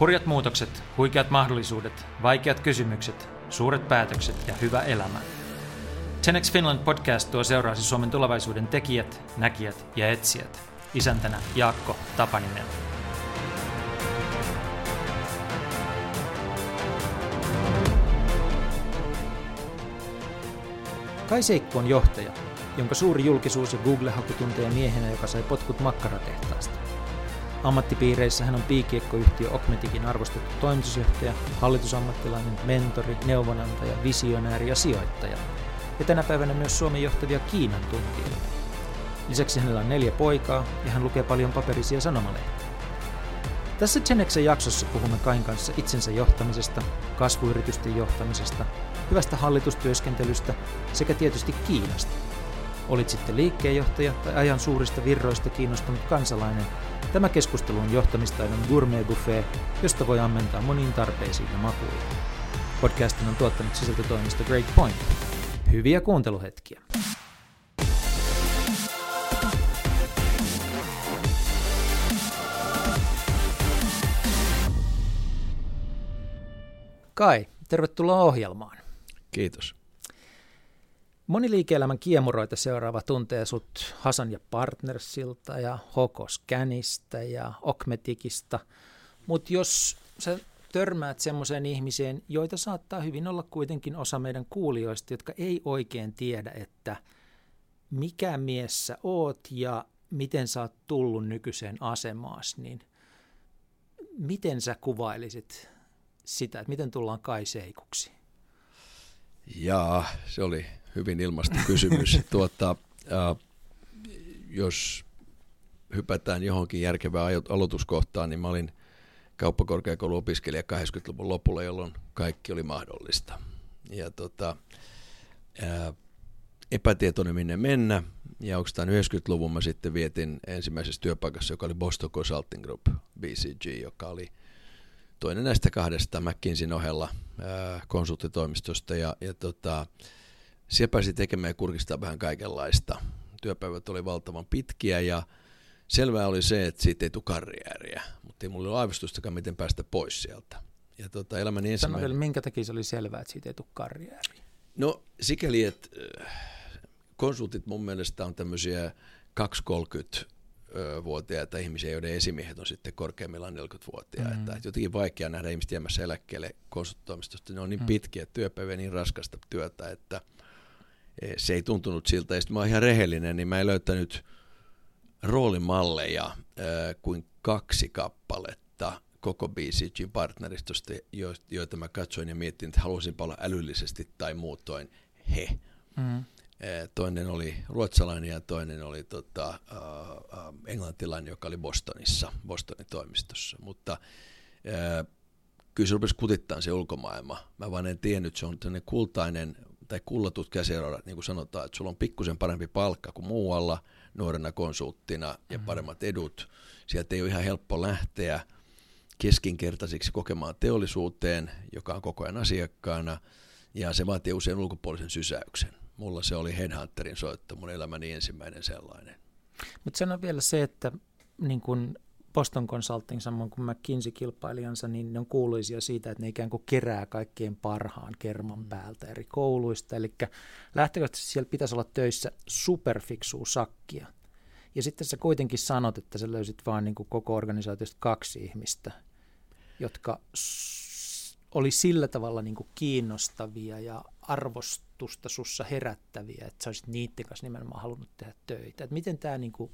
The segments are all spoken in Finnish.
Hurjat muutokset, huikeat mahdollisuudet, vaikeat kysymykset, suuret päätökset ja hyvä elämä. 10 Finland podcast tuo seuraasi Suomen tulevaisuuden tekijät, näkijät ja etsijät. Isäntänä Jaakko Tapaninen. Kai Seikku on johtaja, jonka suuri julkisuus ja Google-haku tuntee miehenä, joka sai potkut makkaratehtaasta. Ammattipiireissä hän on piikiekkoyhtiö Okmetikin arvostettu toimitusjohtaja, hallitusammattilainen, mentori, neuvonantaja, visionääri ja sijoittaja. Ja tänä päivänä myös Suomen johtavia Kiinan tuntijoita. Lisäksi hänellä on neljä poikaa ja hän lukee paljon paperisia sanomalehtiä. Tässä Genexen jaksossa puhumme Kain kanssa itsensä johtamisesta, kasvuyritysten johtamisesta, hyvästä hallitustyöskentelystä sekä tietysti Kiinasta. Olit sitten liikkeenjohtaja tai ajan suurista virroista kiinnostunut kansalainen, tämä keskustelu on johtamistaidon gourmet buffet, josta voi ammentaa moniin tarpeisiin ja makuihin. Podcastin on tuottanut sisältötoimisto Great Point. Hyviä kuunteluhetkiä. Kai, tervetuloa ohjelmaan. Kiitos. Moni liike-elämän kiemuroita seuraava tuntee sut Hasan ja Partnersilta ja Hokos Känistä ja Okmetikista. Mutta jos sä törmäät semmoiseen ihmiseen, joita saattaa hyvin olla kuitenkin osa meidän kuulijoista, jotka ei oikein tiedä, että mikä mies sä oot ja miten sä oot tullut nykyiseen asemaas, niin miten sä kuvailisit sitä, että miten tullaan Kai Seikuksi? Jaa, se oli hyvin ilmaista kysymys. tuota, äh, jos hypätään johonkin järkevään aloituskohtaan, niin mä olin kauppakorkeakouluopiskelija 80-luvun lopulla, jolloin kaikki oli mahdollista. Ja tota, ää, epätietoinen minne mennä, ja oikeastaan 90-luvun mä sitten vietin ensimmäisessä työpaikassa, joka oli Boston Consulting Group, BCG, joka oli toinen näistä kahdesta McKinseyn ohella ää, konsulttitoimistosta, ja, ja tota, siellä pääsi tekemään ja kurkistaa vähän kaikenlaista. Työpäivät oli valtavan pitkiä, ja selvää oli se, että siitä ei tule karriääriä, mutta ei mulla ole aivostustakaan, miten päästä pois sieltä. Ja tota, elämäni ensimmäinen... Sano vielä, minkä takia se oli selvää, että siitä ei tule karriääriä? No sikäli, että konsultit mun mielestä on tämmöisiä 230 vuotiaita ihmisiä, joiden esimiehet on sitten korkeimmillaan 40-vuotiaita. Mm. Että jotenkin vaikea nähdä ihmistä jäämässä eläkkeelle konsulttitoimistosta. Ne on niin mm. pitkiä työpäiviä, niin raskasta työtä, että se ei tuntunut siltä. Ja sitten mä oon ihan rehellinen, niin mä en löytänyt roolimalleja äh, kuin kaksi kappaletta koko BCG partneristosta, joita mä katsoin ja mietin, että haluaisinpa olla älyllisesti tai muutoin he. Mm. Toinen oli ruotsalainen ja toinen oli tota, äh, englantilainen, joka oli Bostonissa, Bostonin toimistossa. Mutta äh, kyllä se rupesi kutittaa se ulkomaailma. Mä vaan en tiennyt, se on sellainen kultainen tai kullatut käsiraudat, niin kuin sanotaan, että sulla on pikkusen parempi palkka kuin muualla nuorena konsulttina ja mm-hmm. paremmat edut. Sieltä ei ole ihan helppo lähteä keskinkertaisiksi kokemaan teollisuuteen, joka on koko ajan asiakkaana, ja se vaatii usein ulkopuolisen sysäyksen. Mulla se oli Headhunterin soitto, mun elämäni ensimmäinen sellainen. Mutta sano vielä se, että niin kun Boston Consulting samoin kuin McKinsey-kilpailijansa, niin ne on kuuluisia siitä, että ne ikään kuin kerää kaikkien parhaan kerman päältä eri kouluista. Eli lähtökohtaisesti siellä pitäisi olla töissä superfiksua sakkia. Ja sitten sä kuitenkin sanot, että sä löysit vain niin kuin koko organisaatiosta kaksi ihmistä, jotka oli sillä tavalla niin kuin kiinnostavia ja arvostusta sussa herättäviä, että sä olisit niiden kanssa nimenomaan halunnut tehdä töitä. Et miten tämä niin kuin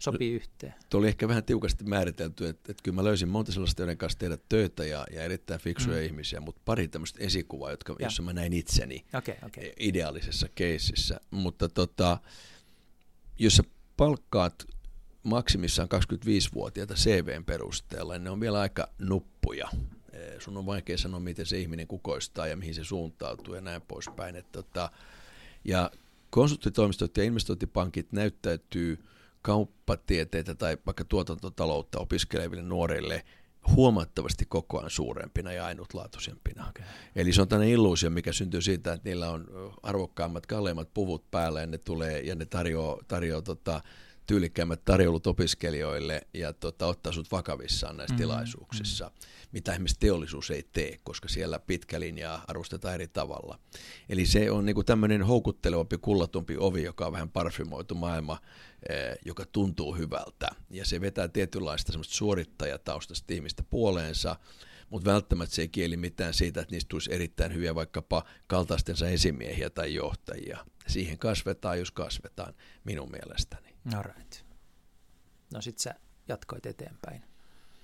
sopii yhteen? Tuo oli ehkä vähän tiukasti määritelty, että, että kyllä mä löysin monta sellaista, joiden kanssa tehdä töitä ja, ja erittäin fiksuja mm. ihmisiä, mutta pari tämmöistä esikuvaa, jotka, jossa mä näin itseni okay, okay. ideaalisessa keississä. Mutta tota, jos sä palkkaat maksimissaan 25-vuotiaita CVn perusteella, niin ne on vielä aika nuppuja. Sun on vaikea sanoa, miten se ihminen kukoistaa ja mihin se suuntautuu ja näin poispäin. Että tota, ja konsulttitoimistot ja investointipankit näyttäytyy – kauppatieteitä tai vaikka tuotantotaloutta opiskeleville nuorille huomattavasti koko ajan suurempina ja ainutlaatuisempina. Okay. Eli se on tämmöinen illuusio, mikä syntyy siitä, että niillä on arvokkaammat, kalleimmat puvut päällä ja ne tulee ja ne tarjoaa, tarjoaa tota, tyylikkäimmät tarjoulut opiskelijoille ja tota, ottaa sut vakavissaan näissä mm, tilaisuuksissa, mm. mitä esimerkiksi teollisuus ei tee, koska siellä pitkä linjaa arvostetaan eri tavalla. Eli se on niinku tämmöinen houkuttelevampi, kullatumpi ovi, joka on vähän parfymoitu maailma, eh, joka tuntuu hyvältä. Ja se vetää tietynlaista suorittajataustaista ihmistä puoleensa, mutta välttämättä se ei kieli mitään siitä, että niistä tulisi erittäin hyviä vaikkapa kaltaistensa esimiehiä tai johtajia. Siihen kasvetaan, jos kasvetaan, minun mielestäni. No right. No sit sä jatkoit eteenpäin.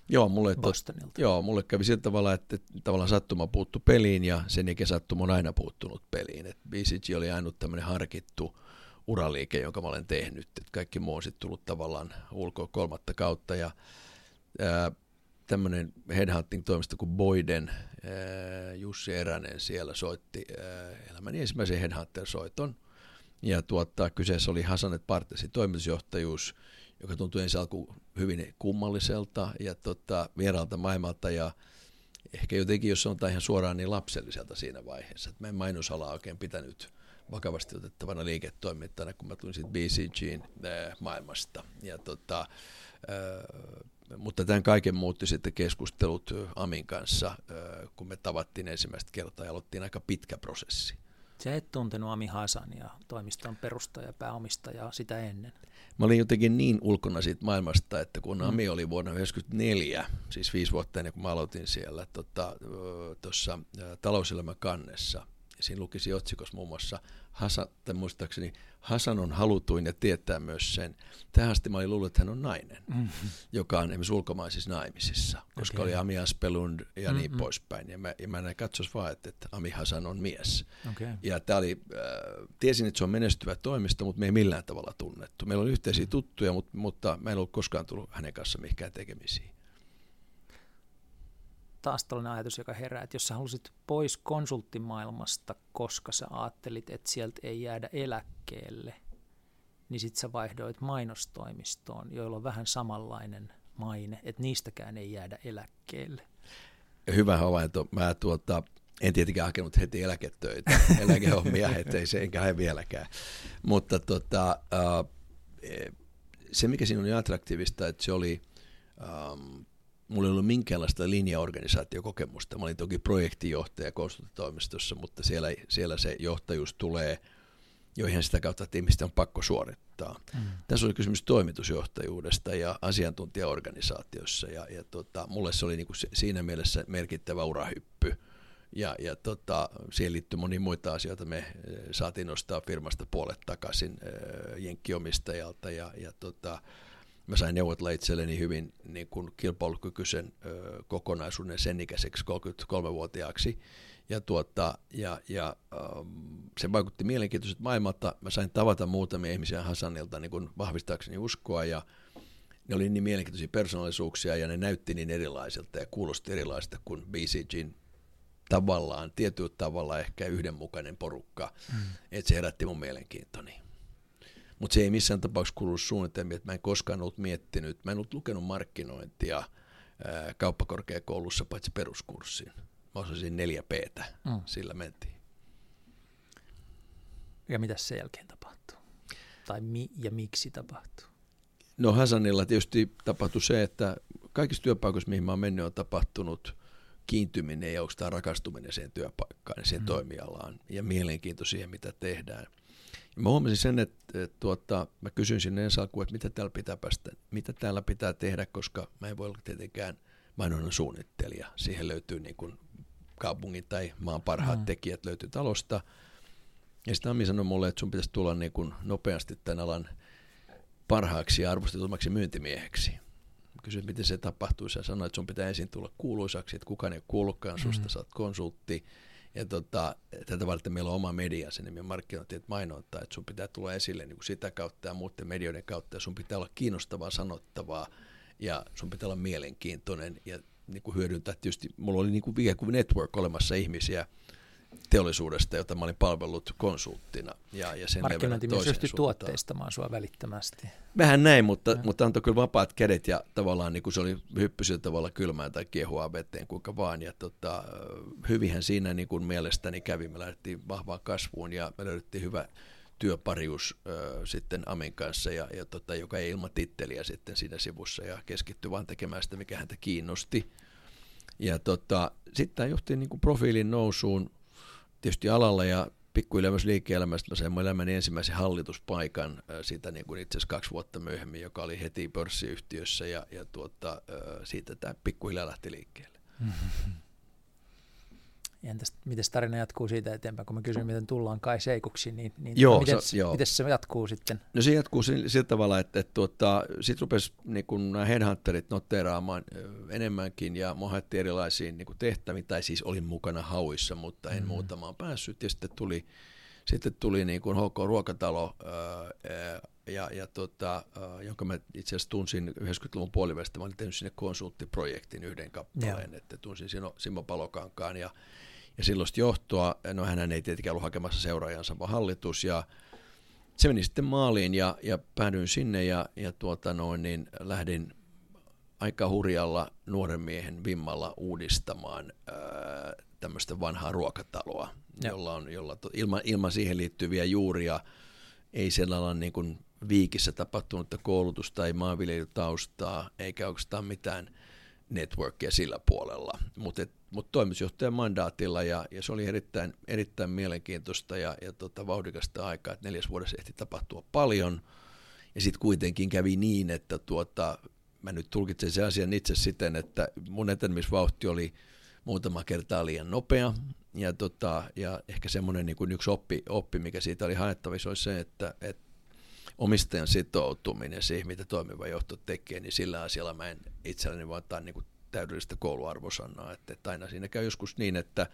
Joo, mulle, Bostonilta. joo, mulle kävi sillä tavalla, että tavallaan sattuma puuttu peliin ja sen jälkeen sattuma on aina puuttunut peliin. Et BCG oli ainut tämmöinen harkittu uraliike, jonka mä olen tehnyt. Et kaikki muu on sitten tullut tavallaan ulkoa kolmatta kautta ja ää, tämmöinen headhunting-toimisto kuin Boyden, Jussi Eränen siellä soitti elämäni ensimmäisen headhunter-soiton. Ja tuottaa, kyseessä oli Hasanet Partesin toimitusjohtajuus, joka tuntui ensi alku hyvin kummalliselta ja tota, vieraalta maailmalta ja ehkä jotenkin, jos sanotaan ihan suoraan, niin lapselliselta siinä vaiheessa. Että mä en mainosalaa oikein pitänyt vakavasti otettavana liiketoimittajana, kun mä tulin siitä BCGin maailmasta. Ja tota, mutta tämän kaiken muutti sitten keskustelut Amin kanssa, kun me tavattiin ensimmäistä kertaa ja aloittiin aika pitkä prosessi. Sä et tuntenut Ami ja toimiston perustaja, pääomistaja sitä ennen? Mä olin jotenkin niin ulkona siitä maailmasta, että kun mm. Ami oli vuonna 1994, siis viisi vuotta ennen kuin mä aloitin siellä tuossa tota, talouselämän kannessa, siinä lukisi otsikossa muun muassa Hasan, tai muistaakseni Hasan on halutuin ja tietää myös sen. Tähän asti mä olin luullut, että hän on nainen, mm-hmm. joka on esimerkiksi ulkomaisissa naimisissa, koska okay. oli Ami Aspelund ja niin mm-hmm. niin poispäin. Ja mä, ja mä näin katsos vaan, että, että Ami Hasan on mies. Okay. Ja tää oli, äh, tiesin, että se on menestyvä toimisto, mutta me ei millään tavalla tunnettu. Meillä on yhteisiä mm-hmm. tuttuja, mutta, mutta mä en ollut koskaan tullut hänen kanssa mihinkään tekemisiin taas tällainen ajatus, joka herää, että jos sä halusit pois konsulttimaailmasta, koska sä ajattelit, että sieltä ei jäädä eläkkeelle, niin sit sä vaihdoit mainostoimistoon, joilla on vähän samanlainen maine, että niistäkään ei jäädä eläkkeelle. Hyvä havainto. Mä tuota, en tietenkään hakenut heti eläketöitä, eläkehommia, ettei se enkä hae vieläkään. Mutta tota, se, mikä siinä oli attraktiivista, että se oli um, mulla ei ollut minkäänlaista linjaorganisaatiokokemusta. Mä olin toki projektijohtaja konsulttitoimistossa, mutta siellä, siellä se johtajuus tulee jo ihan sitä kautta, että ihmisten on pakko suorittaa. Mm. Tässä oli kysymys toimitusjohtajuudesta ja asiantuntijaorganisaatiossa ja, ja tota, mulle se oli niinku siinä mielessä merkittävä urahyppy. Ja, ja tota, siihen liittyy moni muita asioita. Me eh, saatiin nostaa firmasta puolet takaisin äh, jenkkiomistajalta ja, ja tota, mä sain neuvotella itselleni hyvin niin kuin kilpailukykyisen ö, kokonaisuuden sen ikäiseksi 33-vuotiaaksi. Ja, tuota, ja, ja ähm, se vaikutti mielenkiintoiselta maailmalta. Mä sain tavata muutamia ihmisiä Hasanilta niin kuin vahvistaakseni uskoa ja ne oli niin mielenkiintoisia persoonallisuuksia ja ne näytti niin erilaisilta ja kuulosti erilaisilta kuin BCGin tavallaan, tietyllä tavalla ehkä yhdenmukainen porukka, mm. että se herätti mun mielenkiintoni. Mutta se ei missään tapauksessa kuulu suunnitelmiin, että mä en koskaan ollut miettinyt, mä en ollut lukenut markkinointia ää, kauppakorkeakoulussa paitsi peruskurssin. Mä osasin neljä p mm. sillä mentiin. Ja mitä sen jälkeen tapahtuu? Tai mi- ja miksi tapahtuu? No Hasanilla tietysti tapahtui se, että kaikissa työpaikoissa, mihin mä oon mennyt, on tapahtunut kiintyminen ja onko tämä rakastuminen siihen työpaikkaan ja siihen mm. toimialaan ja mielenkiinto siihen, mitä tehdään – Mä huomasin sen, että, että tuota, mä kysyin sinne ensi alkuun, että mitä täällä pitää päästä, mitä täällä pitää tehdä, koska mä en voi olla tietenkään mainonnan suunnittelija. Siihen löytyy niin kuin kaupungin tai maan parhaat mm. tekijät löytyy talosta. Ja sitten Ami sanoi mulle, että sun pitäisi tulla niin kuin nopeasti tämän alan parhaaksi ja arvostetummaksi myyntimieheksi. Mä kysyin, miten se tapahtuu. Sä sanoit, että sun pitää ensin tulla kuuluisaksi, että kukaan ei kuullutkaan susta, mm. sä oot konsultti ja tota, tätä varten meillä on oma media, sen nimi markkinointi, että mainonta, että sun pitää tulla esille niin kuin sitä kautta ja muiden medioiden kautta, ja sun pitää olla kiinnostavaa, sanottavaa, ja sun pitää olla mielenkiintoinen, ja niin kuin hyödyntää. Tietysti, mulla oli niin kuin kuin network olemassa ihmisiä, teollisuudesta, jota mä olin palvellut konsulttina. Ja, ja sen Markkinointi myös ryhtyi tuotteistamaan sua välittömästi. Vähän näin, mutta, ja. mutta antoi kyllä vapaat kädet ja tavallaan niin kuin se oli hyppysillä tavalla kylmään tai kiehua veteen, kuinka vaan. Ja tota, hyvinhän siinä niin kuin mielestäni kävi. Me lähdettiin vahvaan kasvuun ja me löydettiin hyvä työparius ö, sitten Amin kanssa, ja, ja tota, joka ei ilman titteliä sitten siinä sivussa ja keskittyi vaan tekemään sitä, mikä häntä kiinnosti. Ja tota, sitten tämä johti niin kuin profiilin nousuun tietysti alalla ja pikkuhiljaa myös liike-elämästä mä sain ensimmäisen hallituspaikan siitä niin kuin itse asiassa kaksi vuotta myöhemmin, joka oli heti pörssiyhtiössä ja, ja tuota, siitä tämä pikkuhiljaa lähti liikkeelle. Entäs miten tarina jatkuu siitä eteenpäin, kun mä kysyin, miten tullaan Kai Seikuksi, niin, niin joo, miten, se, joo. miten se jatkuu sitten? No se jatkuu sillä, sillä tavalla, että, että tuota, sitten rupesi niin kun nämä headhunterit noteeraamaan enemmänkin ja mohatti erilaisiin niin tehtäviin, tai siis olin mukana hauissa, mutta en mm. muutamaan päässyt, ja sitten tuli, sitten tuli niin kuin HK Ruokatalo, ää, ja, ja tota, jonka mä itse asiassa tunsin 90-luvun puolivälistä, mä olin tehnyt sinne konsulttiprojektin yhden kappaleen, Joo. että tunsin Simo, Simo Palokankaan ja ja silloista johtoa, no hän ei tietenkään ollut hakemassa seuraajansa, vaan hallitus, ja se meni sitten maaliin ja, ja päädyin sinne ja, ja tuota noin, niin lähdin aika hurjalla nuoren miehen vimmalla uudistamaan ää, tämmöistä vanhaa ruokataloa, ja. jolla on jolla to, ilman, ilman siihen liittyviä juuria, ei sellainen niin kuin viikissä tapahtunutta koulutusta, ei maanviljelytaustaa, eikä oikeastaan mitään networkia sillä puolella, mutta mut toimitusjohtajan mandaatilla ja, ja se oli erittäin, erittäin mielenkiintoista ja, ja tota, vauhdikasta aikaa, että neljäs vuodessa ehti tapahtua paljon. Ja sitten kuitenkin kävi niin, että tuota, mä nyt tulkitsen sen asian itse siten, että mun etenemisvauhti oli muutama kertaa liian nopea. Ja, tota, ja ehkä semmoinen niin kuin yksi oppi, oppi, mikä siitä oli haettavissa, oli se, että, että omistajan sitoutuminen siihen, mitä toimiva johto tekee, niin sillä asialla mä en itselleni vaan ottaa niin kuin täydellistä kouluarvosanaa. Että, että aina siinä käy joskus niin, että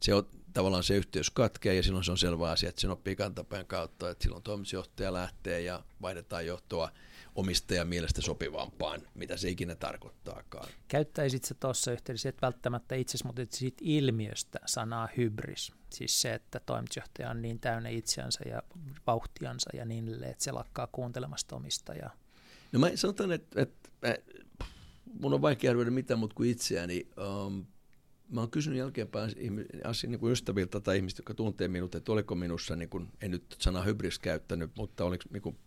se on, tavallaan se yhteys katkeaa ja silloin se on selvä asia, että sen oppii kantapään kautta, että silloin toimitusjohtaja lähtee ja vaihdetaan johtoa omistajan mielestä sopivampaan, mitä se ikinä tarkoittaakaan. Käyttäisit se tuossa yhteydessä, että välttämättä itse mutta siitä ilmiöstä sanaa hybris, siis se, että toimitusjohtaja on niin täynnä itseänsä ja vauhtiansa ja niin edelleen, että se lakkaa kuuntelemasta omistajaa. No mä sanotaan, että, että mun on vaikea arvioida mitään muuta kuin itseäni. Um, mä oon kysynyt jälkeenpäin asia, niin kuin ystäviltä tai ihmistä, jotka tuntee minut, että oliko minussa, niin kuin, en nyt sanaa hybris käyttänyt, mutta oliko, niin kuin,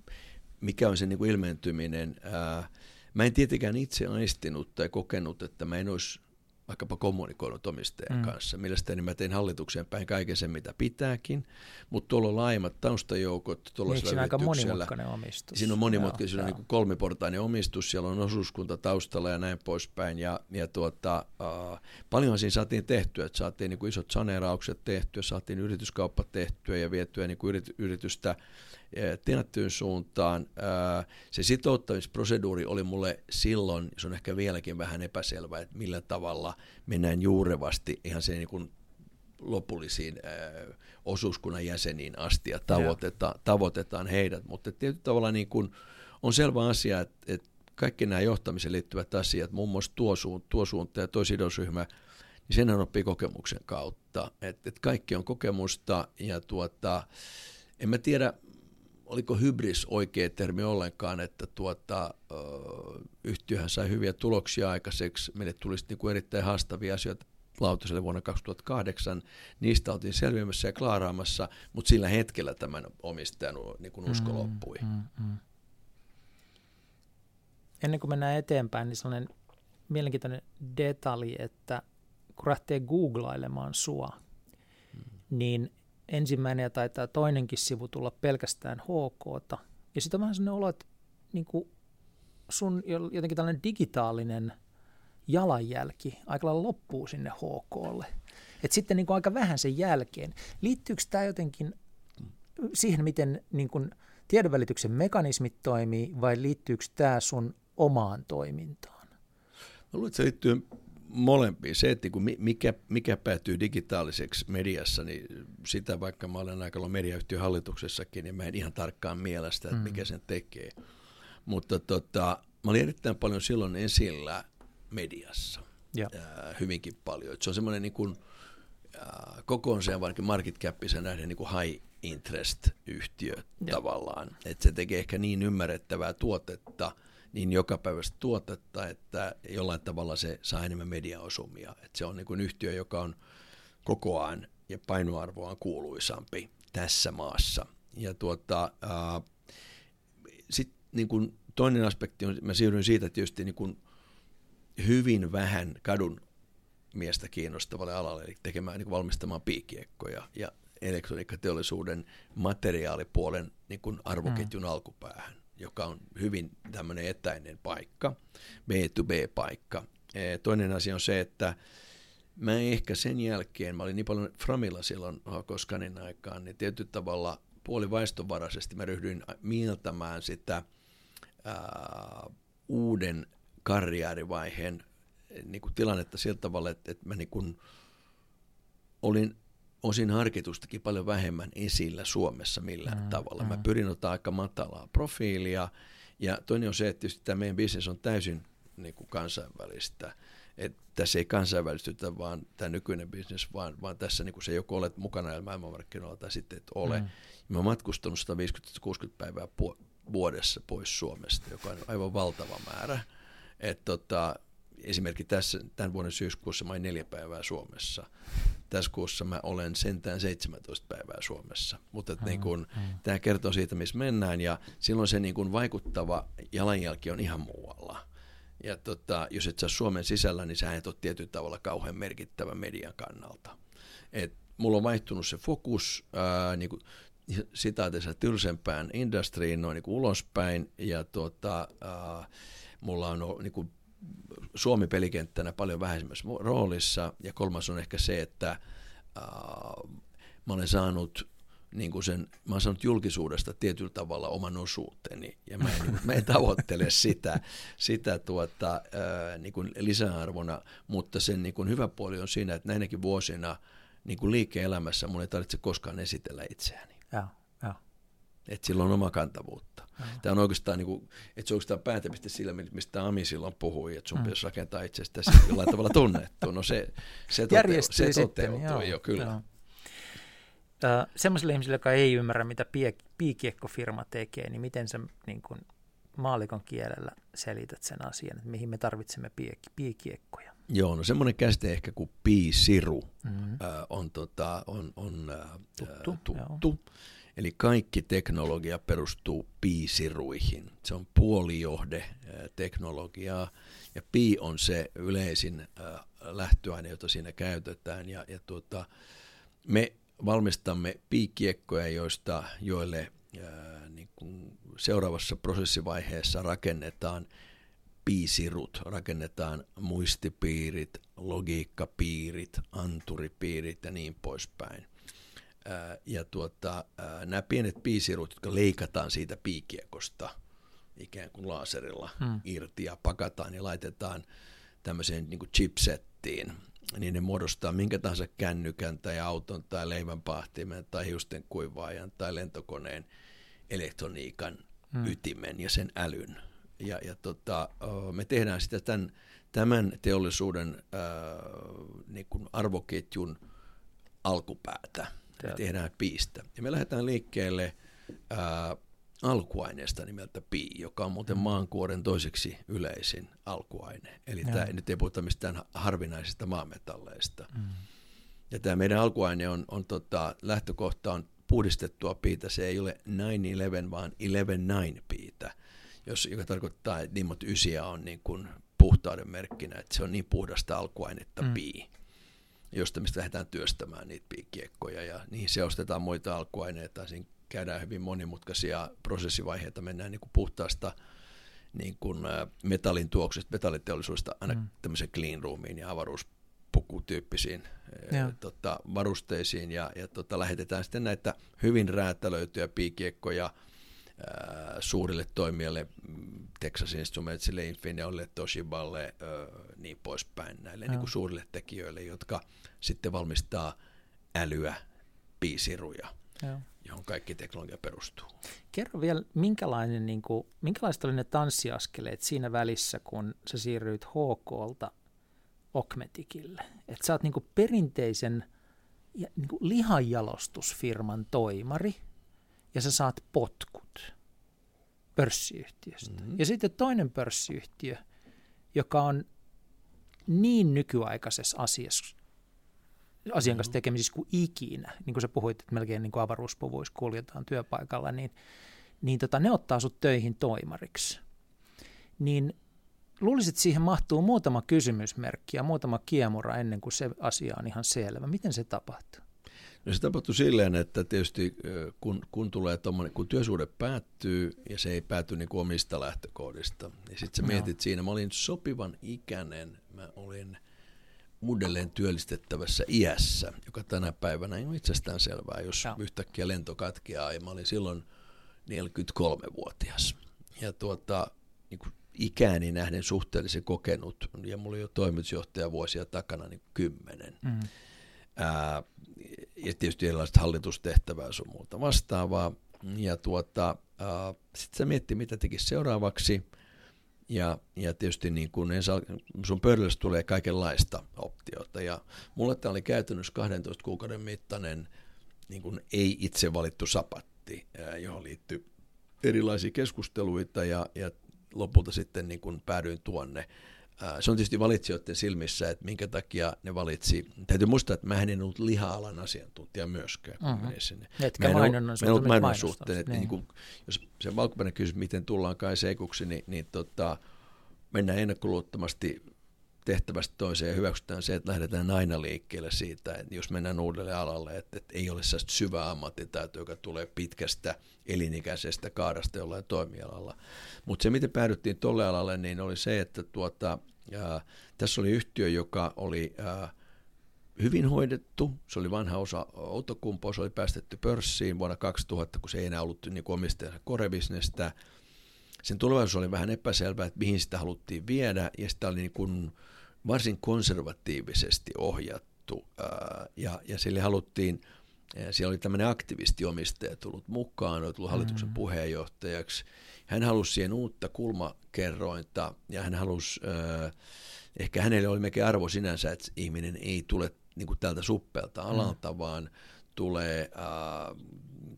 mikä on se niin kuin ilmentyminen. Ää, mä en tietenkään itse aistinut tai kokenut, että mä en olisi vaikkapa kommunikoinut omistajan mm. kanssa. Mielestäni mä tein hallitukseen päin kaiken sen, mitä pitääkin, mutta tuolla on laajemmat taustajoukot. Niin, siinä on aika monimutkainen omistus. Siinä on monimutkainen, siinä on niin kolmiportainen omistus, siellä on osuuskunta taustalla ja näin poispäin. Ja, ja tuota, uh, paljonhan siinä saatiin tehtyä, että saatiin niin kuin isot saneeraukset tehtyä, saatiin yrityskauppa tehtyä ja vietyä niin kuin yritystä tienattyyn suuntaan. Se sitouttamisproseduuri oli mulle silloin, se on ehkä vieläkin vähän epäselvä, että millä tavalla mennään juurevasti ihan se niin kuin lopullisiin osuuskunnan jäseniin asti ja tavoitetaan, tavoitetaan heidät. Mutta tietyllä tavalla niin kuin on selvä asia, että, että kaikki nämä johtamiseen liittyvät asiat, muun muassa tuo, suunta, tuo suunta ja tuo sidosryhmä, niin sen oppii kokemuksen kautta. Että, että kaikki on kokemusta ja tuota, en mä tiedä, oliko hybris oikea termi ollenkaan, että tuota, yhtiöhän sai hyviä tuloksia aikaiseksi. Meille tulisi niin kuin erittäin haastavia asioita lautaselle vuonna 2008. Niistä oltiin selviämässä ja klaaraamassa, mutta sillä hetkellä tämän omistajan niin kuin usko mm, loppui. Mm, mm. Ennen kuin mennään eteenpäin, niin sellainen mielenkiintoinen detalji, että kun lähtee googlailemaan sua, mm. niin ensimmäinen ja taitaa toinenkin sivu tulla pelkästään HK. Ja sitten on vähän sellainen olo, että niin kuin sun jotenkin tällainen digitaalinen jalanjälki aika lailla loppuu sinne HKlle. Et sitten niin kuin aika vähän sen jälkeen. Liittyykö tämä jotenkin siihen, miten niin kuin tiedonvälityksen mekanismit toimii, vai liittyykö tämä sun omaan toimintaan? Mä luulen, että se liittyy molempiin. Se, että niin mikä, mikä päätyy digitaaliseksi mediassa, niin sitä vaikka mä olen aika mediayhtiön hallituksessakin, niin mä en ihan tarkkaan mielestä, että mikä mm. sen tekee. Mutta tota, mä olin erittäin paljon silloin esillä mediassa. Ja. Äh, hyvinkin paljon. Et se on semmoinen niin kuin, äh, kokoonsa varsinkin market capissa nähden niin kuin high interest yhtiö ja. tavallaan. Että se tekee ehkä niin ymmärrettävää tuotetta – niin jokapäiväistä tuotetta, että jollain tavalla se saa enemmän mediaosumia. Että se on niin kuin yhtiö, joka on kokoaan ja painoarvoaan kuuluisampi tässä maassa. ja tuota, sitten niin kun toinen aspekti on, mä siirryin siitä tietysti niin kun hyvin vähän kadun miestä kiinnostavalle alalle, eli tekemään, niin valmistamaan piikiekkoja ja elektroniikkateollisuuden materiaalipuolen niin kuin arvoketjun mm. alkupäähän, joka on hyvin tämmöinen etäinen paikka, B2B-paikka. E, toinen asia on se, että mä ehkä sen jälkeen, mä olin niin paljon Framilla silloin Koskanin aikaan, niin tietyllä tavalla puolivaistovaraisesti mä ryhdyin mieltämään sitä ää, uuden karriärivaiheen niin kuin tilannetta sillä tavalla, että, että mä niin kuin olin osin harkitustakin paljon vähemmän esillä Suomessa millään mm, tavalla. Mm. Mä pyrin ottaa aika matalaa profiilia. Ja toinen on se, että tämä meidän bisnes on täysin niin kuin kansainvälistä. Että tässä ei kansainvälistytä vaan tämä nykyinen bisnes, vaan, vaan tässä niin kuin se joko olet mukana maailmanmarkkinoilla tai sitten et ole. Mm. Mä oon matkustanut 150-60 päivää vuodessa pois Suomesta, joka on aivan valtava määrä. Et tota, esimerkiksi tässä, tämän vuoden syyskuussa mä olin neljä päivää Suomessa. Tässä kuussa mä olen sentään 17 päivää Suomessa. Mutta mm, niin kun, tämä kertoo siitä, missä mennään ja silloin se niin kun vaikuttava jalanjälki on ihan muualla. Ja tota, jos et saa Suomen sisällä, niin sä et ole tietyllä tavalla kauhean merkittävä median kannalta. Et mulla on vaihtunut se fokus ää, niin kuin, sitaatissa tylsempään industriin noin niin kuin ulospäin ja tota, ää, mulla on niin kuin, Suomi pelikenttänä paljon vähäisemmässä roolissa ja kolmas on ehkä se, että ää, mä olen saanut niin kuin sen, mä olen saanut julkisuudesta tietyllä tavalla oman osuuteni ja mä en, mä en tavoittele sitä, sitä tuota, ää, niin kuin lisäarvona, mutta sen niin kuin hyvä puoli on siinä, että näinäkin vuosina niin kuin liike-elämässä mun ei tarvitse koskaan esitellä itseäni. Ja, ja. Että sillä on oma kantavuutta. Tämä on oikeastaan, niin kuin, että se on oikeastaan päätäpiste sillä, mistä Ami silloin puhui, että sun mm. pitäisi rakentaa itsestäsi jollain tavalla tunnettu. No se, se, tote- se toteutui joo, jo, kyllä. Joo. Uh, semmoiselle ihmiselle, joka ei ymmärrä, mitä pie- piikiekkofirma tekee, niin miten sä niin kun, maalikon kielellä selität sen asian, että mihin me tarvitsemme piek- piikiekkoja? Joo, no semmoinen käsite ehkä kuin piisiru mm-hmm. uh, on, tota, on, on uh, tuttu. tuttu. Eli kaikki teknologia perustuu piisiruihin. Se on puolijohde teknologiaa ja pi on se yleisin lähtöaine, jota siinä käytetään. Ja, ja tuota, me valmistamme piikiekkoja, joista, joille ää, niin kuin seuraavassa prosessivaiheessa rakennetaan piisirut, rakennetaan muistipiirit, logiikkapiirit, anturipiirit ja niin poispäin ja tuota, nämä pienet piisirut, jotka leikataan siitä piikiekosta ikään kuin laserilla hmm. irti ja pakataan ja laitetaan tämmöiseen niin kuin chipsettiin, niin ne muodostaa minkä tahansa kännykän tai auton tai leivänpahtimen tai hiusten kuivaajan tai lentokoneen elektroniikan hmm. ytimen ja sen älyn. Ja, ja tota, me tehdään sitä tämän, tämän teollisuuden äh, niin kuin arvoketjun alkupäätä me tehdään piistä. Ja me lähdetään liikkeelle ää, alkuaineesta nimeltä pi, joka on muuten mm. maankuoren toiseksi yleisin alkuaine. Eli tämä, nyt ei puhuta mistään harvinaisista maametalleista. Mm. Ja tämä meidän alkuaine on, on tota, lähtökohta on puhdistettua piitä. Se ei ole 9-11, vaan 11-9 piitä, jos, joka tarkoittaa, että Nimot 9 on niin kuin puhtauden merkkinä, että se on niin puhdasta alkuainetta mm. pii josta mistä lähdetään työstämään niitä piikkiekkoja ja niihin seostetaan muita alkuaineita. Siinä käydään hyvin monimutkaisia prosessivaiheita, mennään niin kuin puhtaasta niin kuin metallin tuoksesta, metalliteollisuudesta aina mm. tämmöisen clean roomiin ja avaruuspukutyyppisiin ja. tota, varusteisiin ja, ja tota, lähetetään sitten näitä hyvin räätälöityjä piikiekkoja – suurille toimijoille, mm, Texas Instrumentsille, Infineonille, Toshiballe, niin poispäin, näille niin kuin suurille tekijöille, jotka sitten valmistaa älyä, piisiruja, ja. johon kaikki teknologia perustuu. Kerro vielä, minkälainen, niin kuin, minkälaiset oli ne tanssiaskeleet siinä välissä, kun sä siirryit HKlta Okmetikille? Että sä oot niin kuin perinteisen niin kuin lihanjalostusfirman toimari – ja sä saat potkut pörssiyhtiöstä. Mm-hmm. Ja sitten toinen pörssiyhtiö, joka on niin nykyaikaisessa asiassa asian kanssa tekemisissä kuin ikinä, niin kuin sä puhuit, että melkein niin kuin avaruuspuvuissa kuljetaan työpaikalla, niin, niin tota, ne ottaa sut töihin toimariksi. Niin luulisit, että siihen mahtuu muutama kysymysmerkki ja muutama kiemura ennen kuin se asia on ihan selvä. Miten se tapahtuu? No se tapahtui silleen, että tietysti kun, kun tulee tommonen, kun työsuhde päättyy ja se ei pääty niin kuin omista lähtökohdista, niin sitten sä mietit no. siinä, mä olin sopivan ikäinen, mä olin uudelleen työllistettävässä iässä, joka tänä päivänä ei ole itsestään selvää, jos no. yhtäkkiä lento katkeaa ja mä olin silloin 43-vuotias. Ja tuota, niin kuin ikääni nähden suhteellisen kokenut, ja mulla oli jo toimitusjohtaja vuosia takana niin kymmenen. Mm. Ää, ja tietysti erilaiset hallitustehtävää sun muuta vastaavaa. Ja tuota, sitten se mietti, mitä tekisi seuraavaksi. Ja, ja tietysti niin kun ensa, sun pöydälle tulee kaikenlaista optiota. Ja mulle tämä oli käytännössä 12 kuukauden mittainen niin kun ei itse valittu sapatti, johon liittyy erilaisia keskusteluita ja, ja lopulta sitten niin kun päädyin tuonne se on tietysti valitsijoiden silmissä, että minkä takia ne valitsi. Täytyy muistaa, että mä en ollut liha-alan asiantuntija myöskään. Mm-hmm. Sinne. Etkä mainonnan suhteen. mainonnan suhteen. Että niin. Niin kuin, jos se valkopäinen kysymys, miten tullaan kai seikuksi, niin, niin tota, mennään ennakkoluottomasti tehtävästä toiseen ja hyväksytään se, että lähdetään aina liikkeelle siitä, että jos mennään uudelle alalle, että, että ei ole sellaista syvää ammattitaitoa, joka tulee pitkästä elinikäisestä kaarasta jollain toimialalla. Mutta se, miten päädyttiin tuolle alalle, niin oli se, että tuota, ää, tässä oli yhtiö, joka oli ää, hyvin hoidettu. Se oli vanha osa Outokumpoa, se oli päästetty pörssiin vuonna 2000, kun se ei enää ollut niin omistajansa korebisnestä. Sen tulevaisuus oli vähän epäselvää, että mihin sitä haluttiin viedä, ja sitä oli niin kuin varsin konservatiivisesti ohjattu, ää, ja, ja sille haluttiin – siellä oli tämmöinen aktivistiomistaja tullut mukaan, oli tullut hallituksen mm. puheenjohtajaksi. Hän halusi siihen uutta kulmakerrointa ja hän halusi, äh, ehkä hänelle oli melkein arvo sinänsä, että ihminen ei tule niin kuin tältä suppelta mm. alalta, mm. vaan tulee, äh,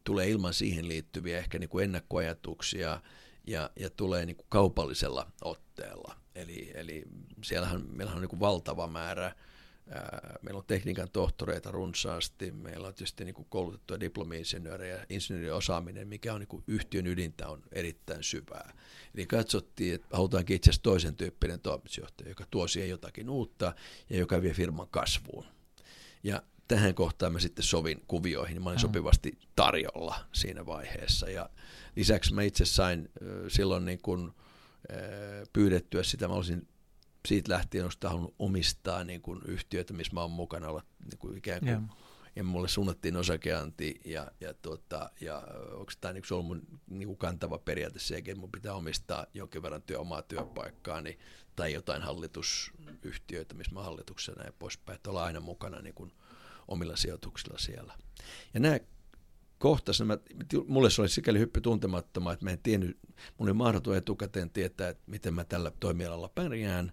tulee ilman siihen liittyviä ehkä niin kuin ennakkoajatuksia ja, ja tulee niin kuin kaupallisella otteella. Eli, eli siellähän meillähän on niin kuin valtava määrä Meillä on tekniikan tohtoreita runsaasti, meillä on tietysti niin kuin koulutettuja diplomi-insinöörejä, insinööriosaaminen, mikä on niin kuin yhtiön ydintä, on erittäin syvää. Eli katsottiin, että halutaankin itse asiassa toisen tyyppinen toimitusjohtaja, joka tuo siihen jotakin uutta ja joka vie firman kasvuun. Ja tähän kohtaan mä sitten sovin kuvioihin, niin mä olin mm. sopivasti tarjolla siinä vaiheessa. Ja lisäksi mä itse sain silloin niin kuin, pyydettyä sitä, mä olisin siitä lähtien olisi halunnut omistaa niin kuin yhtiöitä, missä mä oon mukana olla niin kuin ikään kuin, yeah. ja mulle suunnattiin osakeanti ja, ja, tuota, ja onko tämä niin ollut mun niin kuin kantava periaate se, että mun pitää omistaa jonkin verran työ, omaa työpaikkaani tai jotain hallitusyhtiöitä, missä mä hallituksena ja poispäin, että olla aina mukana niin kuin omilla sijoituksilla siellä. Ja nämä kohtas, mä, mulle se oli sikäli hyppy tuntemattoма, että mä en tiennyt, mun oli mahdoton etukäteen tietää, että miten mä tällä toimialalla pärjään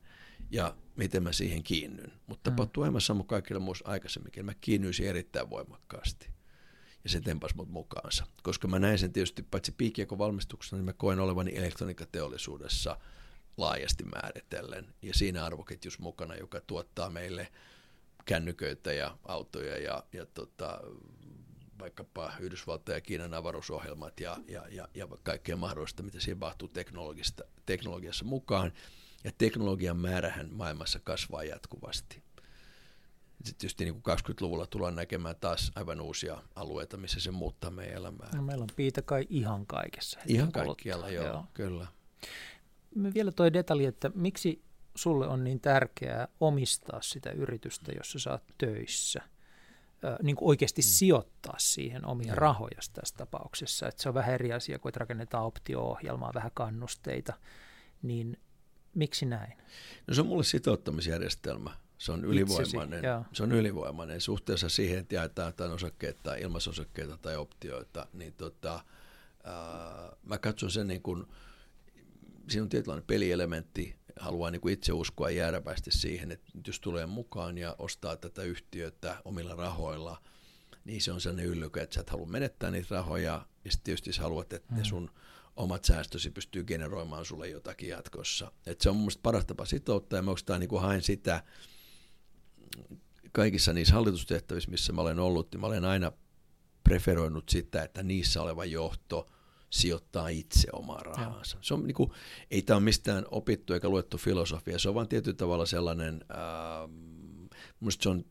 ja miten mä siihen kiinnyn. Mutta mm. aivan sama kaikilla muissa aikaisemminkin. Mä kiinnyisin erittäin voimakkaasti. Ja se tempas mut mukaansa. Koska mä näin sen tietysti paitsi piikkiekon valmistuksena, niin mä koen olevani elektroniikateollisuudessa laajasti määritellen. Ja siinä arvoketjus mukana, joka tuottaa meille kännyköitä ja autoja ja, ja tota, vaikkapa Yhdysvaltain ja Kiinan avaruusohjelmat ja, ja, ja, ja kaikkea mahdollista, mitä siihen mahtuu teknologiassa mukaan. Ja teknologian määrähän maailmassa kasvaa jatkuvasti. Sitten tietysti niin kuin 20-luvulla tullaan näkemään taas aivan uusia alueita, missä se muuttaa meidän elämää. No, meillä on piitä kai ihan kaikessa. Ihan kaikkialla, joo, joo, kyllä. Me vielä toi detalji, että miksi sulle on niin tärkeää omistaa sitä yritystä, jossa sä oot töissä – niin kuin oikeasti mm. sijoittaa siihen omia mm. rahoja tässä tapauksessa. Että se on vähän eri asia kuin, että rakennetaan optio-ohjelmaa, vähän kannusteita. Niin miksi näin? No se on mulle sitouttamisjärjestelmä. Se on ylivoimainen, Itsesi, se on ylivoimainen suhteessa siihen, että jaetaan jotain osakkeita tai ilmaisosakkeita tai optioita. Niin tota, ää, mä katson sen niin kuin, siinä on tietynlainen pelielementti, haluaa niin kuin itse uskoa jääräpäisesti siihen, että jos tulee mukaan ja ostaa tätä yhtiötä omilla rahoilla, niin se on sellainen yllykä, että sä et halua menettää niitä rahoja, ja sitten tietysti sä haluat, että ne mm. sun omat säästösi pystyy generoimaan sulle jotakin jatkossa. Et se on mun mielestä paras tapa sitouttaa, ja mä oikeastaan niin haen sitä kaikissa niissä hallitustehtävissä, missä mä olen ollut, niin mä olen aina preferoinut sitä, että niissä oleva johto sijoittaa itse omaa rahansa. Se on niin kuin, ei tämä ole mistään opittu eikä luettu filosofia, se on vain tietyllä tavalla sellainen, äh, se on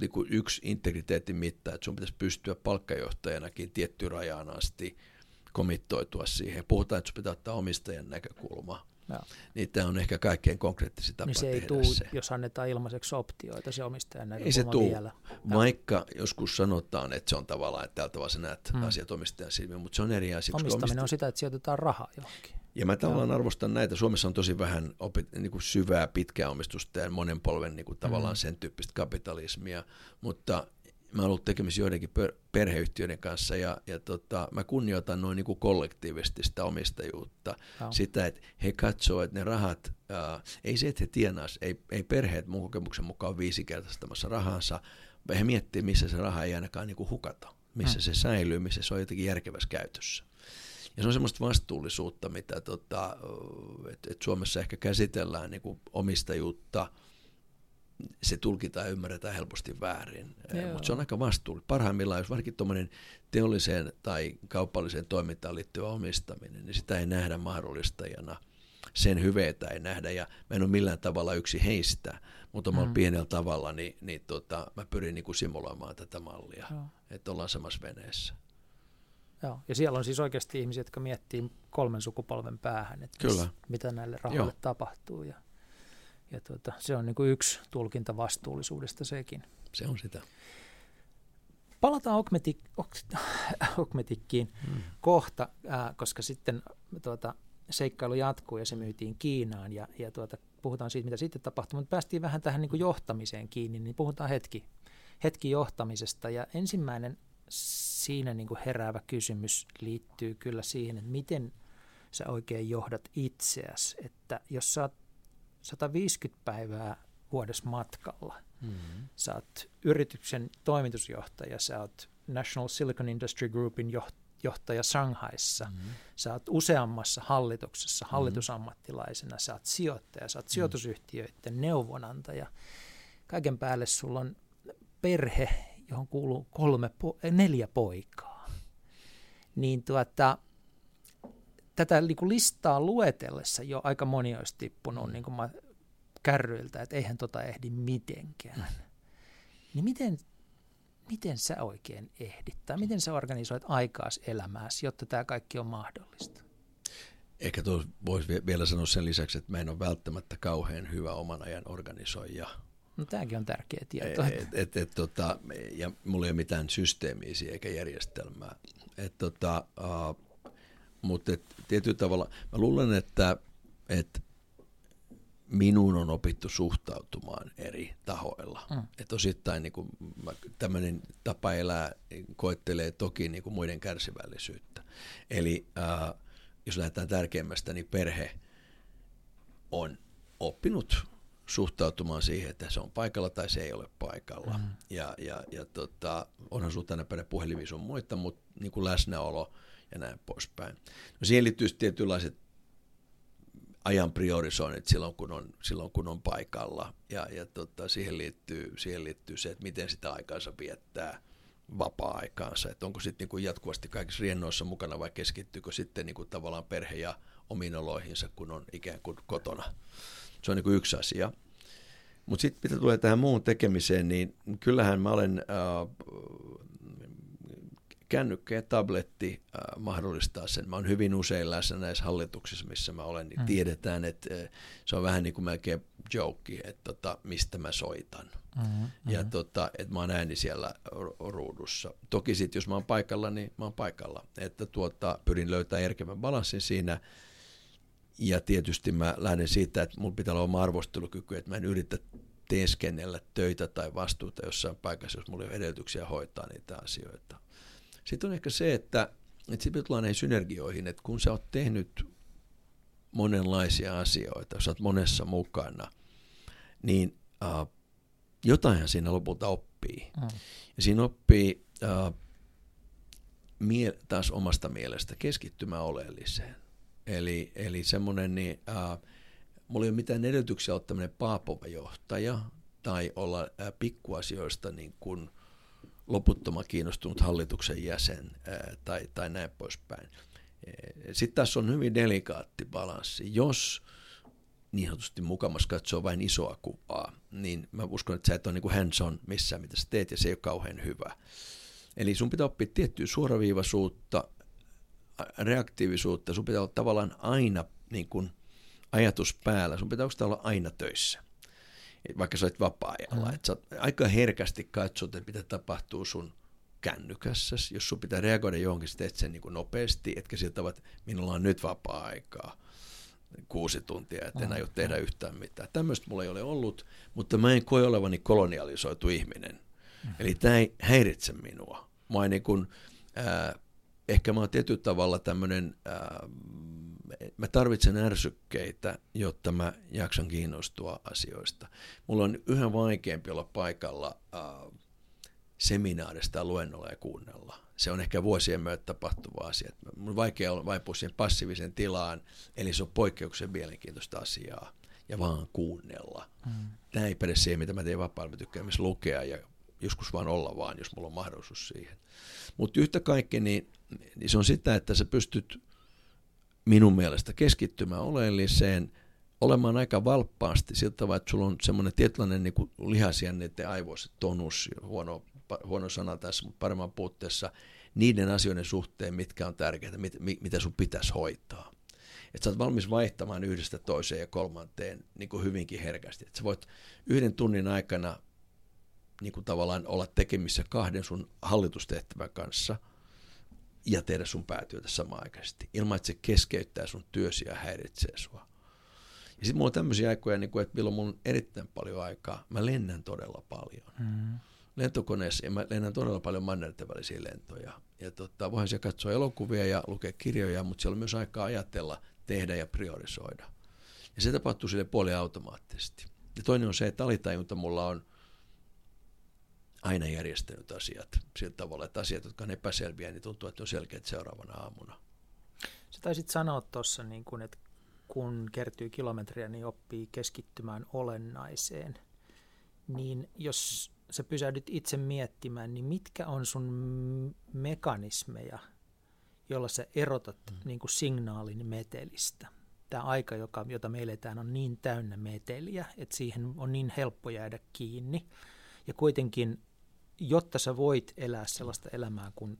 niin kuin yksi integriteetin mitta, että sun pitäisi pystyä palkkajohtajanakin tiettyyn rajaan asti komittoitua siihen. Puhutaan, että pitää ottaa omistajan näkökulma Joo. Niin tämä on ehkä kaikkein konkreettisin tapa niin se ei tuu, se. jos annetaan ilmaiseksi optioita, se omistajan näkökulma Ei se tuu, vielä. vaikka joskus sanotaan, että se on tavallaan, että täältä vaan sä näet hmm. asiat omistajan silmiin, mutta se on eri asia. Omistaminen omistaj... on sitä, että sijoitetaan rahaa johonkin. Ja mä tavallaan Joo. arvostan näitä. Suomessa on tosi vähän opit, niin kuin syvää pitkää omistusta ja monen polven niin kuin tavallaan hmm. sen tyyppistä kapitalismia, mutta mä oon ollut tekemisissä joidenkin per, perheyhtiöiden kanssa ja, ja tota, mä kunnioitan noin niin kuin kollektiivisesti sitä omistajuutta. No. Sitä, että he katsoo, että ne rahat, ää, ei se, että he tienaas, ei, ei perheet mun kokemuksen mukaan viisikertaistamassa rahansa, vaan he miettii, missä se raha ei ainakaan niin kuin hukata, missä no. se säilyy, missä se on jotenkin järkevässä käytössä. Ja se on semmoista vastuullisuutta, mitä tota, että et Suomessa ehkä käsitellään niin kuin omistajuutta – se tulkitaan ja ymmärretään helposti väärin. Mutta se on aika vastuullista. Parhaimmillaan, jos varsinkin tuommoinen teolliseen tai kaupalliseen toimintaan liittyvä omistaminen, niin sitä ei nähdä mahdollistajana. Sen hyveitä ei nähdä ja mä en ole millään tavalla yksi heistä, mutta mm. pienellä tavalla niin, niin tota, mä pyrin niin kuin simuloimaan tätä mallia, Joo. että ollaan samassa veneessä. Joo, ja siellä on siis oikeasti ihmisiä, jotka miettii kolmen sukupolven päähän, että Kyllä. mitä näille rahoille Joo. tapahtuu. Ja ja tuota, se on niin kuin yksi tulkinta vastuullisuudesta sekin. Se on sitä. Palataan Okmetik, Okmetikkiin hmm. kohta, äh, koska sitten tuota, seikkailu jatkuu ja se myytiin Kiinaan ja, ja tuota, puhutaan siitä, mitä sitten tapahtui, mutta päästiin vähän tähän niin kuin johtamiseen kiinni, niin puhutaan hetki, hetki johtamisesta ja ensimmäinen siinä niin kuin heräävä kysymys liittyy kyllä siihen, että miten sä oikein johdat itseäsi, että jos sä oot 150 päivää vuodessa matkalla. Mm-hmm. Sä oot yrityksen toimitusjohtaja, sä oot National Silicon Industry Groupin johtaja Shanghaissa, mm-hmm. sä oot useammassa hallituksessa mm-hmm. hallitusammattilaisena, sä oot sijoittaja, sä oot mm-hmm. sijoitusyhtiöiden neuvonantaja. Kaiken päälle sulla on perhe, johon kuuluu kolme, po- neljä poikaa. Niin tuota, tätä niin kuin listaa luetellessa jo aika moni olisi tippunut mm. niin kuin mä, kärryiltä, että eihän tota ehdi mitenkään. Mm. Niin miten, miten sä oikein ehdit, tai miten sä organisoit aikaas elämääsi, jotta tämä kaikki on mahdollista? Ehkä tuossa voisi vielä sanoa sen lisäksi, että mä en ole välttämättä kauhean hyvä oman ajan organisoija. No tämäkin on tärkeä tieto. Et, et, et, tota, ja mulla ei ole mitään systeemiä eikä järjestelmää. Et, tota, uh, mutta tietyllä tavalla mä luulen, että, että minun on opittu suhtautumaan eri tahoilla. Mm. Että osittain niin tämmöinen tapa elää koettelee toki niin kuin muiden kärsivällisyyttä. Eli äh, jos lähdetään tärkeimmästä, niin perhe on oppinut suhtautumaan siihen, että se on paikalla tai se ei ole paikalla. Mm. Ja, ja, ja tota, onhan sinulla tänä päivänä puhelimia sun muita, mutta niin kuin läsnäolo – ja näin poispäin. No siihen liittyy tietynlaiset ajan priorisoinnit silloin, kun on, silloin, kun on paikalla. Ja, ja tota, siihen, liittyy, siihen liittyy se, että miten sitä aikaansa viettää vapaa-aikaansa. Että onko sitten niin jatkuvasti kaikissa riennoissa mukana vai keskittyykö sitten niin kuin tavallaan perhe ja omiin oloihinsa, kun on ikään kuin kotona. Se on niin kuin yksi asia. Mutta sitten mitä tulee tähän muun tekemiseen, niin kyllähän mä olen äh, kännykkä ja tabletti äh, mahdollistaa sen. Mä oon hyvin usein läsnä näissä hallituksissa, missä mä olen, niin mm. tiedetään, että äh, se on vähän niin kuin melkein joke, että tota, mistä mä soitan. Mm-hmm. Ja mm-hmm. tota, että mä oon ääni siellä ruudussa. Toki sitten, jos mä oon paikalla, niin mä oon paikalla. Että tuota, pyrin löytämään järkevän balanssin siinä. Ja tietysti mä lähden siitä, että mulla pitää olla oma arvostelukyky, että mä en yritä teeskennellä töitä tai vastuuta jossain paikassa, jos mulla ei ole edellytyksiä hoitaa niitä asioita. Sitten on ehkä se, että, että sitten tullaan näihin synergioihin, että kun sä oot tehnyt monenlaisia asioita, jos oot monessa mukana, niin äh, jotainhan siinä lopulta oppii. Mm. Ja siinä oppii äh, mie- taas omasta mielestä keskittymään oleelliseen. Eli, eli semmoinen, niin äh, mulla ei ole mitään edellytyksiä olla tämmöinen paapova johtaja tai olla pikkuasioista niin kuin loputtoman kiinnostunut hallituksen jäsen tai, tai näin poispäin. Sitten tässä on hyvin delikaatti balanssi. Jos niin sanotusti mukamas katsoo vain isoa kuvaa, niin mä uskon, että sä et ole niin kuin hands on missään, mitä sä teet, ja se ei ole kauhean hyvä. Eli sun pitää oppia tiettyä suoraviivaisuutta, reaktiivisuutta, sun pitää olla tavallaan aina niin kuin ajatus päällä, sun pitää olla aina töissä, vaikka sä olet vapaa-ajalla. Mm. Että sä aika herkästi katsot, että mitä tapahtuu sun kännykässä, jos sun pitää reagoida johonkin, sä teet sen niin kuin nopeasti, etkä siltä että minulla on nyt vapaa-aikaa kuusi tuntia, että en aio tehdä yhtään mitään. Tämmöistä mulla ei ole ollut, mutta mä en koe olevani kolonialisoitu ihminen. Mm-hmm. Eli tämä ei häiritse minua. Mä niin kuin, äh, ehkä mä oon tietyllä tavalla tämmöinen, äh, mä tarvitsen ärsykkeitä, jotta mä jaksan kiinnostua asioista. Mulla on yhä vaikeampi olla paikalla äh, seminaarista ja luennolla ja kuunnella. Se on ehkä vuosien myötä tapahtuva asia. Mun on vaikea vaipua siihen passiiviseen tilaan, eli se on poikkeuksen mielenkiintoista asiaa ja vaan kuunnella. Mm. Tämä ei päde siihen, mitä mä teen vapaalla. Mä tykkään myös lukea ja joskus vaan olla vaan, jos mulla on mahdollisuus siihen. Mutta yhtä kaikki, niin, niin se on sitä, että sä pystyt minun mielestä keskittymään oleelliseen, olemaan aika valppaasti siltä tavalla, että sulla on semmoinen tietynlainen niin lihasjänneiden aivoissa tonus, huono huono sana tässä, mutta paremman puutteessa, niiden asioiden suhteen, mitkä on tärkeitä, mit, mitä sun pitäisi hoitaa. Että sä oot valmis vaihtamaan yhdestä toiseen ja kolmanteen niin kuin hyvinkin herkästi. Että sä voit yhden tunnin aikana niin kuin tavallaan olla tekemissä kahden sun hallitustehtävän kanssa ja tehdä sun päätyötä samaaikaisesti, ilman että se keskeyttää sun työsi ja häiritsee sua. Ja sitten mulla on tämmöisiä aikoja, niin kuin, että milloin mulla on erittäin paljon aikaa. Mä lennän todella paljon. Mm lentokoneessa ja mä lennän todella paljon mannerten välisiä lentoja. Ja tota, voihan siellä katsoa elokuvia ja lukea kirjoja, mutta siellä on myös aikaa ajatella, tehdä ja priorisoida. Ja se tapahtuu sille puoli automaattisesti. Ja toinen on se, että alitajunta mulla on aina järjestänyt asiat sillä tavalla, että asiat, jotka on epäselviä, niin tuntuu, että on selkeät seuraavana aamuna. Sä taisit sanoa tuossa, niin kun, että kun kertyy kilometriä, niin oppii keskittymään olennaiseen. Niin jos sä pysähdyt itse miettimään, niin mitkä on sun mekanismeja, jolla sä erotat mm. niin kuin signaalin metelistä? Tämä aika, joka, jota me eletään, on niin täynnä meteliä, että siihen on niin helppo jäädä kiinni. Ja kuitenkin, jotta sä voit elää sellaista elämää, kun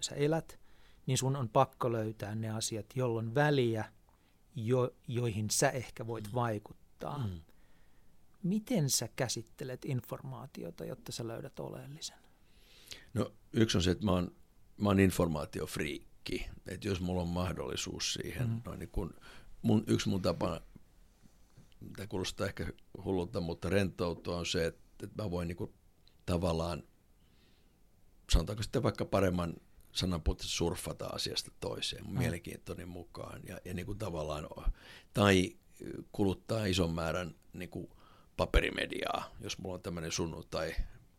sä elät, niin sun on pakko löytää ne asiat, jolloin väliä, jo, joihin sä ehkä voit mm. vaikuttaa. Mm miten sä käsittelet informaatiota, jotta sä löydät oleellisen? No yksi on se, että mä oon, mä oon informaatiofriikki. Että jos mulla on mahdollisuus siihen, mm. no niin kun mun, yksi mun tapa, tämä kuulostaa ehkä hullulta, mutta rentoutua on se, että, että mä voin niin kuin tavallaan, sanotaanko sitten vaikka paremman sanan surfata asiasta toiseen, mm. mielenkiintoni mukaan. Ja, ja niin kuin tavallaan, tai kuluttaa ison määrän niin kuin paperimediaa, jos mulla on tämmöinen sunnuntai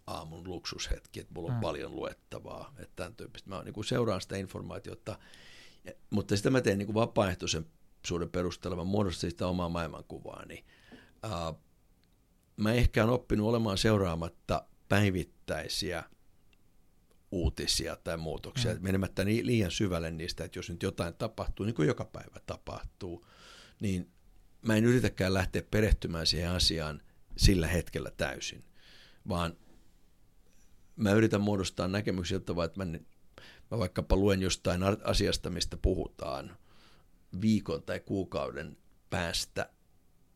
aamun luksushetki, että mulla on mm. paljon luettavaa, että tämän tyyppistä. Mä niin kuin seuraan sitä informaatiota, mutta sitä mä teen niin kuin vapaaehtoisen suuden perusteella, mä muodostan sitä omaa maailmankuvaa, niin uh, mä ehkä olen oppinut olemaan seuraamatta päivittäisiä uutisia tai muutoksia, mm. menemättä liian syvälle niistä, että jos nyt jotain tapahtuu, niin kuin joka päivä tapahtuu, niin mä en yritäkään lähteä perehtymään siihen asiaan sillä hetkellä täysin, vaan mä yritän muodostaa näkemyksiä, että mä, mä vaikkapa luen jostain asiasta, mistä puhutaan viikon tai kuukauden päästä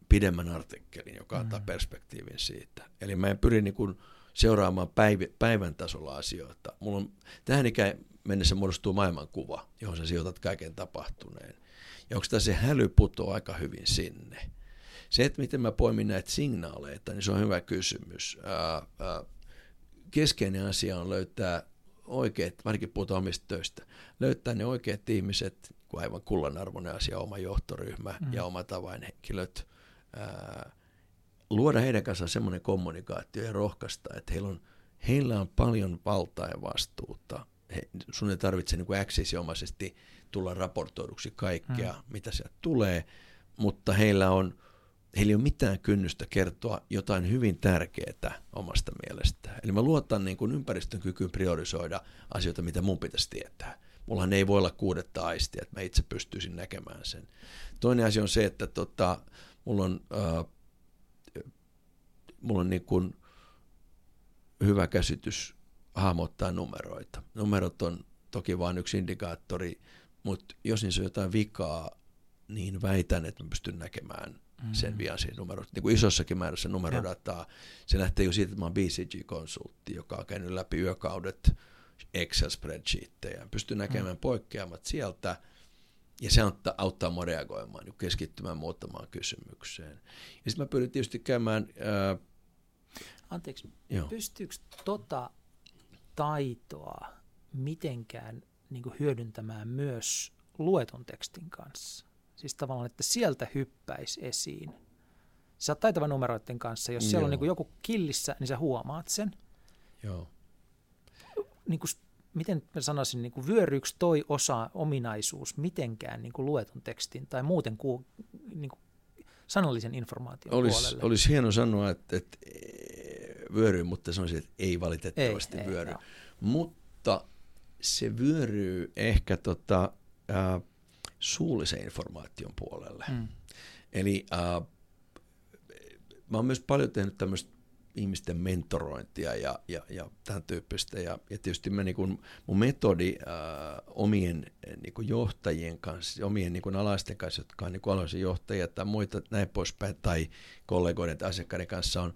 pidemmän artikkelin, joka antaa mm. perspektiivin siitä. Eli mä en pyri niin kuin seuraamaan päiv- päivän tasolla asioita. Mulla on, tähän ikään mennessä muodostuu maailmankuva, johon sä sijoitat kaiken tapahtuneen. Ja onko tämä se häly putoo aika hyvin sinne? Se, että miten mä poimin näitä signaaleita, niin se on hyvä kysymys. Ää, ää, keskeinen asia on löytää oikeat, varsinkin puhutaan omista töistä, löytää ne oikeat ihmiset, kun aivan kullanarvoinen asia, oma johtoryhmä mm. ja omat avainhenkilöt, ää, luoda heidän kanssaan semmoinen kommunikaatio ja rohkaista, että heillä on, heillä on paljon valtaa ja vastuuta. He, sun ei tarvitse niin kuin omaisesti tulla raportoiduksi kaikkea, mm. mitä sieltä tulee, mutta heillä on, heillä ei ole mitään kynnystä kertoa jotain hyvin tärkeää omasta mielestään. Eli mä luotan niin kuin ympäristön kykyyn priorisoida asioita, mitä mun pitäisi tietää. Mullahan ei voi olla kuudetta aistia, että mä itse pystyisin näkemään sen. Toinen asia on se, että tota, mulla on, äh, mulla on niin kuin hyvä käsitys hahmottaa numeroita. Numerot on toki vain yksi indikaattori, mutta jos niissä on jotain vikaa, niin väitän, että mä pystyn näkemään sen mm. vian siinä numerot. Niin kuin isossakin määrässä numerodataa. Ja. Se lähtee jo siitä, että mä oon BCG-konsultti, joka on käynyt läpi yökaudet Excel-spreadsheetteja. Pystyn näkemään mm. poikkeamat sieltä, ja se auttaa, auttaa mua reagoimaan, niin keskittymään muutamaan kysymykseen. Ja sitten mä pyrin tietysti käymään... Ää, Anteeksi, joo. pystyykö tota taitoa mitenkään niin hyödyntämään myös luetun tekstin kanssa? Siis tavallaan, että sieltä hyppäisi esiin. Sä oot taitava numeroiden kanssa. Jos siellä Joo. on niin joku killissä, niin sä huomaat sen. Joo. Niin kuin, miten mä sanoisin, niin kuin toi osa, ominaisuus mitenkään niin kuin luetun tekstin tai muuten kuin, niin kuin sanallisen informaation olis, puolelle? Olisi hieno sanoa, että, että vyöryy, mutta sanoisin, että ei valitettavasti ei, vyöry. Ei, mutta se vyöryy ehkä tota, äh, suullisen informaation puolelle. Mm. Eli äh, mä oon myös paljon tehnyt tämmöistä ihmisten mentorointia ja, ja, ja tämän tyyppistä. Ja, ja tietysti mä, niin kun, mun metodi äh, omien niin kun johtajien kanssa, omien niin kun alaisten kanssa, jotka on niin aloisen johtajia tai muita näin poispäin, tai kollegoiden tai asiakkaiden kanssa on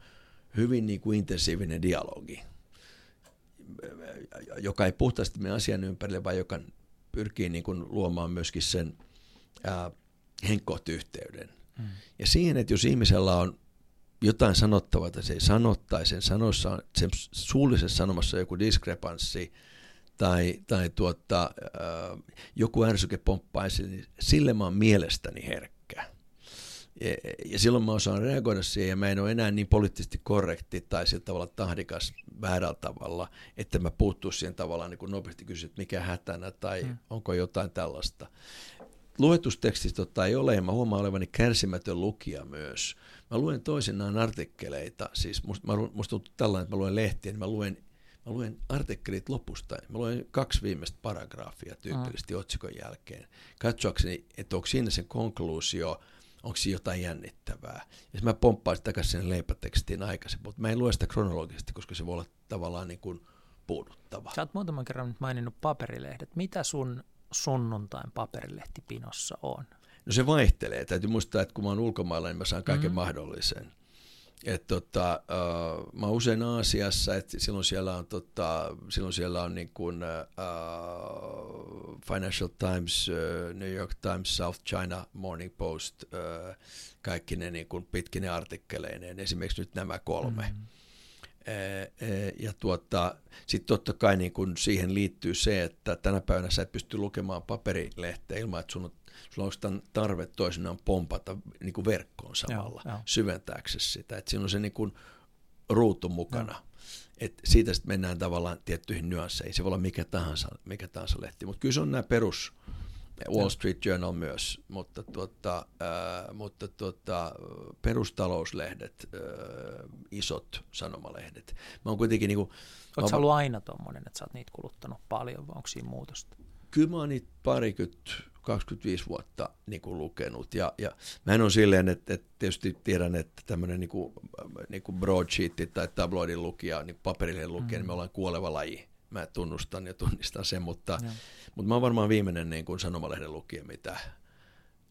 hyvin niin kuin intensiivinen dialogi, joka ei puhtaasti mene asian ympärille, vaan joka pyrkii niin kuin luomaan myöskin sen ää, henkkohtyhteyden. Mm. Ja siihen, että jos ihmisellä on jotain sanottavaa, että se ei sano, tai sen sanossa on, sen suullisessa sanomassa joku diskrepanssi, tai, tai tuota, ää, joku ärsyke pomppaa niin sille mä oon mielestäni herkkä. Ja, ja silloin mä osaan reagoida siihen, ja mä en ole enää niin poliittisesti korrekti tai sillä tavalla tahdikas väärällä tavalla, että mä puuttuisin siihen tavallaan niin kuin nopeasti kysyä, että mikä hätänä tai hmm. onko jotain tällaista. Luetustekstistä tota ei ole, ja mä huomaan olevani kärsimätön lukija myös. Mä luen toisinaan artikkeleita, siis musta, musta tuntuu tällainen, että mä luen lehtiä, niin mä luen Mä luen artikkelit lopusta. Mä luen kaksi viimeistä paragraafia tyypillisesti mm. otsikon jälkeen. Katsoakseni, että onko siinä se konkluusio, onko siinä jotain jännittävää. Ja mä pomppaisin takaisin sen leipätekstiin aikaisemmin, mutta mä en lue sitä kronologisesti, koska se voi olla tavallaan niin kuin puuduttava. Sä oot muutaman kerran nyt maininnut paperilehdet. Mitä sun sunnuntain paperilehtipinossa on? No se vaihtelee. Täytyy muistaa, että kun mä oon ulkomailla, niin mä saan kaiken mm. mahdollisen. Et tota, uh, mä oon usein Aasiassa, että silloin siellä on, tota, silloin siellä on niin kuin, uh, Financial Times, uh, New York Times, South China Morning Post, uh, kaikki ne niin kuin pitkine artikkeleineen, esimerkiksi nyt nämä kolme. Mm-hmm. Ja tuota, sitten totta kai niin kun siihen liittyy se, että tänä päivänä sä et pysty lukemaan paperilehteä ilman, että sun on sulla on tarve toisinaan pompata niin kuin verkkoon samalla joo, joo. syventääksesi sitä. Että siinä on se niin kuin ruutu mukana. Joo. Et siitä sitten mennään tavallaan tiettyihin nyansseihin. Se voi olla mikä tahansa, mikä tahansa lehti. Mutta kyllä se on nämä perus, Wall Street Journal myös, mutta, tuota, äh, mutta tuota, perustalouslehdet, äh, isot sanomalehdet. Mä oon kuitenkin niin kuin, Oletko sä ollut aina tuommoinen, että sä oot niitä kuluttanut paljon vai onko siinä muutosta? Kyllä mä oon niitä parikymmentä 25 vuotta niin kuin lukenut. Ja, ja mä en ole silleen, että, että tietysti tiedän, että tämmöinen niin kuin, niin kuin broadsheet tai tabloidin lukija, niin paperillinen lukija, mm. niin me ollaan kuoleva laji. Mä tunnustan ja tunnistan sen, mutta, mutta mä oon varmaan viimeinen niin kuin sanomalehden lukija, mitä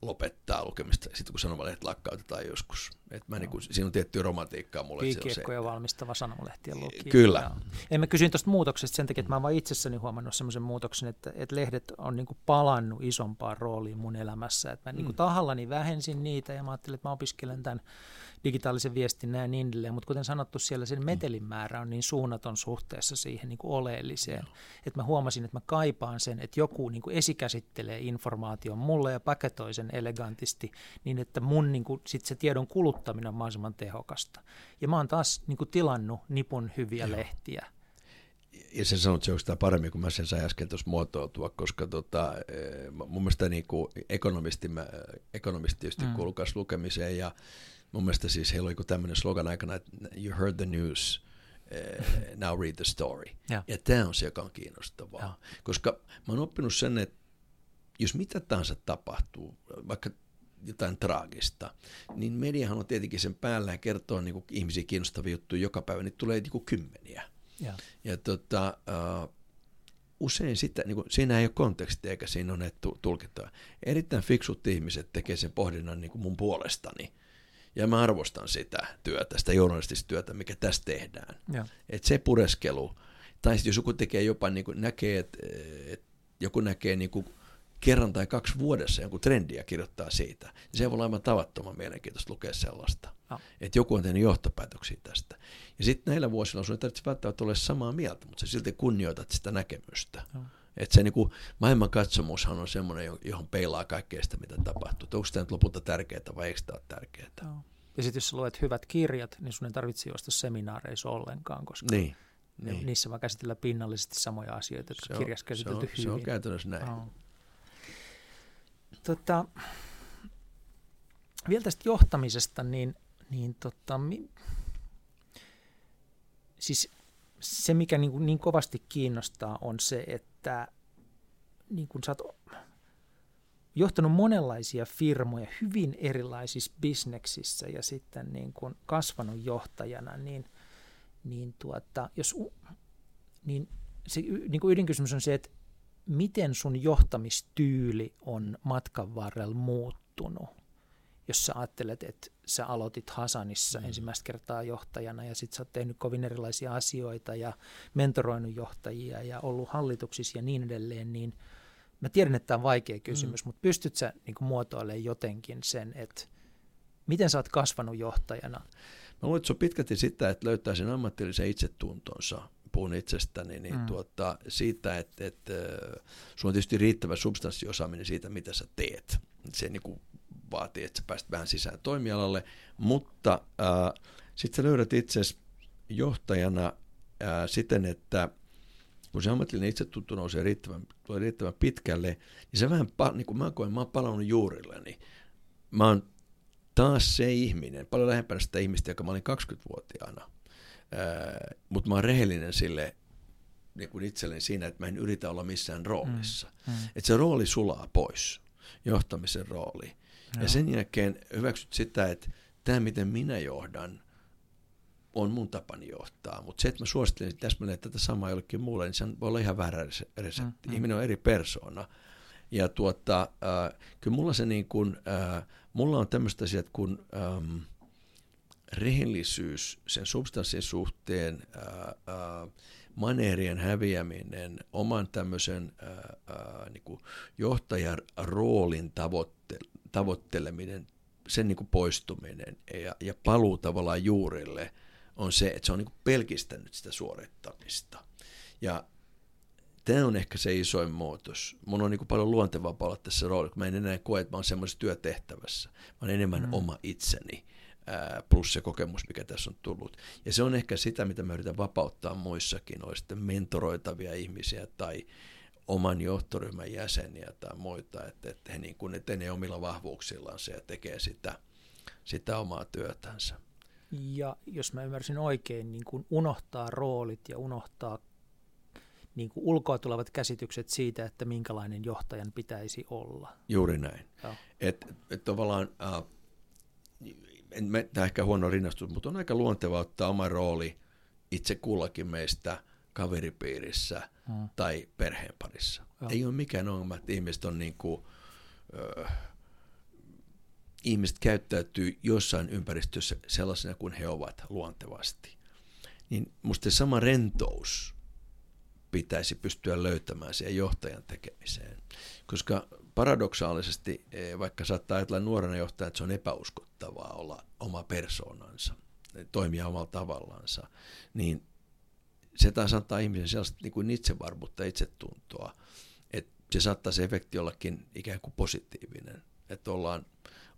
lopettaa lukemista sitten kun sanomalehdet lakkautetaan joskus. Et mä no. niin kuin, siinä on tiettyä romantiikkaa mulle. Piikiekkoja valmistava sanomalehtien lukija. Kyllä. Ja. En mä kysyin tuosta muutoksesta sen takia, että mä oon vaan itsessäni huomannut semmoisen muutoksen, että, että lehdet on niin kuin palannut isompaan rooliin mun elämässä. Että mä niin kuin mm. tahallani vähensin niitä ja mä ajattelin, että mä opiskelen tämän digitaalisen viestinnän ja niin edelleen, mutta kuten sanottu, siellä sen metelin määrä on niin suunnaton suhteessa siihen niin kuin oleelliseen, no. että mä huomasin, että mä kaipaan sen, että joku niin kuin esikäsittelee informaation mulle ja paketoi sen elegantisti niin, että mun niin kuin, sit se tiedon kuluttaminen on mahdollisimman tehokasta. Ja mä oon taas niin kuin tilannut nipun hyviä Joo. lehtiä ja sen sanot se sitä paremmin, kun mä sen sain äsken tuossa muotoiltua, koska tota, mun mielestä niin kuin ekonomisti, mä, ekonomisti tietysti mm. kuuluu lukemiseen ja mun mielestä siis heillä oli tämmöinen slogan aikana, että you heard the news, uh, now read the story. Ja. Ja tämä on se, joka on kiinnostavaa. Ja. Koska mä oon oppinut sen, että jos mitä tahansa tapahtuu, vaikka jotain traagista, niin mediahan on tietenkin sen päällä ja kertoo niin kuin ihmisiä kiinnostavia juttuja joka päivä, niin tulee niin kuin kymmeniä. Ja. Ja tota, uh, usein sitä, niin kuin, siinä ei ole kontekstia eikä siinä ole tulkintoja. Erittäin fiksut ihmiset tekee sen pohdinnan niin kuin mun puolestani. Ja mä arvostan sitä työtä, sitä journalistista työtä, mikä tässä tehdään. Ja. Et se pureskelu, tai sitten jos joku tekee jopa niin kuin näkee, että et joku näkee niin kuin kerran tai kaksi vuodessa jonkun trendiä kirjoittaa siitä, niin se voi olla aivan tavattoman mielenkiintoista lukea sellaista. Että joku on tehnyt johtopäätöksiä tästä. Ja sitten näillä vuosilla sun ei tarvitse välttämättä olla samaa mieltä, mutta sä silti kunnioitat sitä näkemystä. Ja. Että se niinku, maailmankatsomushan on semmoinen, johon peilaa kaikkea sitä, mitä tapahtuu. Että onko tämä nyt lopulta tärkeää vai eikö tämä ole tärkeää? Joo. Ja sitten jos sä luet hyvät kirjat, niin sun ei tarvitse juosta seminaareissa ollenkaan, koska Niin. ne, niin. niissä vaan käsitellään pinnallisesti samoja asioita, jotka Se kirjassa se käsitelty on, hyvin. se on käytännössä näin. Joo. Tota, vielä tästä johtamisesta, niin, niin tota, mi, siis se, mikä niin, niin kovasti kiinnostaa, on se, että niin kuin sä oot johtanut monenlaisia firmoja hyvin erilaisissa bisneksissä ja sitten niin kuin kasvanut johtajana, niin, niin, tuota, jos, niin se niin kuin ydinkysymys on se, että miten sun johtamistyyli on matkan varrella muuttunut? Jos sä ajattelet, että sä aloitit Hasanissa mm. ensimmäistä kertaa johtajana ja sit sä oot tehnyt kovin erilaisia asioita ja mentoroinut johtajia ja ollut hallituksissa ja niin edelleen, niin mä tiedän, että tämä on vaikea kysymys, mm. mutta pystyt sä niin muotoilemaan jotenkin sen, että miten sä oot kasvanut johtajana? Mä luulen, että se on pitkälti sitä, että löytää sen ammatillisen itsetuntonsa puhun itsestäni, niin mm. tuota, siitä, että, että sulla on tietysti riittävä substanssiosaaminen siitä, mitä sä teet. Se niin kuin vaatii, että sä pääset vähän sisään toimialalle, mutta äh, sitten sä löydät itsesi johtajana äh, siten, että kun se ammatillinen itsetunto nousee riittävän, riittävän pitkälle, niin se vähän, niin kuin mä koen, mä oon palannut juurilleni. Mä oon taas se ihminen, paljon lähempänä sitä ihmistä, joka mä olin 20-vuotiaana. Äh, mutta mä oon rehellinen sille niin kuin itselleni siinä, että mä en yritä olla missään roolissa. Mm, mm. Että se rooli sulaa pois, johtamisen rooli. Joo. Ja sen jälkeen hyväksyt sitä, että tämä miten minä johdan on mun tapani johtaa. Mutta se, että mä suosittelen täsmälleen tätä samaa jollekin muulle, niin se voi olla ihan väärä resepti. Mm, Ihminen on eri persoona. Ja tuota, äh, kyllä mulla se niin kuin, äh, mulla on tämmöistä asiat kuin ähm, rehellisyys sen substanssin suhteen, ää, ää, maneerien häviäminen, oman tämmöisen ää, ää, niin johtajan roolin tavoitte, tavoitteleminen, sen niin kuin poistuminen ja, ja paluu tavallaan juurille on se, että se on niin kuin pelkistänyt sitä suorittamista. Ja tämä on ehkä se isoin muutos. Mun on niin kuin paljon luontevaa olla tässä roolissa, kun mä en enää koe, että mä oon semmoisessa työtehtävässä. Mä oon enemmän mm. oma itseni plus se kokemus, mikä tässä on tullut. Ja se on ehkä sitä, mitä mä yritän vapauttaa muissakin, oli sitten mentoroitavia ihmisiä tai oman johtoryhmän jäseniä tai muita, että, että he niin kuin etenee omilla vahvuuksillaan se ja tekee sitä, sitä omaa työtänsä. Ja jos mä ymmärsin oikein, niin kuin unohtaa roolit ja unohtaa niin kuin ulkoa tulevat käsitykset siitä, että minkälainen johtajan pitäisi olla. Juuri näin. Et tavallaan... Äh, en, tämä ehkä huono rinnastus, mutta on aika luonteva ottaa oma rooli itse kullakin meistä kaveripiirissä hmm. tai perheenparissa. Joo. Ei ole mikään ongelma, että ihmiset on niin kuin, äh, ihmiset käyttäytyy jossain ympäristössä sellaisena kuin he ovat luontevasti. Niin musta sama rentous pitäisi pystyä löytämään siihen johtajan tekemiseen. Koska paradoksaalisesti, vaikka saattaa ajatella nuorena johtajana, että se on epäuskottavaa olla oma persoonansa, toimia omalla tavallansa, niin se taas antaa ihmisen sellaista niin kuin itsevarmuutta, itsetuntoa, että se saattaa se efekti ollakin ikään kuin positiivinen, että ollaan,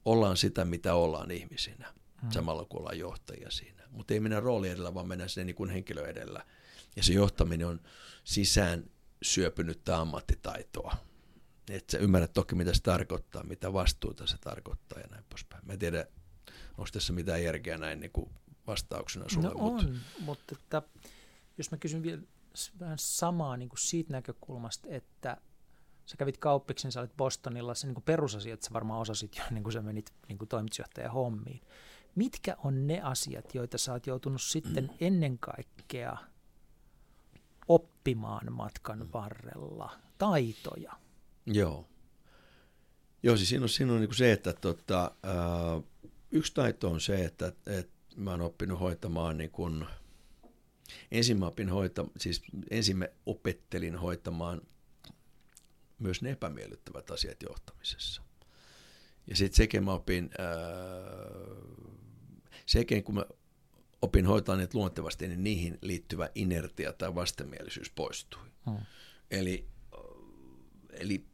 ollaan sitä, mitä ollaan ihmisinä, hmm. samalla kun ollaan johtajia siinä. Mutta ei mennä rooli edellä, vaan mennä sinne niin kuin henkilö edellä. Ja se johtaminen on sisään syöpynyttä ammattitaitoa. Että sä ymmärrät toki, mitä se tarkoittaa, mitä vastuuta se tarkoittaa ja näin poispäin. Mä en tiedä, onko tässä mitään järkeä näin niin kuin vastauksena sulle? No on, mutta, mutta että, jos mä kysyn vielä vähän samaa niin kuin siitä näkökulmasta, että sä kävit kauppiksen, sä olit Bostonilla, se niin kuin perusasiat sä varmaan osasit jo, niin kuin sä menit niin kuin toimitusjohtajan hommiin. Mitkä on ne asiat, joita sä oot joutunut sitten ennen kaikkea oppimaan matkan varrella, taitoja? Joo. Joo, siis siinä on, siinä on niin kuin se, että tota, äh, yksi taito on se, että, että mä oon oppinut hoitamaan niin kuin, ensin mä opin hoita, siis ensin mä opettelin hoitamaan myös ne epämiellyttävät asiat johtamisessa. Ja sitten sekin mä opin, äh, sekin kun mä opin hoitaa niitä luontevasti, niin niihin liittyvä inertia tai vastenmielisyys poistui. Hmm. Eli, eli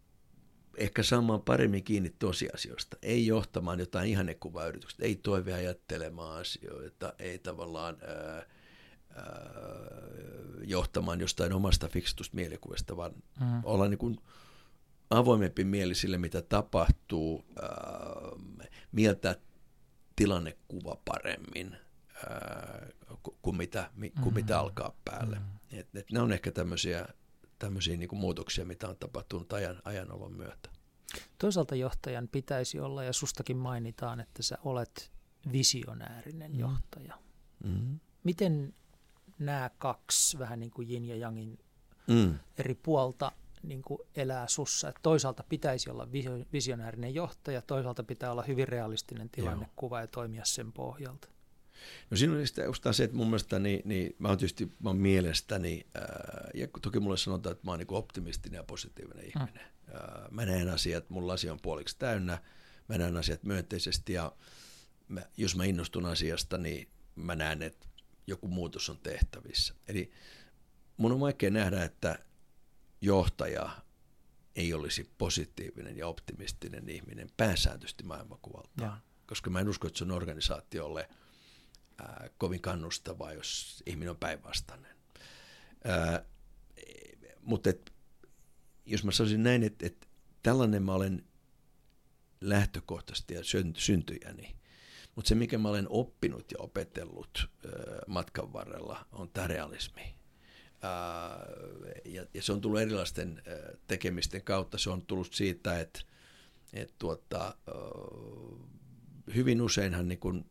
ehkä saamaan paremmin kiinni tosiasioista, ei johtamaan jotain ihannekuvayritystä, ei toiveajattelemaan asioita, ei tavallaan ää, ää, johtamaan jostain omasta fiksutusta mielikuvasta, vaan mm. olla niin kuin avoimempi mieli sille, mitä tapahtuu, ää, mieltää tilannekuva paremmin ää, kuin, mitä, kuin mitä mm. alkaa päälle. Mm. Et, et ne on ehkä tämmöisiä tämmöisiä niin kuin muutoksia, mitä on tapahtunut ajan, ajanolon myötä. Toisaalta johtajan pitäisi olla, ja sustakin mainitaan, että sä olet visionäärinen mm. johtaja. Mm. Miten nämä kaksi, vähän niin kuin Jin ja Jangin mm. eri puolta, niin kuin elää sussa? Että toisaalta pitäisi olla visionäärinen johtaja, toisaalta pitää olla hyvin realistinen tilannekuva Joo. ja toimia sen pohjalta. No siinä on sitä se, että mun mielestä, niin, niin mä oon tietysti mä oon mielestäni, ää, ja toki mulle sanotaan, että mä oon niin optimistinen ja positiivinen hmm. ihminen. Ää, mä näen asiat, mun lasi on puoliksi täynnä, mä näen asiat myönteisesti ja mä, jos mä innostun asiasta, niin mä näen, että joku muutos on tehtävissä. Eli mun on vaikea nähdä, että johtaja ei olisi positiivinen ja optimistinen ihminen pääsääntöisesti maailmankuvalta. Koska mä en usko, että se on organisaatiolle – ää, kovin kannustavaa, jos ihminen on päinvastainen. Ää, mutta et, jos mä sanoisin näin, että et, tällainen mä olen lähtökohtaisesti ja syntyjäni, mutta se, mikä mä olen oppinut ja opetellut matkan varrella, on tämä realismi. Ja, ja se on tullut erilaisten tekemisten kautta. Se on tullut siitä, että et tuota, hyvin useinhan niin kun,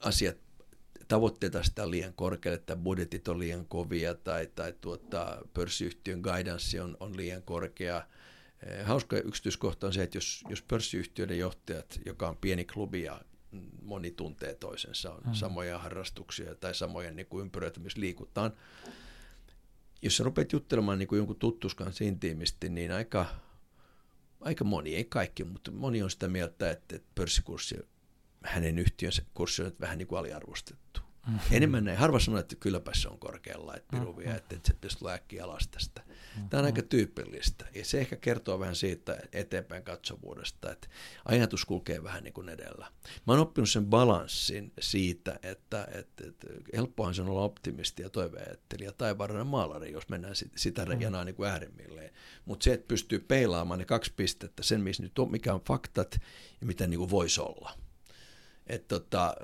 asiat, tavoitteet sitä liian korkealle, että budjetit on liian kovia tai, tai tuota, pörssiyhtiön guidance on, on liian korkea. Eh, hauska yksityiskohta on se, että jos, jos pörssiyhtiöiden johtajat, joka on pieni klubi ja moni tuntee toisensa, on hmm. samoja harrastuksia tai samoja niin kuin ympyröitä, missä liikutaan. Jos sä rupeat juttelemaan niin kuin jonkun tuttus kanssa intiimisti, niin aika, aika moni, ei kaikki, mutta moni on sitä mieltä, että pörssikurssi hänen yhtiönsä kurssi on vähän niin kuin aliarvostettu. Mm-hmm. Enemmän näin. Harva sanoo, että kylläpä se on korkealla, että piruvia, mm-hmm. että, että se tulee äkkiä alas tästä. Tämä on aika tyypillistä. Ja se ehkä kertoo vähän siitä eteenpäin katsovuudesta, että ajatus kulkee vähän niin kuin edellä. Mä oon oppinut sen balanssin siitä, että, että, että helppohan se on olla optimisti ja toiveajattelija tai varana maalari, jos mennään sitä mm-hmm. janaa niin kuin äärimmilleen. Mutta se, että pystyy peilaamaan ne kaksi pistettä, sen mikä on faktat ja mitä niin kuin voisi olla – että tota,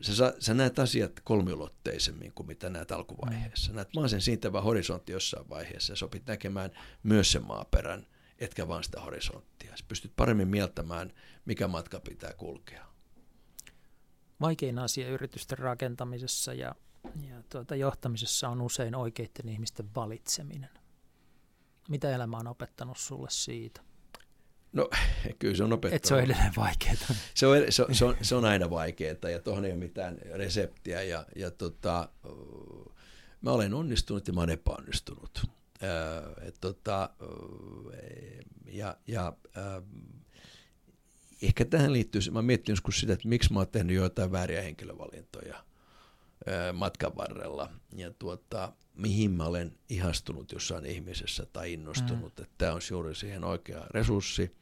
sä, sä näet asiat kolmiulotteisemmin kuin mitä näet alkuvaiheessa. Mm. Näet maan sen siintävä horisontti jossain vaiheessa ja sopit näkemään myös sen maaperän, etkä vaan sitä horisonttia. Sä pystyt paremmin mieltämään, mikä matka pitää kulkea. Vaikein asia yritysten rakentamisessa ja, ja tuota, johtamisessa on usein oikeiden ihmisten valitseminen. Mitä elämä on opettanut sulle siitä? No kyllä se on opettanut. Et se on edelleen vaikeaa. Se on, se, se, on, se on aina vaikeaa ja tuohon ei ole mitään reseptiä. Ja, ja tota, mä olen onnistunut ja mä olen epäonnistunut. Äh, et tota, ja, ja äh, ehkä tähän liittyy, mä mietin joskus sitä, että miksi mä oon tehnyt joitain vääriä henkilövalintoja äh, matkan varrella. Ja tuota, mihin mä olen ihastunut jossain ihmisessä tai innostunut, mm. että tämä on juuri siihen oikea resurssi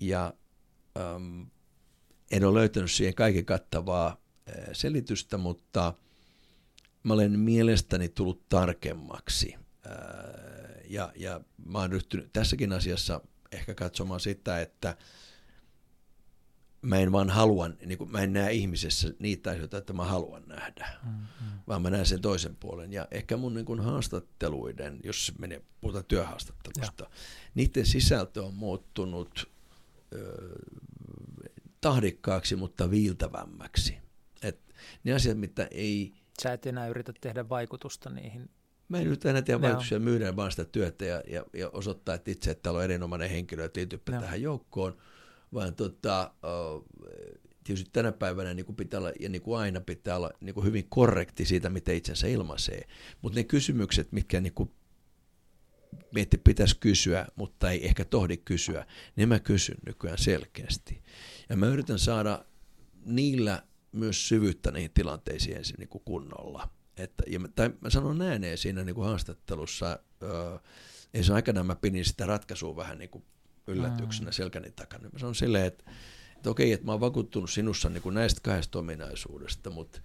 ja äm, en ole löytänyt siihen kaiken kattavaa ä, selitystä, mutta mä olen mielestäni tullut tarkemmaksi. Ä, ja, ja mä oon ryhtynyt tässäkin asiassa ehkä katsomaan sitä, että mä en vaan halua, niin kuin, mä en näe ihmisessä niitä asioita, että mä haluan nähdä, mm-hmm. vaan mä näen sen toisen puolen. Ja ehkä mun niin kuin haastatteluiden, jos menee, puhutaan työhaastattelusta, ja. niiden sisältö on muuttunut tahdikkaaksi, mutta viiltävämmäksi. Et ne asiat, mitä ei... Sä et enää yritä tehdä vaikutusta niihin Mä en nyt enää tiedä vaikutuksia, myydään vaan sitä työtä ja, ja, ja osoittaa, että itse, että täällä on erinomainen henkilö, että liityypä tähän joukkoon, vaan tota, tietysti tänä päivänä niin kuin pitää olla, ja niin kuin aina pitää olla niin kuin hyvin korrekti siitä, miten itsensä ilmaisee. Mutta ne kysymykset, mitkä niin kuin mietti pitäisi kysyä, mutta ei ehkä tohdi kysyä, niin mä kysyn nykyään selkeästi. Ja mä yritän saada niillä myös syvyyttä niihin tilanteisiin ensin niin kuin kunnolla. Että, ja mä, tai mä sanon ääneen siinä niin kuin haastattelussa, öö, ei se aikana mä pinin sitä ratkaisua vähän niin kuin yllätyksenä mm. selkäni takana. Mä sanon silleen, että, että okei, että mä oon vakuuttunut sinussa niin kuin näistä kahdesta ominaisuudesta, mutta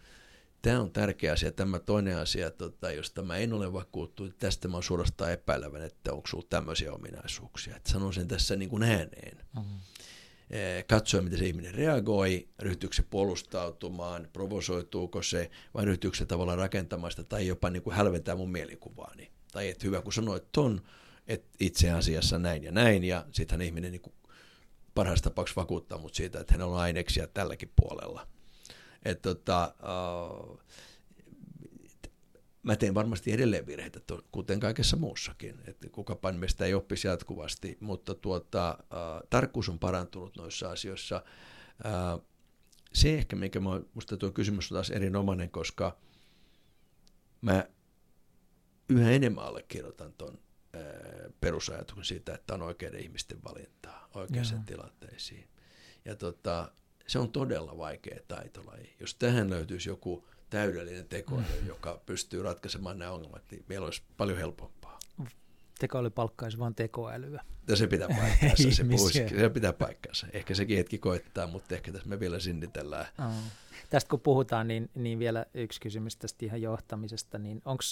tämä on tärkeä asia. Tämä toinen asia, tota, josta mä en ole vakuuttunut, tästä mä oon suorastaan epäilevän, että onko sulla tämmöisiä ominaisuuksia. Että sanon sen tässä niin kuin ääneen. Mm-hmm. Katsoa, miten se ihminen reagoi, ryhtyykö se puolustautumaan, provosoituuko se, vai ryhtyykö se tavallaan rakentamaan sitä, tai jopa niin kuin hälventää mun mielikuvaani. Tai että hyvä, kun sanoit ton, että itse asiassa näin ja näin, ja sittenhän ihminen niin kuin parhaassa tapauksessa vakuuttaa mut siitä, että hänellä on aineksia tälläkin puolella. Et tota, uh, mä teen varmasti edelleen virheitä, kuten kaikessa muussakin, että kukapa meistä ei oppisi jatkuvasti, mutta tuota, uh, tarkkuus on parantunut noissa asioissa. Uh, se ehkä, mikä mä, musta tuo kysymys on taas erinomainen, koska mä yhä enemmän allekirjoitan tuon perusajatuksen siitä, että on oikeiden ihmisten valintaa oikeisiin tilanteisiin. Ja tota, se on todella vaikea taitolaji. Jos tähän löytyisi joku täydellinen tekoäly, mm. joka pystyy ratkaisemaan nämä ongelmat, niin meillä olisi paljon helpompaa. Tekoäly palkkaisi vain tekoälyä. Ja se pitää paikkaansa, se, puhuisi, se pitää paikkaansa. Ehkä sekin hetki koittaa, mutta ehkä tässä me vielä sinnitellään. Oh. Tästä kun puhutaan, niin, niin vielä yksi kysymys tästä ihan johtamisesta, niin onko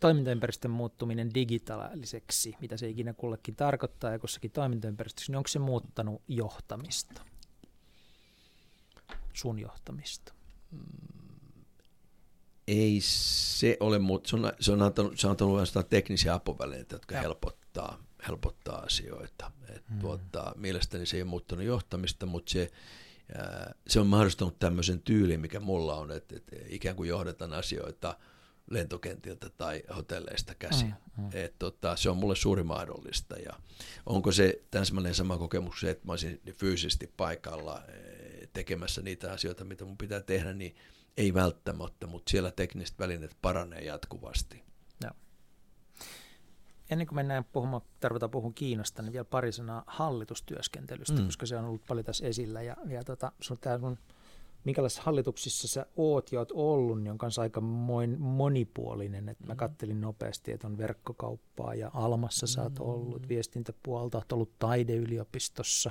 toimintaympäristön muuttuminen digitaaliseksi, mitä se ikinä kullekin tarkoittaa ja kussakin toimintaympäristössä, niin onko se muuttanut johtamista? Sun johtamista? Ei se ole, mutta se on, se on antanut, se on antanut teknisiä apuvälineitä, jotka ja. helpottaa, helpottaa asioita. Et hmm. tuota, mielestäni se ei ole muuttanut johtamista, mutta se, se on mahdollistanut tämmöisen tyylin, mikä mulla on, että, että ikään kuin johdetaan asioita – lentokentiltä tai hotelleista käsin. Mm, mm. Et, tota, se on mulle suuri mahdollista. Ja onko se täsmälleen sama kokemus, että mä olisin fyysisesti paikalla tekemässä niitä asioita, mitä mun pitää tehdä, niin ei välttämättä, mutta siellä tekniset välineet paranee jatkuvasti. Ja. Ennen kuin mennään puhumaan, tarvitaan puhua Kiinasta, niin vielä pari sanaa hallitustyöskentelystä, mm. koska se on ollut paljon tässä esillä. Ja, ja tota, sun, tämä sun minkälaisissa hallituksissa sä oot ja oot ollut, niin on kanssa aika moin, monipuolinen. Et mä mm. kattelin nopeasti, että on verkkokauppaa ja Almassa sä oot ollut, viestintäpuolta, oot ollut taideyliopistossa.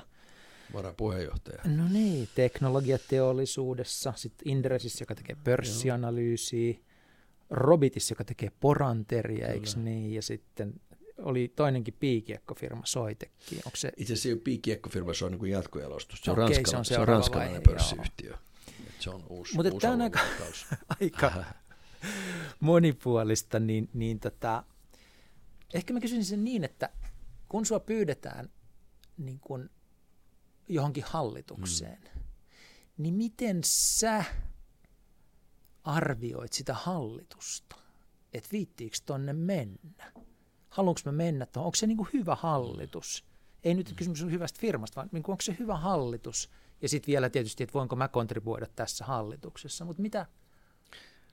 Varapuheenjohtaja. No niin, teknologiateollisuudessa, sitten Indresissä, joka tekee pörssianalyysiä, Robitis, joka tekee poranteria, eikö niin, ja sitten oli toinenkin piikiekkofirma Soitekki. Onko se... Itse asiassa ei ole piikiekkofirma, se on niin jatkojalostus. Se on, okay, ranskala- se on, se on ranskalainen pörssiyhtiö. Joo. Se on uusi, Mutta uusi tämä on aika, aika monipuolista, niin, niin tota, ehkä mä kysyisin sen niin, että kun sua pyydetään niin kun johonkin hallitukseen, hmm. niin miten sä arvioit sitä hallitusta, että viittiikö tonne mennä? Haluanko mä mennä tuohon? Onko se niin kuin hyvä hallitus? Ei nyt kysymys on hyvästä firmasta, vaan niin kuin onko se hyvä hallitus, ja sitten vielä tietysti, että voinko mä kontribuoida tässä hallituksessa, mutta mitä?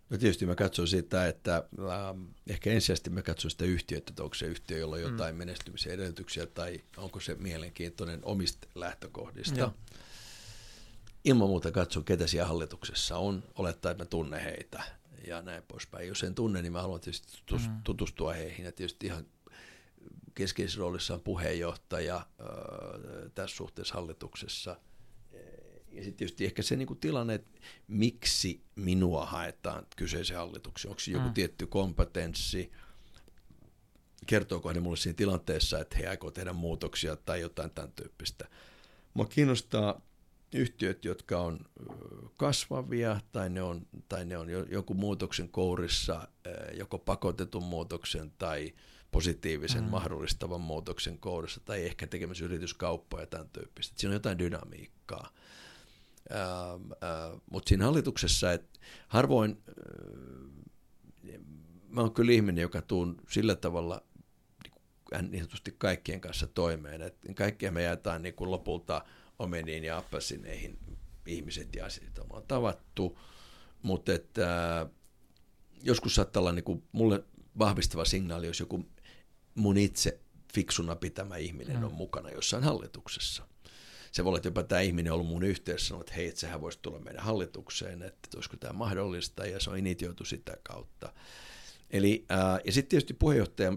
No tietysti mä katson sitä, että ähm, ehkä ensisijaisesti mä katson sitä yhtiötä, että onko se yhtiö, jolla on mm. jotain mm. menestymisen edellytyksiä tai onko se mielenkiintoinen omista lähtökohdista. Joo. Ilman muuta katson, ketä siellä hallituksessa on, olettaa, että mä tunnen heitä ja näin poispäin. Jos en tunne, niin mä haluan tietysti mm. tutustua heihin ja tietysti ihan keskeisessä roolissa on puheenjohtaja äh, tässä suhteessa hallituksessa – ja sitten tietysti ehkä se niin kuin tilanne, että miksi minua haetaan kyseisen hallituksen. Onko joku mm. tietty kompetenssi, kertooko ne mulle siinä tilanteessa, että he aikoo tehdä muutoksia tai jotain tämän tyyppistä. Mua kiinnostaa yhtiöt, jotka on kasvavia tai ne on, tai ne on joku muutoksen kourissa, joko pakotetun muutoksen tai positiivisen mm. mahdollistavan muutoksen kourissa tai ehkä tekemässä yrityskauppaa ja tämän tyyppistä. Siinä on jotain dynamiikkaa. Ähm, äh, Mutta siinä hallituksessa, että harvoin äh, mä oon kyllä ihminen, joka tuun sillä tavalla niin sanotusti kaikkien kanssa toimeen, että kaikkia me jaetaan niin kuin lopulta omeniin ja appelsineihin ihmiset ja asiat on tavattu, mutta että, äh, joskus saattaa olla niin kuin mulle vahvistava signaali, jos joku mun itse fiksuna pitämä ihminen mm. on mukana jossain hallituksessa. Se voi olla, että jopa tämä ihminen on ollut mun yhteydessä sanonut, että hei, että sehän voisi tulla meidän hallitukseen, että olisiko tämä mahdollista, ja se on initioitu sitä kautta. Eli, ää, ja sitten tietysti puheenjohtaja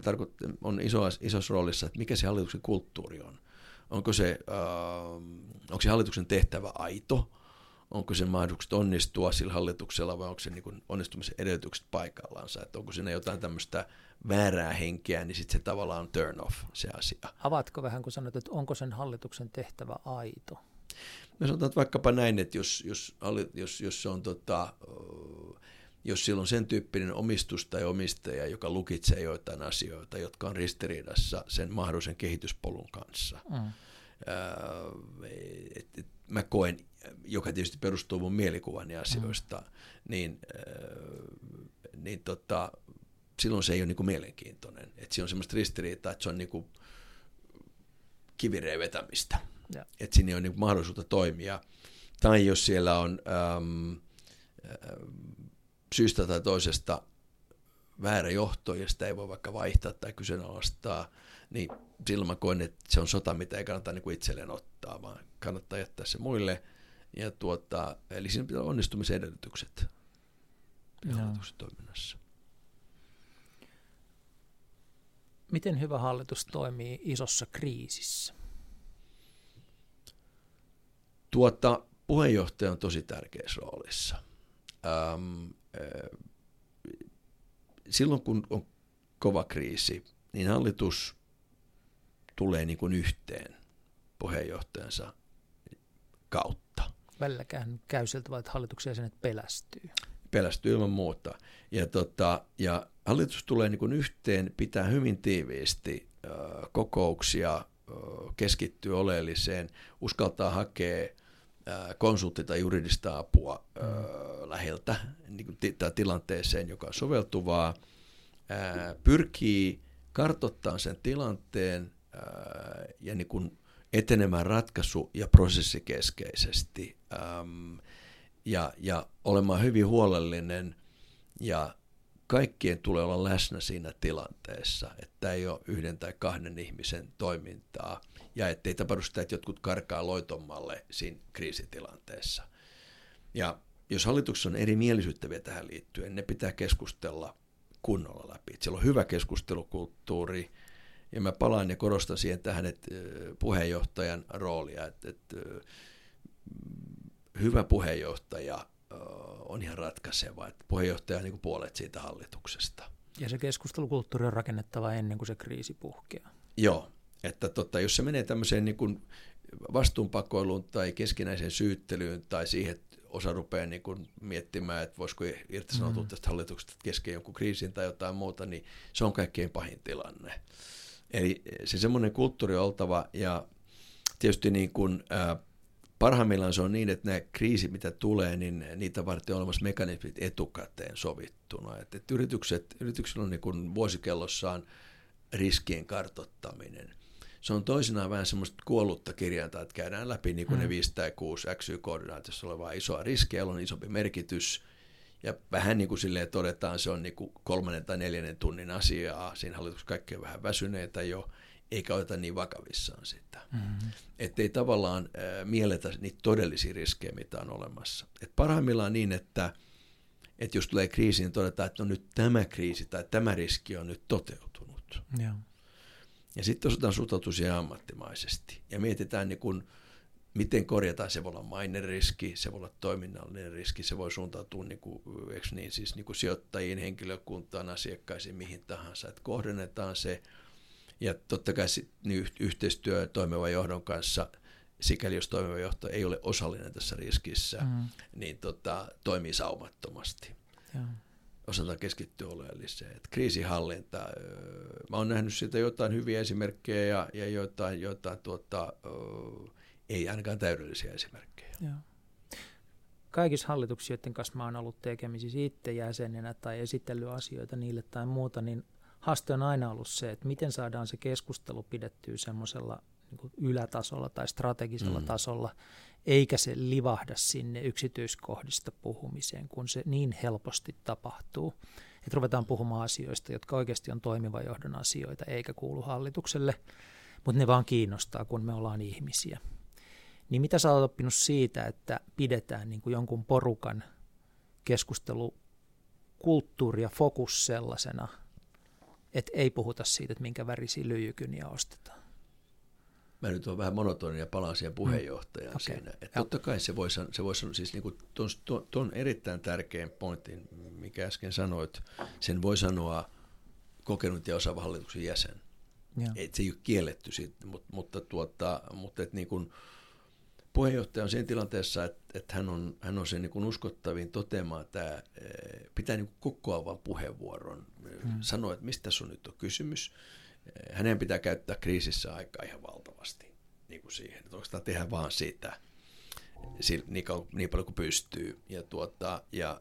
on iso, isossa roolissa, että mikä se hallituksen kulttuuri on. Onko se, ää, onko se hallituksen tehtävä aito? Onko se mahdollisuus onnistua sillä hallituksella vai onko se niin onnistumisen edellytykset paikallansa? Että onko siinä jotain tämmöistä väärää henkeä, niin sitten se tavallaan on turn off se asia. Avatko vähän, kun sanot, että onko sen hallituksen tehtävä aito? No sanotaan että vaikkapa näin, että jos, jos, jos, jos se on tota, jos sillä on sen tyyppinen omistus tai omistaja, joka lukitsee joitain asioita, jotka on ristiriidassa sen mahdollisen kehityspolun kanssa. Mm. et, et, mä koen, joka tietysti perustuu mun mielikuvani asioista, mm. niin, niin tota, silloin se ei ole niin kuin mielenkiintoinen. Että siinä on semmoista ristiriitaa, että se on niin kuin kivireen vetämistä. Ja. Että siinä on niin kuin mahdollisuutta toimia. Tai jos siellä on äm, syystä tai toisesta väärä johto, ja sitä ei voi vaikka vaihtaa tai kyseenalaistaa, niin silloin mä koen, että se on sota, mitä ei kannata niin kuin itselleen ottaa, vaan kannattaa jättää se muille. Ja tuota, eli siinä pitää olla onnistumisen edellytykset toiminnassa. Miten hyvä hallitus toimii isossa kriisissä? Tuota, puheenjohtaja on tosi tärkeässä roolissa. Ähm, äh, silloin kun on kova kriisi, niin hallitus tulee niin kuin yhteen puheenjohtajansa kautta. Välilläkään käy siltä, että hallituksen jäsenet pelästyy. Pelästyy ilman muuta. Ja, tota, ja hallitus tulee niin kuin yhteen, pitää hyvin tiiviisti äh, kokouksia, äh, keskittyy oleelliseen, uskaltaa hakea konsultti- tai juridista apua äh, läheltä niin kuin t- tilanteeseen, joka on soveltuvaa, äh, pyrkii kartoittamaan sen tilanteen äh, ja niin kuin etenemään ratkaisu- ja prosessikeskeisesti. Ähm, ja, ja olemaan hyvin huolellinen ja kaikkien tulee olla läsnä siinä tilanteessa, että ei ole yhden tai kahden ihmisen toimintaa ja ettei tapahdu sitä, että jotkut karkaa loitommalle siinä kriisitilanteessa. Ja jos hallituksessa on eri mielisyyttä vielä tähän liittyen, ne pitää keskustella kunnolla läpi. Että siellä on hyvä keskustelukulttuuri, ja mä palaan ja korostan siihen tähän että puheenjohtajan roolia, että, että hyvä puheenjohtaja on ihan ratkaiseva. Että puheenjohtaja on niin kuin puolet siitä hallituksesta. Ja se keskustelukulttuuri on rakennettava ennen kuin se kriisi puhkeaa. Joo, että tota, jos se menee tämmöiseen niin kuin vastuunpakoiluun tai keskinäiseen syyttelyyn tai siihen, että osa rupeaa niin kuin miettimään, että voisiko irtisanoutua mm. tästä hallituksesta kesken jonkun kriisin tai jotain muuta, niin se on kaikkein pahin tilanne. Eli se semmoinen kulttuuri on oltava ja tietysti niin kuin, ää, Parhaimmillaan se on niin, että nämä kriisit, mitä tulee, niin niitä varten on olemassa mekanismit etukäteen sovittuna. Että, että yritykset, yrityksillä on niin kuin vuosikellossaan riskien kartottaminen. Se on toisinaan vähän semmoista kuollutta kirjainta, että käydään läpi niin kuin hmm. ne 5 tai 6 XY-koordinaatiossa olevaa isoa riskiä, jolla on isompi merkitys. Ja vähän niin kuin silleen todetaan, se on niin kuin kolmannen tai neljännen tunnin asiaa. Siinä hallituksessa kaikki on vähän väsyneitä jo eikä oteta niin vakavissaan sitä. Mm-hmm. Että ei tavallaan äh, mielletä niitä todellisia riskejä, mitä on olemassa. Et parhaimmillaan niin, että, että jos tulee kriisi, niin todetaan, että no nyt tämä kriisi tai tämä riski on nyt toteutunut. Yeah. Ja sitten osataan suhtautua siihen ammattimaisesti. Ja mietitään, niin kun, miten korjataan. Se voi olla maineriski, se voi olla toiminnallinen riski, se voi suuntautua niin kuin, niin, siis niin kuin sijoittajiin, henkilökuntaan, asiakkaisiin, mihin tahansa. Että kohdennetaan se – ja totta kai niin yhteistyö toimivan johdon kanssa sikäli jos toimiva johto ei ole osallinen tässä riskissä, mm. niin tota, toimii saumattomasti. Joo. Osataan keskittyä oleelliseen. Et kriisihallinta, mä oon nähnyt siitä jotain hyviä esimerkkejä ja, ja jotain, jotain tuota, ei ainakaan täydellisiä esimerkkejä. Joo. Kaikissa hallituksissa, joiden kanssa mä oon ollut tekemisissä itse jäsenenä tai esitellyt asioita niille tai muuta, niin haaste on aina ollut se, että miten saadaan se keskustelu pidettyä semmoisella niin ylätasolla tai strategisella mm. tasolla, eikä se livahda sinne yksityiskohdista puhumiseen, kun se niin helposti tapahtuu. Että ruvetaan puhumaan asioista, jotka oikeasti on toimiva johdon asioita, eikä kuulu hallitukselle, mutta ne vaan kiinnostaa, kun me ollaan ihmisiä. Niin mitä sä oot oppinut siitä, että pidetään niin kuin jonkun porukan keskustelukulttuuri ja fokus sellaisena, että ei puhuta siitä, että minkä värisiä lyijykyniä ostetaan? mä nyt on vähän monotonia ja palaan siihen puheenjohtajaan mm. okay. siinä. Että totta kai se voisi, se voisi siis niin tuon, tuon, tuon erittäin tärkeän pointin, mikä äsken sanoit, sen voi sanoa kokenut ja osaava hallituksen jäsen. Ja. Et se ei ole kielletty siitä, mutta, mutta, tuota, mutta et niin kuin, puheenjohtaja on siinä tilanteessa, että, että hän on, hän on sen niin uskottavin toteamaan, että pitää niin kokoavan puheenvuoron, hmm. sanoa, että mistä sun nyt on kysymys, hänen pitää käyttää kriisissä aikaa ihan valtavasti niin kuin siihen, että oikeastaan tehdä vaan sitä niin, kauan, niin paljon kuin pystyy ja, tuota, ja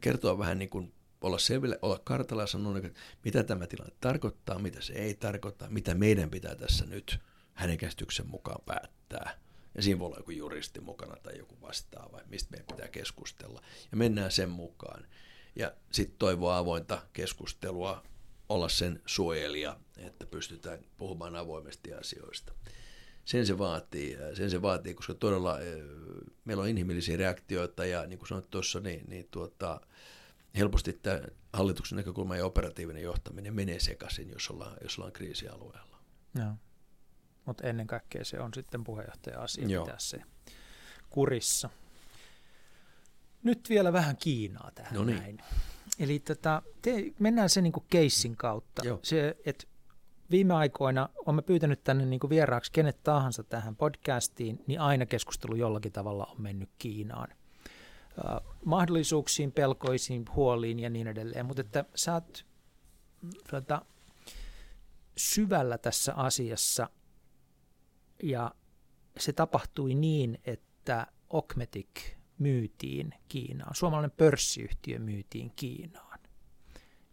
kertoa vähän niin kuin olla selville, olla kartalla ja sanoa, että mitä tämä tilanne tarkoittaa, mitä se ei tarkoita, mitä meidän pitää tässä nyt hänen käsityksen mukaan päättää. Ja siinä voi olla joku juristi mukana tai joku vastaava, mistä meidän pitää keskustella. Ja mennään sen mukaan. Ja sitten toivoa avointa keskustelua olla sen suojelija, että pystytään puhumaan avoimesti asioista. Sen se vaatii, sen se vaatii koska todella eh, meillä on inhimillisiä reaktioita ja niin kuin sanoit tuossa, niin, niin tuota, helposti tämä hallituksen näkökulma ja operatiivinen johtaminen menee sekaisin, jos ollaan, jos ollaan kriisialueella. Joo. Mutta ennen kaikkea se on sitten puheenjohtaja-asia pitää se kurissa. Nyt vielä vähän Kiinaa tähän no niin. näin. Eli tota, te, mennään se niinku keissin kautta. Joo. Se, et viime aikoina olemme pyytänyt tänne niinku vieraaksi kenet tahansa tähän podcastiin, niin aina keskustelu jollakin tavalla on mennyt Kiinaan. Uh, mahdollisuuksiin, pelkoisiin, huoliin ja niin edelleen. Mutta että sä oot tota, syvällä tässä asiassa ja se tapahtui niin, että Okmetik – myytiin Kiinaan. Suomalainen pörssiyhtiö myytiin Kiinaan.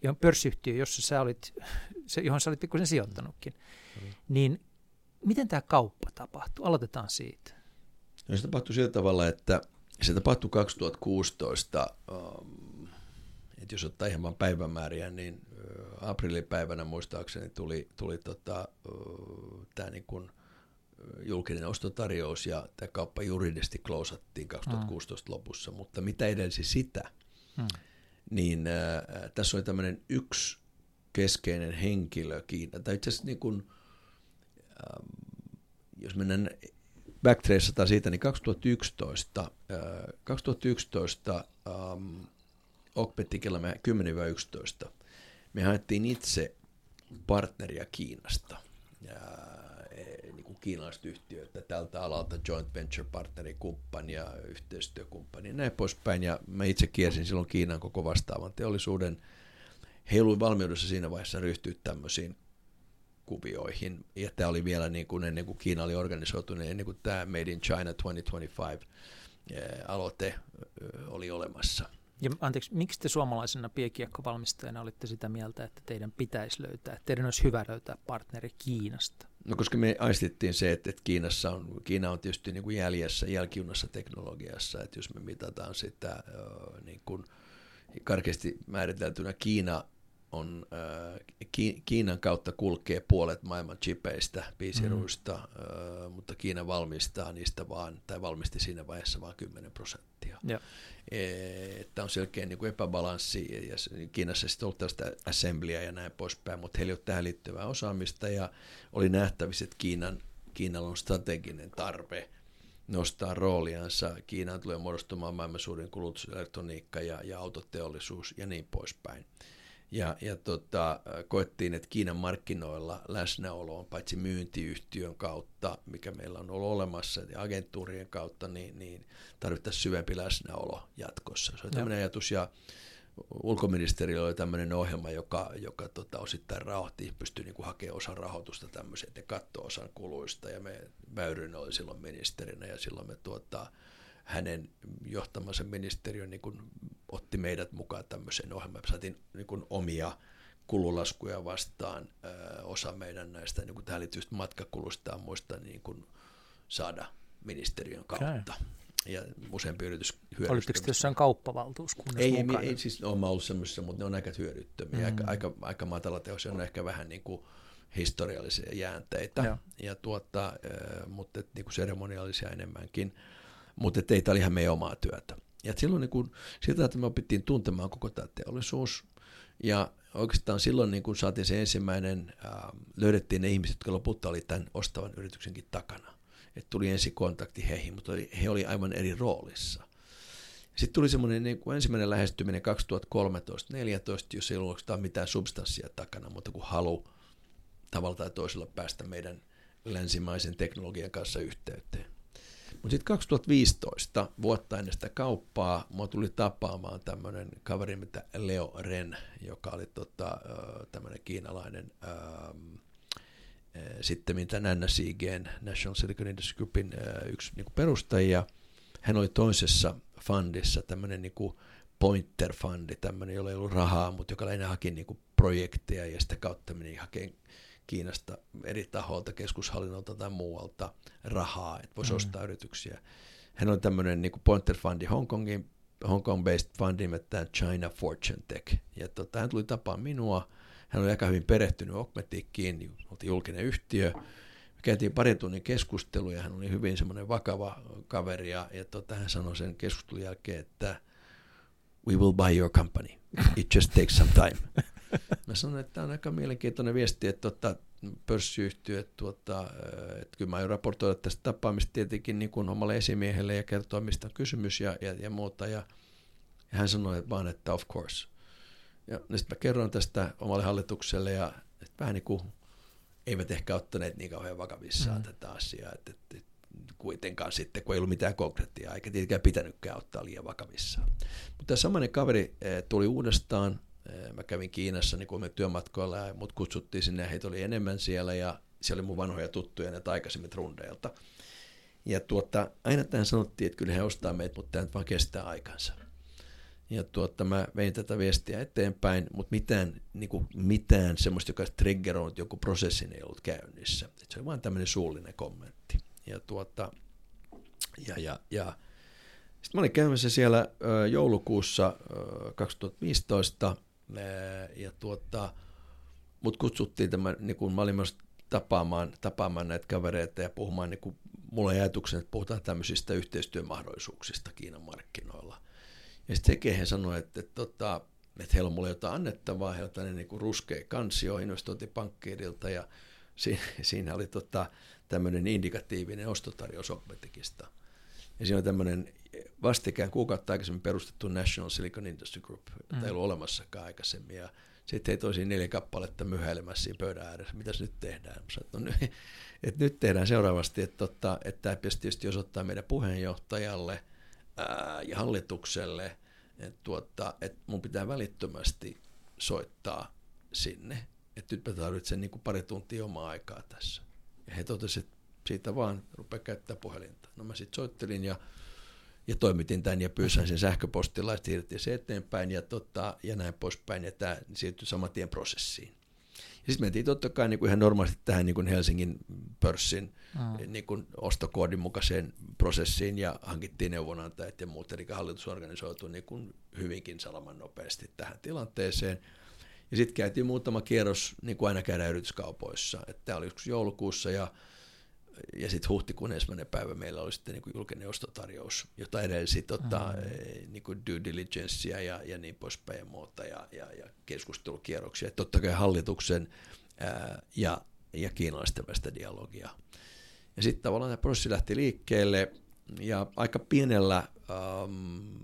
Johon pörssiyhtiö, jossa sä olit, se, johon sä olit pikkusen sijoittanutkin. Mm. Niin miten tämä kauppa tapahtui? Aloitetaan siitä. No se tapahtui sillä tavalla, että se tapahtui 2016, um, että jos ottaa ihan vain päivämääriä, niin uh, aprillipäivänä muistaakseni tuli, tuli tota, uh, tämä niin kuin – julkinen ostotarjous ja tämä kauppa juridisesti klousattiin 2016 mm. lopussa, mutta mitä edelsi sitä, mm. niin äh, tässä oli tämmöinen yksi keskeinen henkilö Kiina, tai itse asiassa niin kuin, ähm, jos mennään backtraceataan siitä, niin 2011, äh, 2011 ähm, Okpetti kello 10-11, me haettiin itse partneria Kiinasta. Ja kiinalaiset yhtiöitä tältä alalta, joint venture partneri, kumppani ja yhteistyökumppani ja näin poispäin. Ja mä itse kiersin silloin Kiinan koko vastaavan teollisuuden. He valmiudessa siinä vaiheessa ryhtyä tämmöisiin kuvioihin. Ja tämä oli vielä niin kuin ennen kuin Kiina oli organisoitunut, niin ennen kuin tämä Made in China 2025 aloite oli olemassa. Ja anteeksi, miksi te suomalaisena piekiekkovalmistajana olitte sitä mieltä, että teidän pitäisi löytää, että teidän olisi hyvä löytää partneri Kiinasta? No koska me aistittiin se, että, että Kiinassa on, Kiina on tietysti niin kuin jäljessä, jälkijunassa teknologiassa, että jos me mitataan sitä niin kuin karkeasti määriteltynä Kiina on, Kiinan kautta kulkee puolet maailman chipeistä, piisiruista, mm. mutta Kiina valmistaa niistä vaan, tai valmisti siinä vaiheessa vain 10 prosenttia. Ja. Että on selkeä niin kuin epäbalanssi, ja Kiinassa sitten ollut tällaista assemblyä ja näin poispäin, mutta heillä ei ole tähän liittyvää osaamista, ja oli nähtävissä, että Kiinan, Kiinalla on strateginen tarve nostaa rooliansa. Kiinaan tulee muodostumaan maailman suurin kulutuselektroniikka ja, ja autoteollisuus ja niin poispäin. Ja, ja tota, koettiin, että Kiinan markkinoilla läsnäolo on paitsi myyntiyhtiön kautta, mikä meillä on ollut olemassa, ja agentuurien kautta, niin, niin tarvittaisiin syvempi läsnäolo jatkossa. Se on tämmöinen ajatus, ja ulkoministeriö oli tämmöinen ohjelma, joka, joka tota, osittain rahoitti, pystyi niin kuin hakemaan osan rahoitusta tämmöiseen, että katto osan kuluista, ja me Väyrynen oli silloin ministerinä, ja silloin me tuota, hänen johtamansa ministeriö niin kuin otti meidät mukaan tämmöiseen ohjelmaan. Me saatiin niin kuin omia kululaskuja vastaan ö, osa meidän näistä niin kuin tähän liittyvistä matkakulusta ja muista niin kuin saada ministeriön kautta. Okay. Ja useampi yritys hyödyttää. Olitteko jossain kauppavaltuuskunnassa ei, mukana? Ei, ei siis ole ollut semmoisessa, mutta ne on aika hyödyttömiä. Mm. Aika, aika, aika matala teos on ehkä vähän niin kuin historiallisia jäänteitä, ja, ja tuota, mutta niin kuin seremoniaalisia enemmänkin mutta ei tämä oli ihan meidän omaa työtä. Ja silloin niin kun, sitä, että me opittiin tuntemaan koko tämä teollisuus, ja oikeastaan silloin niin kun saatiin se ensimmäinen, ää, löydettiin ne ihmiset, jotka lopulta oli tämän ostavan yrityksenkin takana. Että tuli ensi kontakti heihin, mutta oli, he oli aivan eri roolissa. Sitten tuli semmoinen niin kuin ensimmäinen lähestyminen 2013-2014, jos ei ollut mitään substanssia takana, mutta kun halu tavalla tai toisella päästä meidän länsimaisen teknologian kanssa yhteyteen. Mutta sitten 2015, vuotta ennen sitä kauppaa, mua tuli tapaamaan tämmöinen kaveri, mitä Leo Ren, joka oli tota, tämmöinen kiinalainen sitten mitä NSIGn, National Silicon Industry Groupin yksi niin perustajia. Hän oli toisessa fundissa, tämmöinen niin pointer-fundi, tämmöinen, jolla ei ollut rahaa, mutta joka lähinnä haki niin projekteja ja sitä kautta meni hakemaan Kiinasta eri taholta, keskushallinnolta tai muualta rahaa, että voisi mm. ostaa yrityksiä. Hän on tämmöinen niin Pointer Fundi Hongkongin, Hong Kong-based fundi nimeltään China Fortune Tech. Ja tota, hän tuli tapaan minua. Hän oli aika hyvin perehtynyt Okmetiikkiin, niin oltiin julkinen yhtiö. Me käytiin parin tunnin keskustelua ja hän oli hyvin semmoinen vakava kaveri. Ja, ja tota, hän sanoi sen keskustelun jälkeen, että we will buy your company. It just takes some time. Mä sanoin, että tämä on aika mielenkiintoinen viesti, että tuota, pörssiyhtiö, että, tuota, että kyllä mä aion raportoida tästä tapaamista tietenkin niin kuin omalle esimiehelle ja kertoa, mistä on kysymys ja, ja, ja muuta. Ja, ja hän sanoi vaan, että of course. Ja sitten mä kerron tästä omalle hallitukselle ja että vähän niin kuin eivät ehkä ottaneet niin kauhean vakavissaan mm. tätä asiaa, että, että, että kuitenkaan sitten, kun ei ollut mitään konkreettia, eikä tietenkään pitänytkään ottaa liian vakavissaan. Mutta tämä samainen kaveri tuli uudestaan Mä kävin Kiinassa niin me työmatkoilla ja mut kutsuttiin sinne ja heitä oli enemmän siellä ja siellä oli mun vanhoja tuttuja näitä aikaisemmin rundeilta. Ja tuota, aina tähän sanottiin, että kyllä he ostaa meitä, mutta tämä vaan kestää aikansa. Ja tuota, mä vein tätä viestiä eteenpäin, mutta mitään, niin kuin mitään semmoista, joka triggeroinut joku prosessin ei ollut käynnissä. Et se oli vain tämmöinen suullinen kommentti. Ja, tuota, ja, ja, ja sitten mä olin käymässä siellä joulukuussa ö, 2015 ja tuota, mut kutsuttiin tämän, niin kun mä olin myös tapaamaan, tapaamaan näitä kavereita ja puhumaan, niin kun mulla on ajatuksen, että puhutaan tämmöisistä yhteistyömahdollisuuksista Kiinan markkinoilla. Ja sitten Heke sanoi, että, että, että, että heillä on mulle jotain annettavaa, heillä on tämmöinen niin ruskea kansio investointipankkiirilta ja siinä, siinä oli tota, tämmöinen indikatiivinen ostotarjous Opmetikista. Ja siinä on tämmöinen vastikään kuukautta aikaisemmin perustettu National Silicon Industry Group, jota mm. ei ollut olemassakaan aikaisemmin. Ja sitten he toisiin neljä kappaletta myhäilemässä siinä pöydän ääressä, mitäs nyt tehdään. Sanoin, no, nyt, että nyt tehdään seuraavasti, että, totta, että tämä tietysti osoittaa meidän puheenjohtajalle ää, ja hallitukselle, että, tuota, että mun pitää välittömästi soittaa sinne, että nyt mä tarvitsen niin kuin pari tuntia omaa aikaa tässä. Ja he totesivat, että siitä vaan rupeaa käyttää puhelinta. No mä sitten soittelin ja ja toimitin tämän ja pyysin sen sähköpostilla ja siirrettiin se eteenpäin ja, tota, ja näin poispäin ja tämä siirtyi saman tien prosessiin. Ja sitten mentiin totta kai niin kuin ihan normaalisti tähän niin kuin Helsingin pörssin mm. niin kuin ostokoodin mukaiseen prosessiin ja hankittiin neuvonantajat ja muut, eli hallitus organisoitui niin kuin hyvinkin salaman nopeasti tähän tilanteeseen. Ja sitten käytiin muutama kierros, niin kuin aina käydään yrityskaupoissa. Tämä oli joskus joulukuussa ja ja sitten huhtikuun ensimmäinen päivä meillä oli sitten niin kuin julkinen ostotarjous, jota edelsi tota, mm-hmm. niin kuin due diligencea ja, ja niin poispäin ja muuta ja, ja, ja keskustelukierroksia. Totta kai hallituksen ää, ja, ja kiinalaisten välistä dialogia. Ja sitten tavallaan tämä prosessi lähti liikkeelle ja aika pienellä ähm,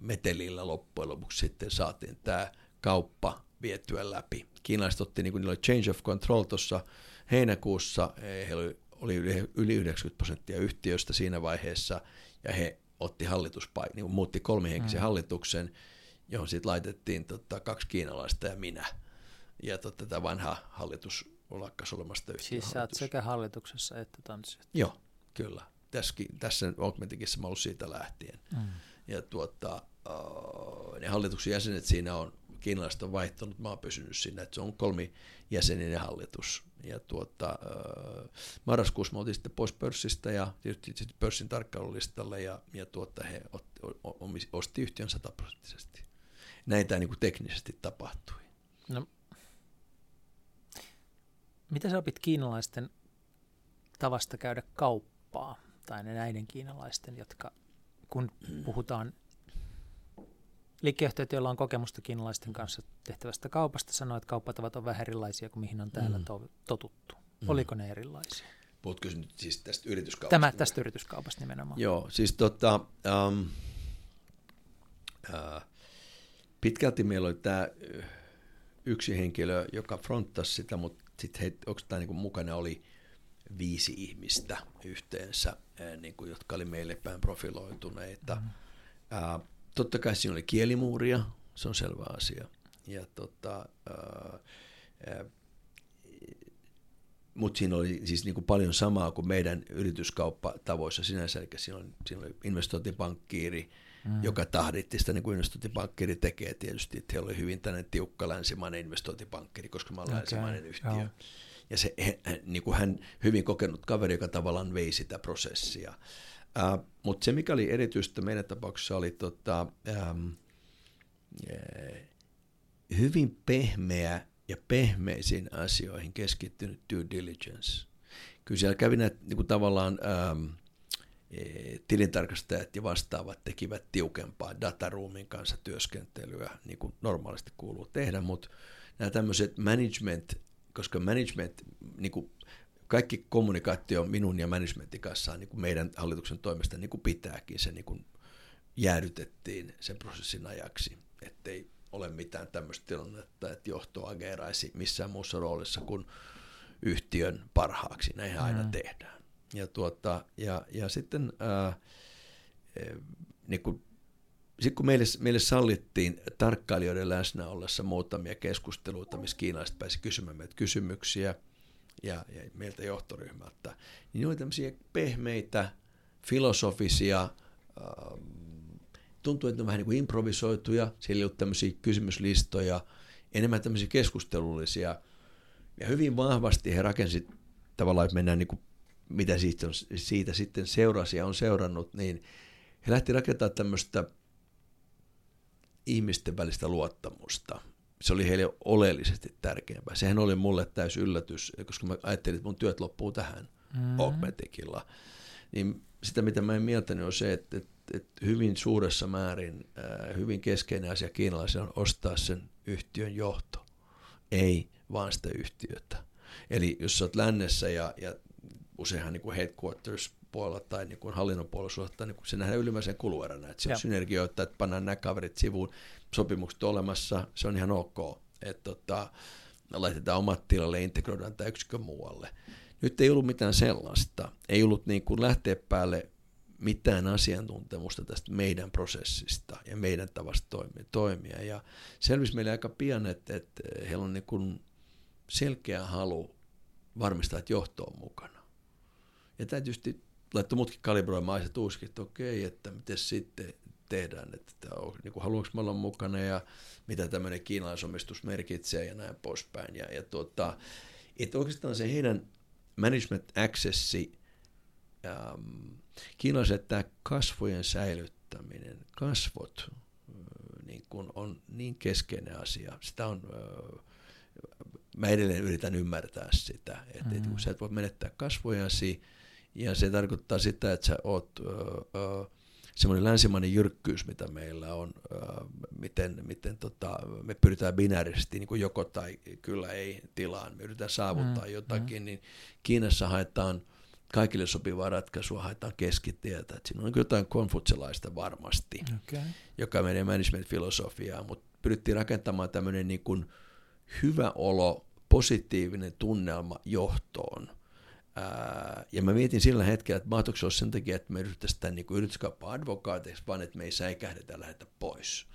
metelillä loppujen lopuksi sitten saatiin tämä kauppa vietyä läpi. Kiinalaiset otti, niin kuin niillä oli change of control tuossa heinäkuussa, heillä oli, oli yli 90 prosenttia yhtiöistä siinä vaiheessa, ja he otti hallituspaik, niin muutti kolmihenkisen mm. hallituksen, johon sitten laitettiin tota, kaksi kiinalaista ja minä. Ja tota, tämä vanha hallitus lakkasi olemasta Siis sä oot sekä hallituksessa että toimitusjohtajassa? Joo, kyllä. Tässäkin, tässä Augmentikissa mä ollut siitä lähtien. Mm. Ja tuota, ne hallituksen jäsenet siinä on, kiinalaiset on vaihtunut, mä oon pysynyt siinä, että se on kolmijäseninen hallitus. Ja tuota, marraskuussa me oltiin sitten pois pörssistä ja tietysti pörssin tarkkailulistalle ja, ja tuota, he otti, osti yhtiön sataprosenttisesti. Näin tämä niin teknisesti tapahtui. No, mitä sä opit kiinalaisten tavasta käydä kauppaa, tai näiden kiinalaisten, jotka kun puhutaan liikejohtajat, joilla on kokemusta kiinalaisten kanssa tehtävästä kaupasta, sanoo, että kauppatavat on vähän erilaisia kuin mihin on täällä mm. to- totuttu. Mm. Oliko ne erilaisia? Puhutko nyt siis tästä yrityskaupasta? Tämä tästä yrityskaupasta nimenomaan. Joo, siis tota, um, uh, pitkälti meillä oli tämä yksi henkilö, joka fronttasi sitä, mutta sitten onko tämä niin mukana oli viisi ihmistä yhteensä, niin kuin, jotka oli meille päin profiloituneita. Mm. Uh, totta kai siinä oli kielimuuria, se on selvä asia. Ja tota, mutta siinä oli siis niin kuin paljon samaa kuin meidän yrityskauppatavoissa sinänsä, eli siinä oli, siinä oli investointipankkiiri, mm. joka tahditti sitä, niin kuin investointipankkiiri tekee tietysti, että he oli hyvin tänne tiukka länsimainen investointipankkiiri, koska me ollaan okay. länsimainen yhtiö. Joo. Ja se, niin kuin hän hyvin kokenut kaveri, joka tavallaan vei sitä prosessia. Uh, Mutta se, mikä oli erityistä meidän tapauksessa, oli tota, um, yeah, hyvin pehmeä ja pehmeisiin asioihin keskittynyt due diligence. Kyllä siellä kävi näitä niin kuin tavallaan um, tilintarkastajat ja vastaavat tekivät tiukempaa dataroomin kanssa työskentelyä, niin kuin normaalisti kuuluu tehdä, mutta nämä tämmöiset management, koska management, niin kuin kaikki kommunikaatio minun ja managementin kanssa niin kuin meidän hallituksen toimesta niin kuin pitääkin, se niin kuin jäädytettiin sen prosessin ajaksi, ettei ole mitään tämmöistä tilannetta, että johto ageeraisi missään muussa roolissa kuin yhtiön parhaaksi. Näin mm. aina tehdään. Ja, tuota, ja, ja sitten ää, niin kuin, sitten kun meille, meille sallittiin tarkkailijoiden läsnä ollessa muutamia keskusteluita, missä kiinalaiset pääsi kysymään meitä kysymyksiä – ja, ja meiltä johtoryhmältä, niin ne oli tämmöisiä pehmeitä, filosofisia, äh, tuntuu, että ne on vähän niin kuin improvisoituja, siellä ei ollut tämmöisiä kysymyslistoja, enemmän tämmöisiä keskustelullisia, ja hyvin vahvasti he rakensivat tavallaan, että mennään niin kuin, mitä siitä, on, siitä sitten seurasi ja on seurannut, niin he lähti rakentamaan tämmöistä ihmisten välistä luottamusta se oli heille oleellisesti tärkeämpää. Sehän oli mulle täys yllätys, koska mä ajattelin, että mun työt loppuu tähän mm-hmm. Augmentikilla. Niin sitä, mitä mä en mieltänyt, on se, että, että, että hyvin suuressa määrin, äh, hyvin keskeinen asia kiinalaisilla on ostaa sen yhtiön johto, ei vaan sitä yhtiötä. Eli jos sä oot lännessä ja, ja useinhan niin kuin headquarters puolella tai niin kuin hallinnon puolella suhtaa, niin se nähdään ylimmäisen kulueränä, että se on synergioita, että pannaan nämä kaverit sivuun, sopimukset olemassa, se on ihan ok, että tota, laitetaan omat tilalle integroidaan tämä yksikö muualle. Nyt ei ollut mitään sellaista, ei ollut niin kuin lähteä päälle mitään asiantuntemusta tästä meidän prosessista ja meidän tavasta toimia. Ja selvisi meille aika pian, että, että heillä on niin kuin selkeä halu varmistaa, että johto on mukana. Ja tämä tietysti laittoi mutkin kalibroimaan ja uuskin, että okei, että miten sitten tehdään, että on, niin kuin haluanko me olla mukana ja mitä tämmöinen kiinalaisomistus merkitsee ja näin poispäin. Ja, ja tuota, että oikeastaan se heidän management accessi, ähm, kiinalaiset tämä kasvojen säilyttäminen, kasvot niin kuin on niin keskeinen asia. Sitä on, äh, mä edelleen yritän ymmärtää sitä, että mm-hmm. et, kun sä et voi menettää kasvojasi, ja se tarkoittaa sitä, että sä oot äh, äh, semmoinen länsimainen jyrkkyys, mitä meillä on, miten, miten tota, me pyritään binäärisesti niin kuin joko tai kyllä ei tilaan, me yritetään saavuttaa mm, jotakin, mm. niin Kiinassa haetaan kaikille sopivaa ratkaisua, haetaan keskitietä. että siinä on jotain konfutselaista varmasti, okay. joka menee management-filosofiaan, mutta pyrittiin rakentamaan tämmöinen niin kuin hyvä olo, positiivinen tunnelma johtoon. Ja mä mietin sillä hetkellä, että mahtoiko se sen takia, että me yrittäisiin tämän niin yrityskaupan advokaateiksi, vaan että me ei säikähdetä lähetä pois.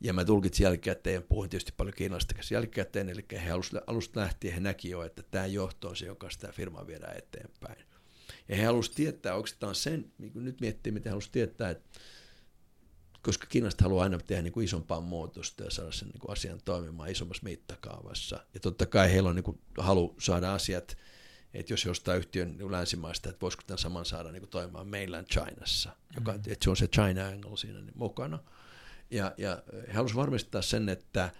Ja mä tulkitsin jälkikäteen, puhuin tietysti paljon kiinalaisista jälkikäteen, eli he alusta, lähtien he näki jo, että tämä johto on se, joka sitä firmaa viedään eteenpäin. Ja he halusivat tietää oikeastaan sen, niin kuin nyt miettii, miten he halusivat tietää, että koska Kiinasta haluaa aina tehdä niin kuin isompaa muutosta ja saada sen niin kuin asian toimimaan isommassa mittakaavassa. Ja totta kai heillä on niin kuin halu saada asiat, että jos jostain yhtiön länsimaista, että voisiko tämän saman saada niin kuin toimimaan mainland Chinassa, joka, mm-hmm. että se on se China angle siinä niin mukana. Ja, ja he halusivat varmistaa sen, että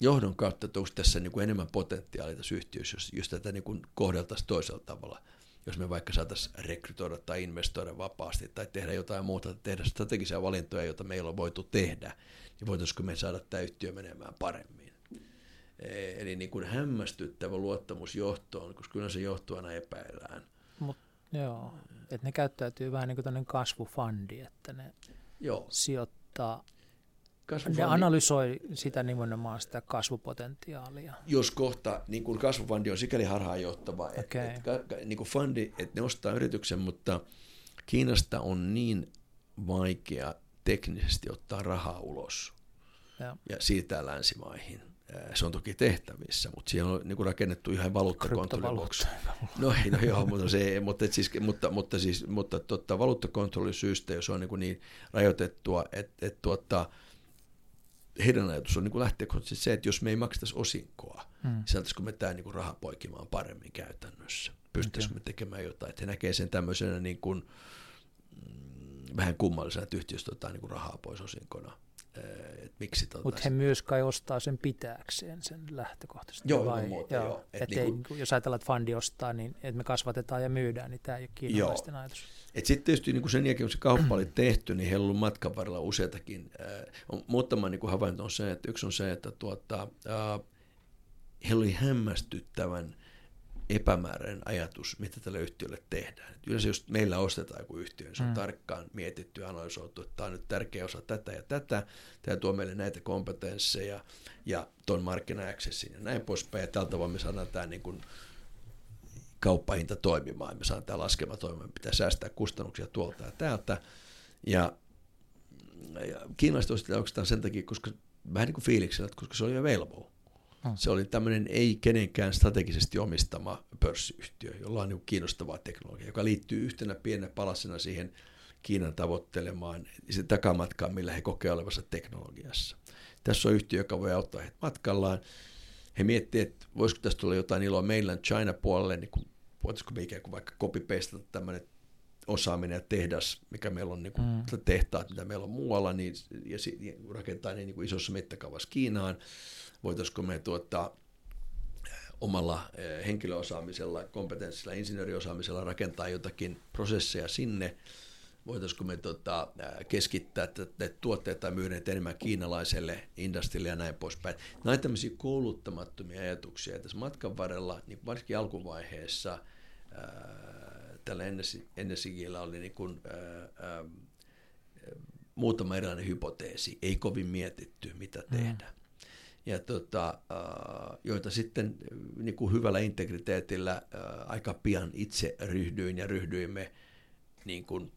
johdon kautta tulisi tässä niin kuin enemmän potentiaalia tässä yhtiössä, jos, jos tätä niin kuin kohdeltaisiin toisella tavalla. Jos me vaikka saataisiin rekrytoida tai investoida vapaasti tai tehdä jotain muuta, tehdä strategisia valintoja, joita meillä on voitu tehdä, niin voitaisiinko me saada tämä yhtiö menemään paremmin. E, eli niin kuin hämmästyttävä luottamus johtoon, koska kyllä se johto aina epäillään. Mut, joo, että ne käyttäytyy vähän niin kuin kasvufandi, että ne Joo. sijoittaa tota, ne analysoi sitä nimenomaan sitä kasvupotentiaalia. Jos kohta, niin kuin kasvufandi on sikäli harhaanjohtava, okay. että et, niin kuin fundi, että ne ostaa yrityksen, mutta Kiinasta on niin vaikea teknisesti ottaa rahaa ulos ja, ja siirtää länsimaihin. Se on toki tehtävissä, mutta siellä on niin rakennettu ihan valuuttakontrolliboksi. No, no joo, mutta, se, mutta, siis, mutta, mutta, siis, mutta totta, valuuttakontrollisyystä, jos on niin, niin rajoitettua, että, että tuota, heidän ajatus on niin lähtökohtaisesti se, että jos me ei maksaisi osinkoa, hmm. saataisiko me tämä niin raha poikimaan paremmin käytännössä? Pystyttäisikö okay. me tekemään jotain? Että he näkee sen tämmöisenä niin kuin, mm, vähän kummallisena, että yhtiöstä ottaa niin rahaa pois osinkona miksi tota Mutta he myös kai ostaa sen pitääkseen sen lähtökohtaisesti. Joo, vai? muuta, joo. joo. Et niin kuin, jos ajatellaan, että fundi ostaa, niin että me kasvatetaan ja myydään, niin tämä ei ole kiinalaisten joo. ajatus. Et sitten tietysti niin kuin sen jälkeen, kun se kauppa oli tehty, niin heillä on ollut matkan varrella useitakin. Äh, muutama niin kuin havainto on se, että yksi on se, että tuota, äh, heillä oli hämmästyttävän epämääräinen ajatus, mitä tälle yhtiölle tehdään. Et yleensä jos meillä ostetaan joku yhtiö, niin se on mm. tarkkaan mietitty ja analysoitu, että tämä on nyt tärkeä osa tätä ja tätä, tämä tuo meille näitä kompetensseja ja tuon markkina ja näin poispäin. Ja tältä tavalla me saadaan tämä niin kuin kauppahinta toimimaan, me saadaan tämä laskema toimimaan, pitää säästää kustannuksia tuolta ja täältä. Ja, ja kiinalaiset ostetaan oikeastaan sen takia, koska vähän niin kuin fiiliksellä, koska se oli available. Hmm. Se oli tämmöinen ei kenenkään strategisesti omistama pörssiyhtiö, jolla on niin kiinnostavaa teknologiaa, joka liittyy yhtenä pienenä palasena siihen Kiinan tavoittelemaan se takamatkaan, millä he kokevat olevansa teknologiassa. Tässä on yhtiö, joka voi auttaa heitä matkallaan. He miettivät, että voisiko tästä tulla jotain iloa meillä China-puolelle, niin kuin, voitaisiko me ikään kuin vaikka copy tämmöinen osaaminen ja tehdas, mikä meillä on niin kuin mm. tehtaat, mitä meillä on muualla, niin, ja, ja rakentaa niin, niin kuin isossa mittakaavassa Kiinaan voitaisiko me tuottaa omalla eh, henkilöosaamisella, kompetenssilla, insinööriosaamisella rakentaa jotakin prosesseja sinne, voitaisiko me tota, keskittää että tuotteet tai myydä enemmän kiinalaiselle industrille ja näin poispäin. Ovat tämmöisiä kouluttamattomia ajatuksia. Tässä matkan varrella, niin varsinkin alkuvaiheessa, tällä NSIGillä oli niin kuin, ää, ää, muutama erilainen hypoteesi, ei kovin mietitty, mitä tehdä. Mm ja tota, joita sitten niin kuin hyvällä integriteetillä aika pian itse ryhdyin ja ryhdyimme niin kuin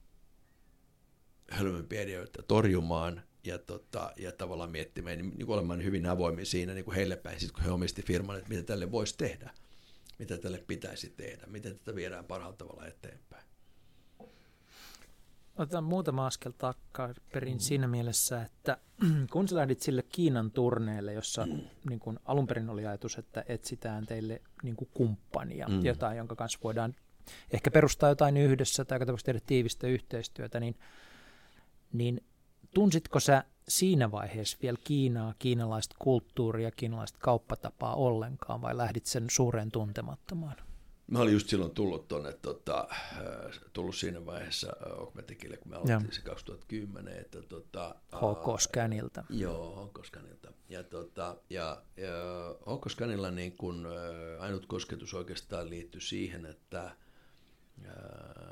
hölmömpiä ideoita torjumaan ja, tota, ja tavallaan miettimään, niin, kuin olemaan hyvin avoimia siinä niin kuin heille päin, sit kun he omisti firman, että mitä tälle voisi tehdä, mitä tälle pitäisi tehdä, miten tätä viedään parhaalla tavalla eteenpäin. Otetaan muutama askel takaperin mm. siinä mielessä, että kun sä lähdit sille Kiinan turneelle, jossa mm. niin kun alun perin oli ajatus, että etsitään teille niin kuin kumppania, mm. jotain, jonka kanssa voidaan ehkä perustaa jotain yhdessä tai tapauksessa tehdä tiivistä yhteistyötä, niin, niin tunsitko sä siinä vaiheessa vielä Kiinaa, kiinalaista kulttuuria, kiinalaista kauppatapaa ollenkaan vai lähdit sen suureen tuntemattomaan? Mä olin just silloin tullut tuonne, tota, äh, tullut siinä vaiheessa äh, Okmetikille, kun me aloitin se 2010. Että, tota, HK Scanilta. Joo, HK Scanilta. Ja, tota, ja, ja HK Scanilla niin kun, äh, ainut kosketus oikeastaan liittyi siihen, että äh,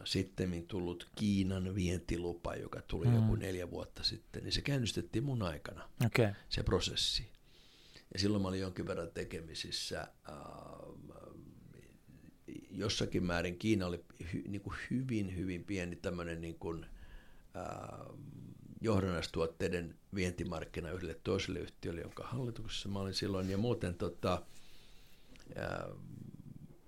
sitten tullut Kiinan vientilupa, joka tuli mm. joku neljä vuotta sitten, niin se käynnistettiin mun aikana, okay. se prosessi. Ja silloin mä olin jonkin verran tekemisissä. Äh, jossakin määrin Kiina oli hy, niin kuin hyvin, hyvin pieni tämmöinen niin kuin, äh, johdannaistuotteiden vientimarkkina yhdelle toiselle yhtiölle, jonka hallituksessa mä olin silloin. Ja muuten tota, ää,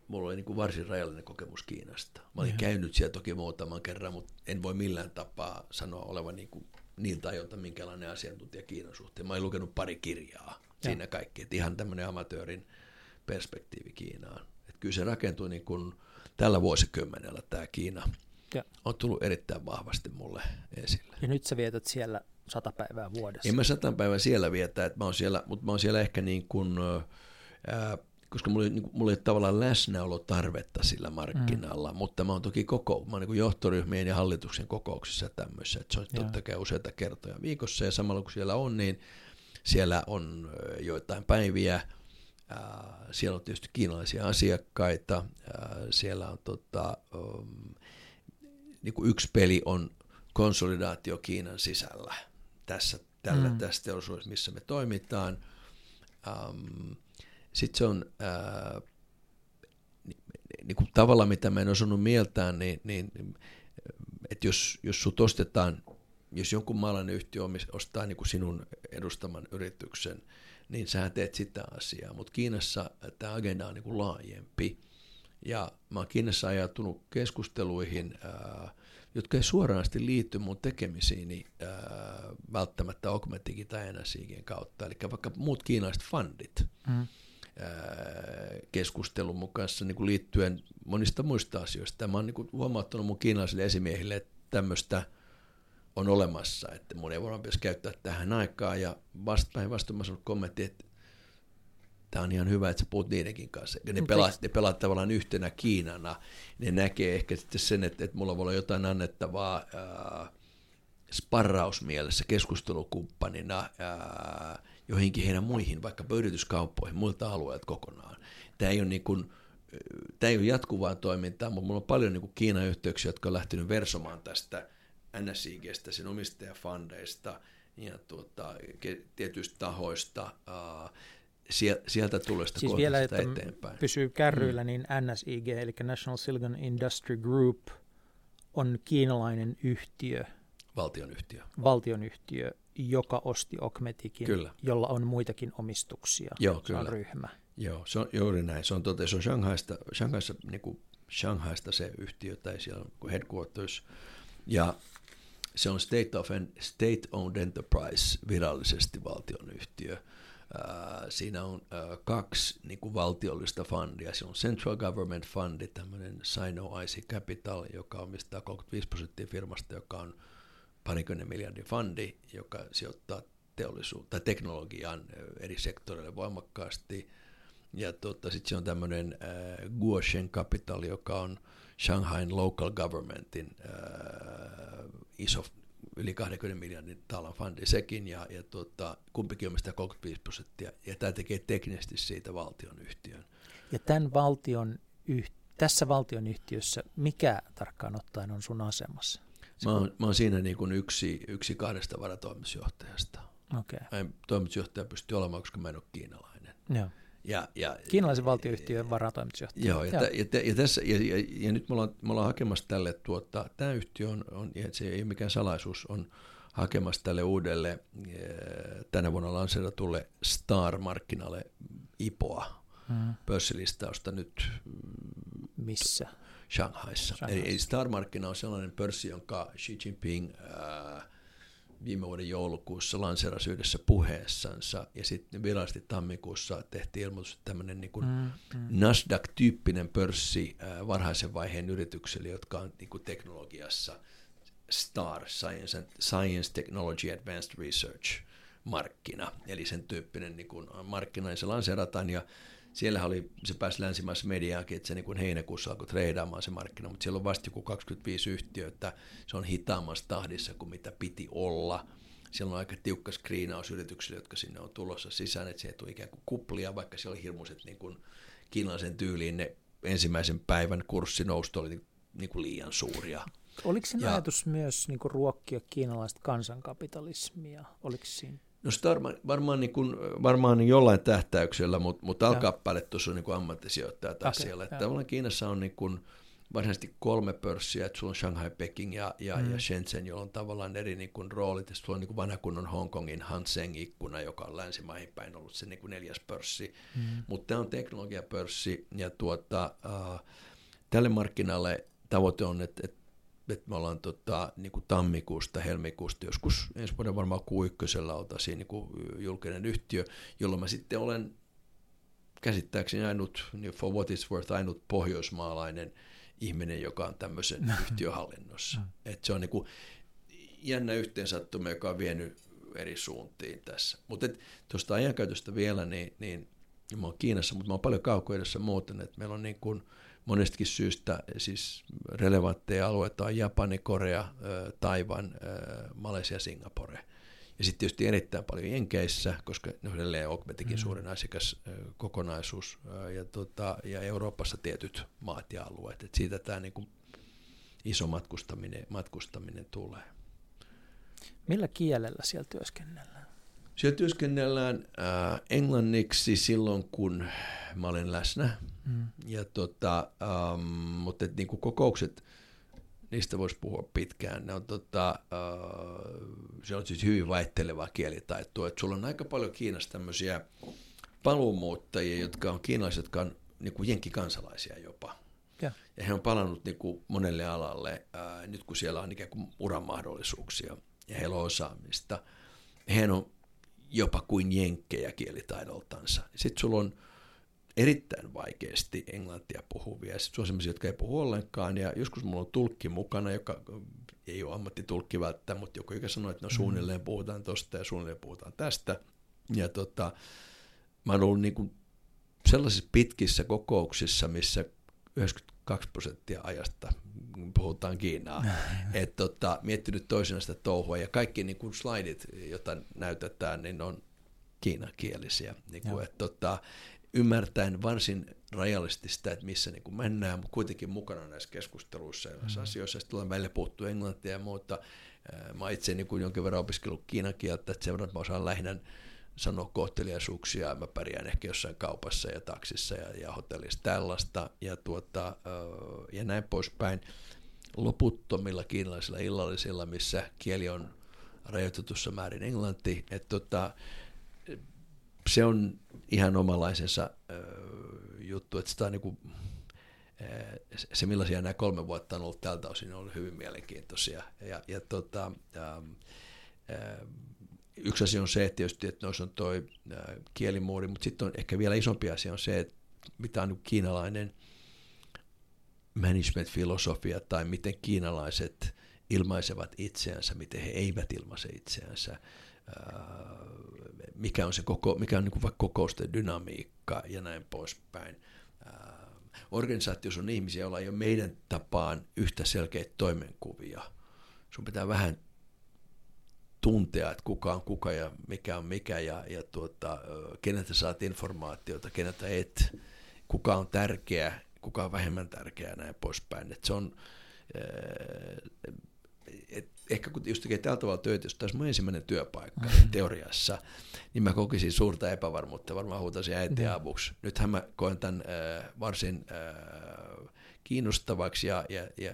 mulla oli niin kuin varsin rajallinen kokemus Kiinasta. Mä olin ja. käynyt siellä toki muutaman kerran, mutta en voi millään tapaa sanoa olevan niin, kuin niin tajunta minkälainen asiantuntija Kiinan suhteen. Mä olin lukenut pari kirjaa ja. siinä kaikki, että ihan tämmöinen amatöörin perspektiivi Kiinaan. Kyllä se rakentui niin kuin tällä vuosikymmenellä tämä Kiina ja. on tullut erittäin vahvasti mulle esille. Ja nyt sä vietät siellä sata päivää vuodessa. En mä sata päivää siellä vietä, että mä oon siellä, mutta mä oon siellä ehkä niin kuin, ää, koska mulla, niin mulla ei ole tavallaan läsnäolotarvetta sillä markkinalla, mm. mutta mä oon toki koko, mä oon niin johtoryhmien ja hallituksen kokouksissa tämmöisissä, että se on totta kai useita kertoja viikossa ja samalla kun siellä on, niin siellä on joitain päiviä, siellä on tietysti kiinalaisia asiakkaita, siellä on tota, um, niin kuin yksi peli on konsolidaatio Kiinan sisällä tässä, tällä, mm. tässä teollisuudessa, missä me toimitaan. Um, Sitten se on niin kuin tavalla, mitä mä en osannut mieltään, niin, niin että jos, jos sut ostetaan, jos jonkun maalainen yhtiö ostaa niin kuin sinun edustaman yrityksen, niin sä teet sitä asiaa. Mutta Kiinassa tämä agenda on niin kuin laajempi. Ja mä oon Kiinassa ajatunut keskusteluihin, ää, jotka ei suoranaisesti liity mun tekemisiini ää, välttämättä Augmentikin tai NSIGin kautta. Eli vaikka muut kiinalaiset fundit mm. ää, keskustelun mukaan niin kuin liittyen monista muista asioista. Mä oon niin kuin huomauttanut mun kiinalaisille esimiehille, että tämmöistä on olemassa, että ei varmaan pitäisi käyttää tähän aikaan. Ja vasta mä kommentti, että tämä on ihan hyvä, että sä puhut niidenkin kanssa. Ja ne pelaat, ne pelaat tavallaan yhtenä Kiinana. Ne näkee ehkä sitten sen, että, että mulla voi olla jotain annettavaa ää, sparrausmielessä keskustelukumppanina ää, joihinkin heidän muihin, vaikka yrityskauppoihin, muilta alueilta kokonaan. Tämä ei ole niin kuin, Tämä ei ole jatkuvaa toimintaa, mutta mulla on paljon niin Kiinan yhteyksiä, jotka on lähtenyt versomaan tästä NSIGstä, sen omistajafandeista ja tuota, tietyistä tahoista sieltä tulee sitä siis vielä, että eteenpäin. pysyy kärryillä, mm. niin NSIG, eli National Silicon Industry Group, on kiinalainen yhtiö. Valtionyhtiö. Valtionyhtiö, joka osti Okmetikin, kyllä. jolla on muitakin omistuksia. Joo, se kyllä. on ryhmä. Joo, se on juuri näin. Se on, tote, se on Shanghaista, Shanghaista, niin kuin Shanghaista se yhtiö, tai siellä on headquarters. Ja se on state, of, state owned enterprise, virallisesti valtionyhtiö. Äh, siinä on äh, kaksi niin kuin valtiollista fundia. Se on Central Government Fundi, tämmöinen Sino IC Capital, joka omistaa 35 prosenttia firmasta, joka on parikymmenen miljardin fundi, joka sijoittaa teollisuutta teknologiaan äh, eri sektoreille voimakkaasti. Ja tuota, sitten se on tämmöinen äh, Guoshen Capital, joka on Shanghain Local Governmentin äh, iso yli 20 miljardin talan fundi sekin, ja, ja tuota, kumpikin omistaa 35 prosenttia, ja tämä tekee teknisesti siitä valtion yhtiön. Ja tämän valtion yh- tässä valtionyhtiössä, mikä tarkkaan ottaen on sun asemassa? Mä oon, mä oon siinä niin kuin yksi, yksi kahdesta varatoimitusjohtajasta. Okay. Mä en toimitusjohtaja pysty olemaan, koska mä en ole kiinalainen. Joo. Ja, ja, Kiinalaisen valtioyhtiön varatoimitusjohtaja. Joo, ja, ja. ja, ja, tässä, ja, ja, ja nyt me ollaan, me ollaan hakemassa tälle, tuota, tämä yhtiö on, on, ja se ei ole mikään salaisuus, on hakemassa tälle uudelle tänä vuonna lanseeratulle Star-markkinalle IPOa, hmm. pörssilistausta nyt. Missä? Shanghaissa. Shanghaissa. Eli Star-markkina on sellainen pörssi, jonka Xi Jinping ää, viime vuoden joulukuussa lanseerasi yhdessä puheessansa, ja sitten virallisesti tammikuussa tehtiin ilmoitus, että tämmöinen niin kuin mm, mm. Nasdaq-tyyppinen pörssi varhaisen vaiheen yrityksille, jotka on niin kuin teknologiassa STAR, Science, and, Science Technology Advanced Research, markkina, eli sen tyyppinen niin kuin markkina, ja se lanseerataan, ja siellä oli, se pääsi länsimaissa mediaakin, että se niin kuin heinäkuussa alkoi treidaamaan se markkina, mutta siellä on vasta joku 25 yhtiötä, se on hitaammassa tahdissa kuin mitä piti olla. Siellä on aika tiukka screenaus yrityksille, jotka sinne on tulossa sisään, että se ei tule ikään kuin kuplia, vaikka siellä oli hirmuiset niin kuin kiinalaisen tyyliin ne ensimmäisen päivän kurssinousto oli niin kuin liian suuria. Oliko ja, ajatus myös niin kuin ruokkia kiinalaista kansankapitalismia? Oliko siinä No varmaan, varmaan, niin kuin, varmaan niin jollain tähtäyksellä, mutta, mutta alkaa tuossa on niin ammattisijoittajat okay, asialla. Että tavallaan Kiinassa on niin kuin, varsinaisesti kolme pörssiä, että sulla on Shanghai, Peking ja, ja, mm. ja Shenzhen, joilla on tavallaan eri niin kuin, roolit. Ja sulla on niin kuin vanha kunnon Hongkongin Hanseng-ikkuna, joka on länsimaihin päin ollut se niin kuin neljäs pörssi. Mm. Mutta tämä on teknologiapörssi ja tuota, uh, tälle markkinalle tavoite on, että, että että me ollaan tota, niin kuin tammikuusta, helmikuusta, joskus ensi vuoden varmaan Q1 oltaisiin niin kuin julkinen yhtiö, jolloin mä sitten olen käsittääkseni ainut, niin for what is worth, ainut pohjoismaalainen ihminen, joka on tämmöisen yhtiöhallinnossa. Mm. Et se on niin kuin jännä yhteensattuma, joka on vienyt eri suuntiin tässä. Mutta tuosta ajankäytöstä vielä, niin, niin mä oon Kiinassa, mutta mä oon paljon kaukoidessa muuten, että meillä on niin kuin – monestakin syystä siis relevantteja alueita on Japani, Korea, Taivan, Malesia, Singapore. Ja sitten tietysti erittäin paljon Jenkeissä, koska ne on edelleen Augmentikin mm. suurin asiakaskokonaisuus, ja, tota, ja Euroopassa tietyt maat ja alueet. Et siitä tämä niinku iso matkustaminen, matkustaminen tulee. Millä kielellä siellä työskennellään? Siellä työskennellään äh, englanniksi silloin, kun mä olen läsnä. Mm. Ja tota, ähm, mutta et, niin kuin kokoukset, niistä voisi puhua pitkään. Ne on, tota, äh, se on siis hyvin vaihtelevaa kielitaitoa. Et sulla on aika paljon Kiinassa tämmöisiä paluumuuttajia, jotka on kiinalaiset, jotka on niin kuin jenkkikansalaisia jopa. Ja. ja he on palannut niin kuin monelle alalle, äh, nyt kun siellä on ikään kuin uran mahdollisuuksia ja heillä on osaamista. He on jopa kuin jenkkejä kielitaidoltansa. Sitten sulla on erittäin vaikeasti englantia puhuvia. Sitten on sellaisia, jotka ei puhu ollenkaan. Ja joskus mulla on tulkki mukana, joka ei ole ammattitulkki välttämättä, mutta joku, joka sanoo, että no mm. suunnilleen puhutaan tosta ja suunnilleen puhutaan tästä. Ja tota, mä oon ollut niin kuin sellaisissa pitkissä kokouksissa, missä 92 prosenttia ajasta puhutaan Kiinaa. Et tota, miettinyt toisena sitä touhua ja kaikki niin kuin slaidit, joita näytetään, niin on kiinakielisiä. Niin kuin, et, tota, ymmärtäen varsin rajallisesti sitä, että missä niin kuin mennään, mutta kuitenkin mukana näissä keskusteluissa ja näissä mm. asioissa. Sitten tulee välillä puhuttu englantia ja muuta. Mä itse niin kuin jonkin verran opiskellut kiinan kieltä, että sen verran mä osaan lähinnä sanoa kohteliaisuuksia, mä pärjään ehkä jossain kaupassa ja taksissa ja, ja hotellissa tällaista ja, tuota, ja näin poispäin. Loputtomilla kiinalaisilla illallisilla, missä kieli on rajoitetussa määrin englanti, että tota, se on ihan omalaisensa juttu, että sitä on niin kuin, se millaisia nämä kolme vuotta on ollut tältä osin, on ollut hyvin mielenkiintoisia. Ja, ja tota, ää, ää, yksi asia on se, että, tietysti, että noissa on tuo kielimuuri, mutta sitten on ehkä vielä isompi asia on se, että mitä on kiinalainen management-filosofia tai miten kiinalaiset ilmaisevat itseänsä, miten he eivät ilmaise itseänsä, mikä on, se koko, mikä on niin vaikka kokousten dynamiikka ja näin poispäin. Organisaatiossa on ihmisiä, joilla ei ole meidän tapaan yhtä selkeitä toimenkuvia. Sun pitää vähän tuntea, että kuka on kuka ja mikä on mikä ja, ja tuota, keneltä saat informaatiota, keneltä et, kuka on tärkeä, kuka on vähemmän tärkeä ja näin poispäin. Et se on, et ehkä kun just tekee tällä tavalla töitä, jos tämä mun ensimmäinen työpaikka mm-hmm. teoriassa, niin mä kokisin suurta epävarmuutta, varmaan huutaisin äitiä mm-hmm. avuksi. Nythän mä koen tämän äh, varsin äh, kiinnostavaksi ja, ja, ja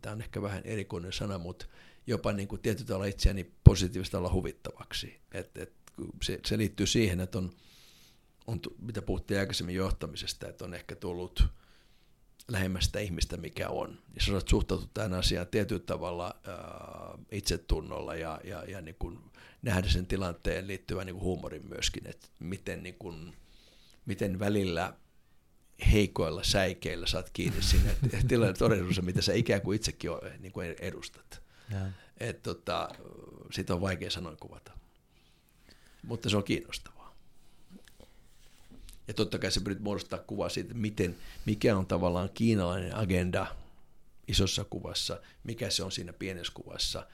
tämä on ehkä vähän erikoinen sana, mutta jopa niin kuin tietyllä tavalla itseäni positiivista olla huvittavaksi. Et, et, se, se liittyy siihen, että on, on, mitä puhuttiin aikaisemmin johtamisesta, että on ehkä tullut lähemmästä ihmistä, mikä on. Ja sä olet suhtautua tähän asiaan tietyllä tavalla ää, itsetunnolla ja, ja, ja niin kuin nähdä sen tilanteen liittyvän niin kuin huumorin myöskin, että miten, niin kuin, miten välillä heikoilla säikeillä saat kiinni sinne tilanteen todellisuudessa, mitä sä ikään kuin itsekin niin kuin edustat. Et tota, sitä on vaikea sanoa kuvata. Mutta se on kiinnostavaa. Ja totta kai se pyrit muodostaa kuvaa siitä, miten, mikä on tavallaan kiinalainen agenda isossa kuvassa, mikä se on siinä pienessä kuvassa,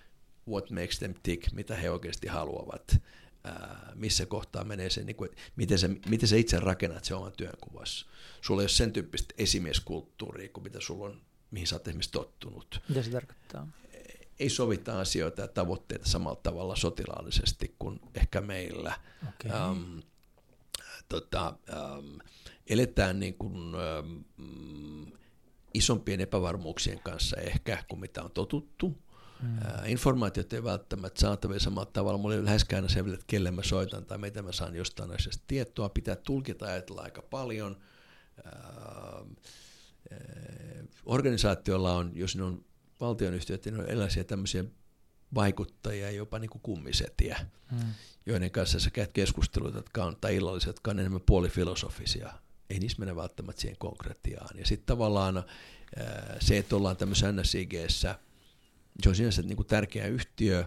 what makes them tick, mitä he oikeasti haluavat, ää, missä kohtaa menee se, niin kuin, miten, sä, miten sä itse rakennat se oman työnkuvassa. Sulla ei ole sen tyyppistä esimieskulttuuria kuin mitä sulla on, mihin sä oot esimerkiksi tottunut. Mitä se tarkoittaa? ei sovita asioita ja tavoitteita samalla tavalla sotilaallisesti kuin ehkä meillä. Okay. Um, tota, um, eletään niin kuin, um, isompien epävarmuuksien kanssa ehkä kuin mitä on totuttu. Mm. Uh, informaatiot ei välttämättä saatavilla samalla tavalla. Mulla ei läheskään aina selvitä, että kelle mä soitan tai mitä mä saan jostain asiasta tietoa. Pitää tulkita ajatella aika paljon. Uh, uh, organisaatiolla on, jos ne on valtionyhtiöt, niin on erilaisia tämmöisiä vaikuttajia, jopa niin kuin kummisetiä, mm. joiden kanssa sä käyt keskusteluita, jotka on, tai illalliset, jotka on enemmän puolifilosofisia. Ei niissä mene välttämättä siihen konkretiaan. Ja sitten tavallaan se, että ollaan tämmöisessä NSIGssä, se on sinänsä niin kuin tärkeä yhtiö,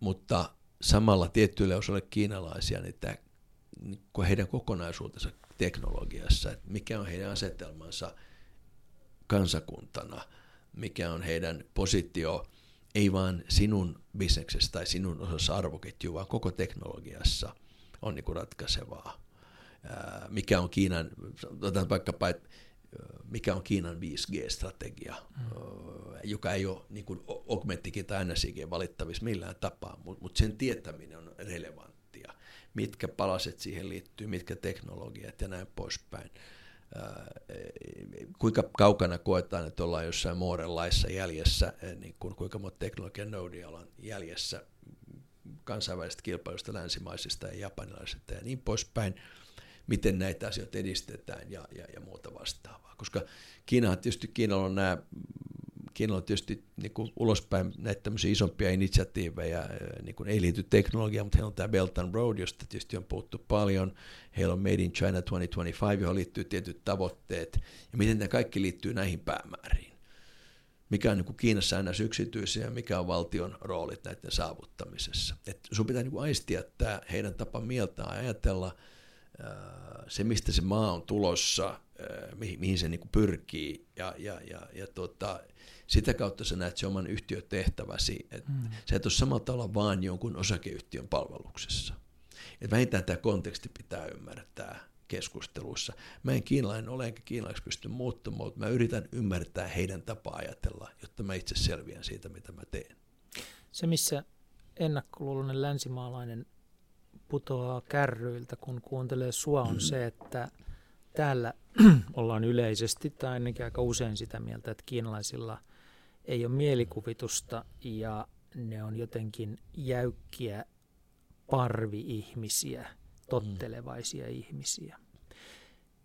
mutta samalla tiettyille osalle kiinalaisia, niin, tämä, niin kuin heidän kokonaisuutensa teknologiassa, että mikä on heidän asetelmansa kansakuntana – mikä on heidän positio, ei vain sinun bisneksessä tai sinun osassa arvoketju, vaan koko teknologiassa on niin kuin ratkaisevaa. Mikä on Kiinan, otetaan vaikkapa, mikä on Kiinan 5G-strategia, mm. joka ei ole niin kuin Augmenttikin tai NSIG valittavissa millään tapaa, mutta mut sen tietäminen on relevanttia. Mitkä palaset siihen liittyy, mitkä teknologiat ja näin poispäin kuinka kaukana koetaan, että ollaan jossain Mooren laissa jäljessä, niin kuin kuinka monta teknologian nodia ollaan jäljessä kansainvälisestä kilpailusta länsimaisista ja japanilaisista ja niin poispäin, miten näitä asioita edistetään ja, ja, ja muuta vastaavaa. Koska Kiinahan tietysti, Kiinalla on nämä Kiinalla on tietysti niin kuin ulospäin näitä tämmöisiä isompia initsiatiiveja, niin kuin ei liity teknologiaan, mutta heillä on tämä Belt and Road, josta tietysti on puhuttu paljon. Heillä on Made in China 2025, johon liittyy tietyt tavoitteet, ja miten tämä kaikki liittyy näihin päämääriin. Mikä on niin kuin Kiinassa aina yksityisiä ja mikä on valtion roolit näiden saavuttamisessa. Et sun pitää niin kuin aistia tämä heidän tapa mieltä ajatella, se mistä se maa on tulossa, mihin, mihin se niin pyrkii ja, ja, ja, ja tota, sitä kautta sä näet se oman yhtiötehtäväsi. Et mm. Sä et ole samalla tavalla vaan jonkun osakeyhtiön palveluksessa. Et vähintään tämä konteksti pitää ymmärtää keskusteluissa. Mä en kiinalainen ole, enkä kiinalaiseksi pysty muuttamaan, mutta mä yritän ymmärtää heidän tapaa ajatella, jotta mä itse selviän siitä, mitä mä teen. Se, missä ennakkoluuloinen länsimaalainen putoaa kärryiltä, kun kuuntelee sua, on mm. se, että täällä ollaan yleisesti tai ainakin aika usein sitä mieltä, että kiinalaisilla – ei ole mielikuvitusta ja ne on jotenkin jäykkiä parvi-ihmisiä, tottelevaisia mm. ihmisiä.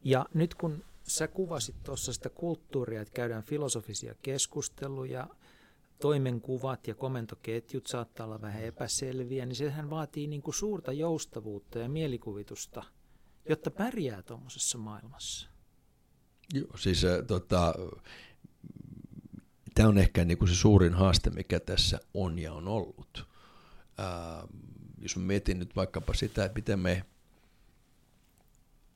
Ja nyt kun sä kuvasit tuossa sitä kulttuuria, että käydään filosofisia keskusteluja, toimenkuvat ja komentoketjut saattaa olla vähän epäselviä, niin sehän vaatii niin kuin suurta joustavuutta ja mielikuvitusta, jotta pärjää tuommoisessa maailmassa. Joo, siis äh, tota, tämä on ehkä niin kuin se suurin haaste, mikä tässä on ja on ollut. Ää, jos mä mietin nyt vaikkapa sitä, että miten me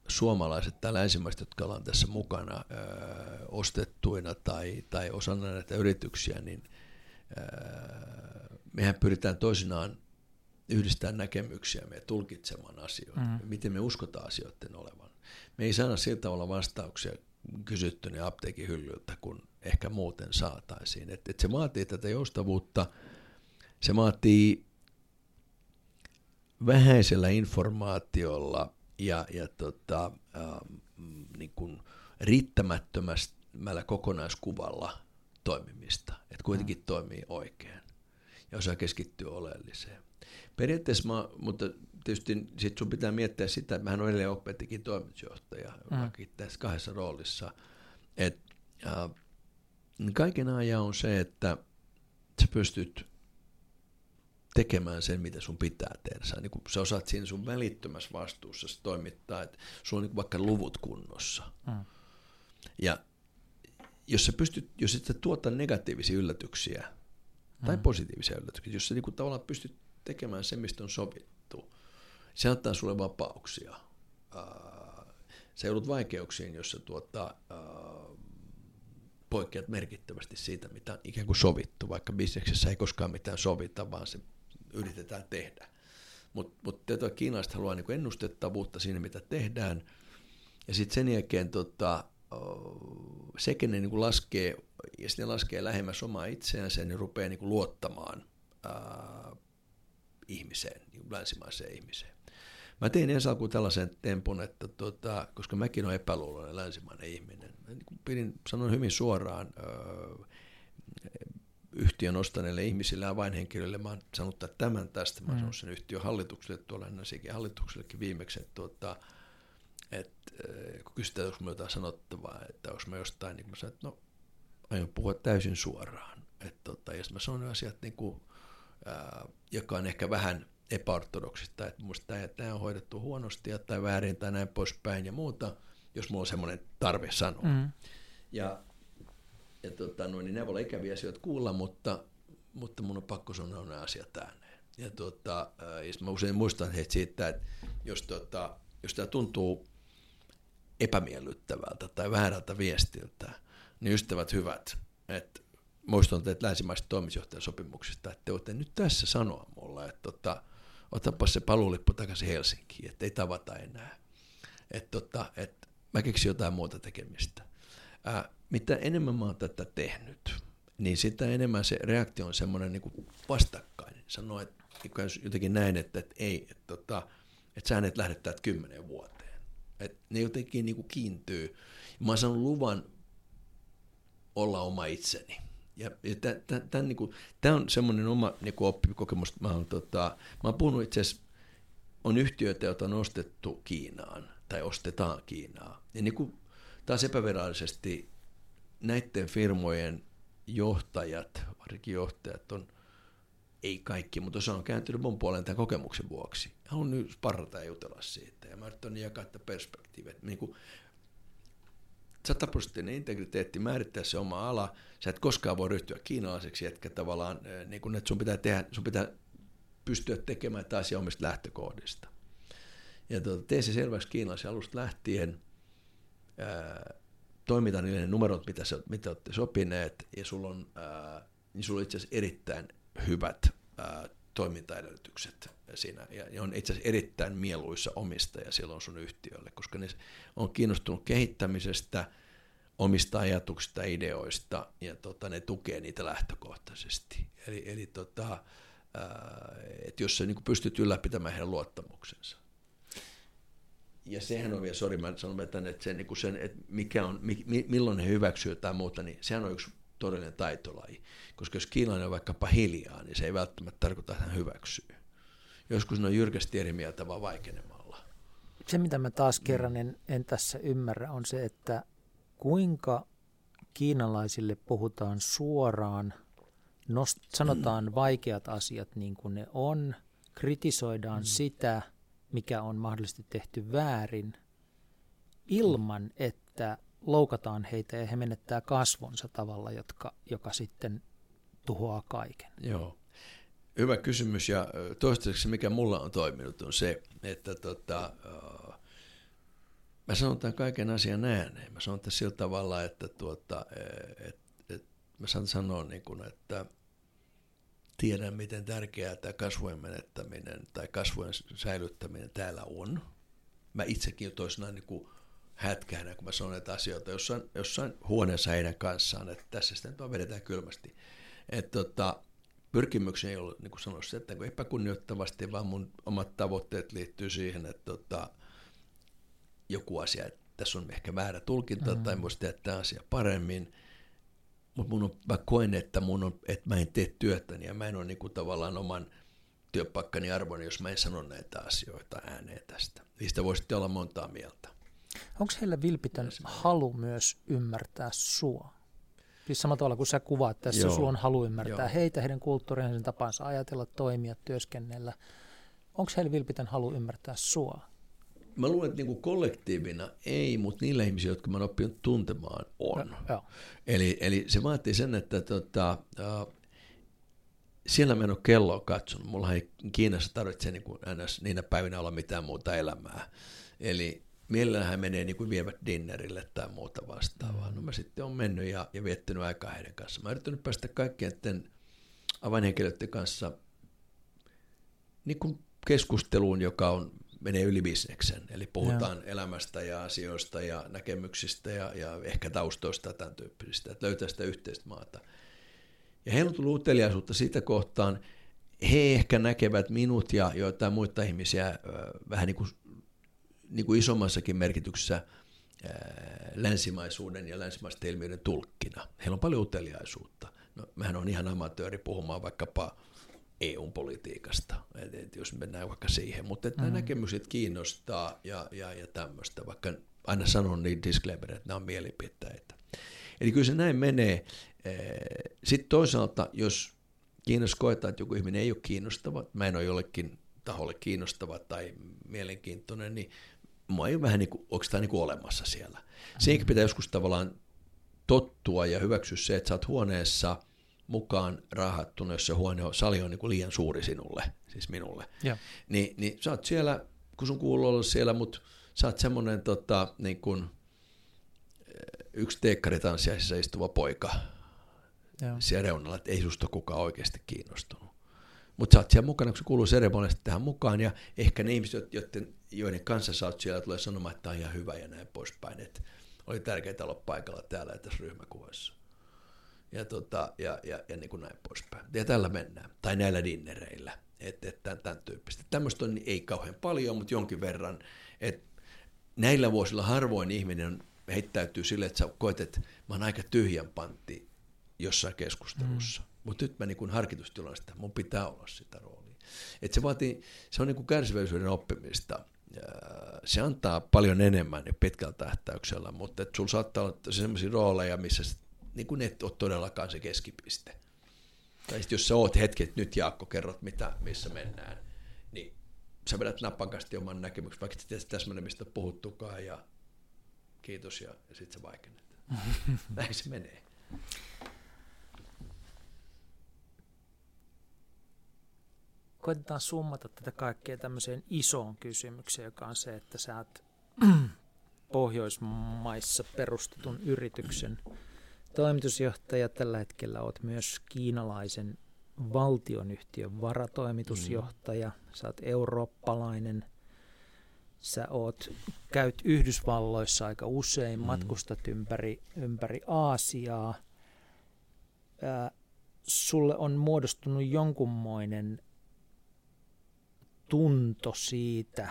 suomalaiset tai länsimaiset, jotka ollaan tässä mukana ää, ostettuina tai, tai osana näitä yrityksiä, niin ää, mehän pyritään toisinaan yhdistää näkemyksiä ja tulkitsemaan asioita, mm. miten me uskotaan asioiden olevan. Me ei saada sillä tavalla vastauksia kysytty apteekin hyllyltä, kun ehkä muuten saataisiin. Et, et se vaatii tätä joustavuutta, se vaatii vähäisellä informaatiolla ja, ja tota, ähm, niin kuin riittämättömällä kokonaiskuvalla toimimista, että kuitenkin mm. toimii oikein ja osaa keskittyä oleelliseen. Periaatteessa, mä, mutta tietysti sit sun pitää miettiä sitä, että mähän olen edelleen opettikin toimitusjohtaja, mm. tässä kahdessa roolissa, että äh, kaiken ajan on se, että sä pystyt tekemään sen, mitä sun pitää tehdä. Sä, niin kun sä osaat siinä sun välittömässä vastuussa toimittaa, että sulla on niin vaikka luvut kunnossa. Mm. Ja jos sä pystyt, jos et tuota negatiivisia yllätyksiä mm. tai positiivisia yllätyksiä, jos sä niin tavallaan pystyt tekemään sen, mistä on sovittu, se antaa sulle vapauksia. Sä joudut vaikeuksiin, jos sä tuota, poikkeat merkittävästi siitä, mitä on ikään kuin sovittu, vaikka bisneksessä ei koskaan mitään sovita, vaan se yritetään tehdä. Mutta mut, kiinalaiset haluaa niinku ennustettavuutta siinä, mitä tehdään. Ja sitten sen jälkeen tota, se, kenen niin laskee, ja sitten laskee lähemmäs omaa itseänsä, niin rupeaa niin luottamaan ää, ihmiseen, niin länsimaiseen ihmiseen. Mä tein ensi alkuun tällaisen tempun, että tota, koska mäkin olen epäluuloinen länsimainen ihminen, niin pidin, sanon hyvin suoraan, yhtiön ostaneille ihmisille ja vain henkilöille, mä oon sanonut tämän tästä, mä oon mm. sen yhtiön hallitukselle, tuolla hallituksellekin viimeksi, että, tuota, että kun kysytään, onko jotain sanottavaa, että onko mä jostain, niin mä sanon, että no, aion puhua täysin suoraan. Että, tota, ja mä sanon asiat, niin kuin, ää, joka on ehkä vähän epäortodoksista, että musta tämä, tämä on hoidettu huonosti tai väärin tai näin poispäin ja muuta, jos mulla on semmoinen tarve sanoa. Mm. Ja, ja tota, no, niin ne voi olla ikäviä asioita kuulla, mutta, mutta mun on pakko sanoa nämä asiat ääneen. Ja, tota, ja mä usein muistan heitä siitä, että jos, tota, jos tämä tuntuu epämiellyttävältä tai väärältä viestiltä, niin ystävät hyvät, että muistan teitä länsimaisista toimitusjohtajasopimuksista, että te olette nyt tässä sanoa mulle, että tota, otapa se paluulippu takaisin Helsinkiin, että ei tavata enää. Että tota, et mä keksin jotain muuta tekemistä. Ää, mitä enemmän mä oon tätä tehnyt, niin sitä enemmän se reaktio on semmoinen niin vastakkainen. Sanoo, että jotenkin näin, että, että ei, että, tota, että sä et lähde täältä kymmenen vuoteen. Että ne jotenkin niin kuin kiintyy. Mä oon saanut luvan olla oma itseni. Ja, ja tämä niinku, on semmoinen oma niinku, oppikokemus. Mä oon, tota, mä oon puhunut itse asiassa, on yhtiöitä, joita on ostettu Kiinaan tai ostetaan Kiinaa. Ja niinku, taas epävirallisesti näiden firmojen johtajat, varsinkin johtajat on, ei kaikki, mutta osa on kääntynyt mun puoleen tämän kokemuksen vuoksi. Haluan nyt sparrata ja jutella siitä. Ja mä yritän jakaa tätä perspektiiviä. Niin kuin, sataprosenttinen integriteetti määrittää se oma ala. Sä et koskaan voi ryhtyä kiinalaiseksi, etkä tavallaan, niin kun, että sun pitää, tehdä, sun pitää pystyä tekemään tämä asia omista lähtökohdista. Ja tuota, tee se selväksi kiinalaisen alusta lähtien, toimita niille numerot, mitä, sä, mitä olette sopineet, ja sulla on, ää, niin sulla on itse asiassa erittäin hyvät ää, toimintaedellytykset siinä, ja on itse asiassa erittäin mieluissa omistaja silloin sun yhtiölle, koska ne on kiinnostunut kehittämisestä, omista ajatuksista, ideoista, ja tota, ne tukee niitä lähtökohtaisesti. Eli, eli tota, että jos sä niin pystyt ylläpitämään heidän luottamuksensa. Ja sehän on vielä, sori mä sanon tänne, että, sen, niin sen, että mikä on, mi, milloin he hyväksyy jotain muuta, niin sehän on yksi todellinen taitolaji. Koska jos kiinalainen on vaikkapa hiljaa, niin se ei välttämättä tarkoita, että hän hyväksyy. Joskus ne on jyrkästi eri mieltä vaan vaikenemalla. Se, mitä mä taas kerran en, en tässä ymmärrä, on se, että kuinka kiinalaisille puhutaan suoraan, nost, sanotaan vaikeat asiat niin kuin ne on, kritisoidaan mm. sitä, mikä on mahdollisesti tehty väärin, ilman että loukataan heitä ja he menettää kasvonsa tavalla, jotka, joka sitten tuhoaa kaiken. Joo. Hyvä kysymys ja toistaiseksi mikä mulla on toiminut on se, että tota, mä sanon tämän kaiken asian ääneen. Mä sanon tämän sillä tavalla, että tuota, et, et, mä saan sanoa niin kuin, että tiedän miten tärkeää tämä kasvojen menettäminen tai kasvojen säilyttäminen täällä on. Mä itsekin toisinaan niin kuin hätkäänä, kun mä sanon näitä asioita jossain, jossain huoneessa heidän kanssaan, että tässä sitten vaan vedetään kylmästi. Että tota, pyrkimykseni ei ollut, niin kuin sanoin, että epäkunnioittavasti, vaan mun omat tavoitteet liittyy siihen, että tota, joku asia, että tässä on ehkä väärä tulkinta mm-hmm. tai voisi tehdä tämä asia paremmin, mutta mun on, mä koen, että, mun on, että mä en tee työtäni ja mä en ole niin kuin tavallaan oman työpaikkani arvoni, jos mä en sano näitä asioita ääneen tästä. Niistä voisitte olla montaa mieltä. Onko heillä vilpitön halu myös ymmärtää sua? Siis samalla tavalla kuin sä kuvaat tässä, Joo. sulla on halu ymmärtää Joo. heitä, heidän kulttuuriaan, sen tapansa ajatella, toimia, työskennellä. Onko heillä vilpitön halu ymmärtää sua? Mä luulen, että niinku kollektiivina ei, mutta niillä ihmisillä, jotka mä oon oppinut tuntemaan, on. Jo. Eli, eli se vaatii sen, että tota, uh, siellä mä en ole kelloa katsonut. Mulla ei Kiinassa tarvitse niin kuin niinä päivinä olla mitään muuta elämää. Eli mielellään hän menee niin kuin vievät dinnerille tai muuta vastaavaa. No mä sitten on mennyt ja, ja viettänyt aikaa heidän kanssa. Mä oon yrittänyt päästä kaikkien avainhenkilöiden kanssa niin kuin keskusteluun, joka on menee yli bisneksen. Eli puhutaan ja. elämästä ja asioista ja näkemyksistä ja, ja ehkä taustoista ja tämän tyyppisistä, että löytää sitä yhteistä maata. Ja heillä on tullut uteliaisuutta siitä kohtaan, he ehkä näkevät minut ja joitain muita ihmisiä vähän niin kuin, niin kuin isommassakin merkityksessä länsimaisuuden ja länsimaisten ilmiöiden tulkkina. Heillä on paljon uteliaisuutta. No, mähän on ihan amatööri puhumaan vaikkapa EU-politiikasta, et, et jos mennään vaikka siihen, mutta että mm-hmm. nämä näkemykset kiinnostaa ja, ja, ja tämmöistä, vaikka aina sanon niin disclaimer, että nämä on mielipiteitä. Eli kyllä se näin menee. Sitten toisaalta, jos Kiinassa koetaan, että joku ihminen ei ole kiinnostava, mä en ole jollekin taholle kiinnostava tai mielenkiintoinen, niin mä ei vähän niin kuin, onko tämä niin kuin olemassa siellä. Siihen pitää joskus tavallaan tottua ja hyväksyä se, että sä oot huoneessa mukaan rahattuna, jos se huone on, sali on niin kuin liian suuri sinulle, siis minulle. Ja. Ni, niin sä oot siellä, kun sun kuuluu olla siellä, mutta sä oot semmoinen tota, niin kuin, eh, yksi teekkaritanssiaisessa istuva poika ja. siellä reunalla, että ei susta kukaan oikeasti kiinnostunut. Mutta sä oot siellä mukana, kun se kuuluu seremoniasta tähän mukaan, ja ehkä ne ihmiset, joiden, joiden kanssa sä oot siellä, tulee sanomaan, että tämä on ihan hyvä ja näin poispäin. Että oli tärkeää olla paikalla täällä tässä ryhmäkuvassa. Ja, tota, ja, ja, ja niin kuin näin poispäin. Ja tällä mennään. Tai näillä dinnereillä. Että et, tämän, tämän tyyppistä. Tämmöistä on ei kauhean paljon, mutta jonkin verran. Että näillä vuosilla harvoin ihminen heittäytyy sille, että sä koet, että mä oon aika tyhjän pantti jossain keskustelussa. Mm. Mutta nyt mä niin harkitusti olen sitä, mun pitää olla sitä roolia. Et se vaatii, se on niin kuin kärsivällisyyden oppimista se antaa paljon enemmän pitkällä tähtäyksellä, mutta että sulla saattaa olla sellaisia rooleja, missä niin kuin et ole todellakaan se keskipiste. Tai jos sä oot hetki, että nyt Jaakko kerrot, mitä, missä mennään, niin sä vedät napakasti oman näkemyksen, vaikka et täsmälleen, mistä puhuttukaan, ja kiitos, ja, ja sitten sä vaikennat. Näin se menee. koitetaan summata tätä kaikkea tämmöiseen isoon kysymykseen, joka on se, että sä oot Pohjoismaissa perustetun yrityksen toimitusjohtaja. Tällä hetkellä oot myös kiinalaisen valtionyhtiön varatoimitusjohtaja. Sä oot eurooppalainen. Sä oot, käyt Yhdysvalloissa aika usein, mm. matkustat ympäri, ympäri Aasiaa. Ää, sulle on muodostunut jonkunmoinen tunto siitä,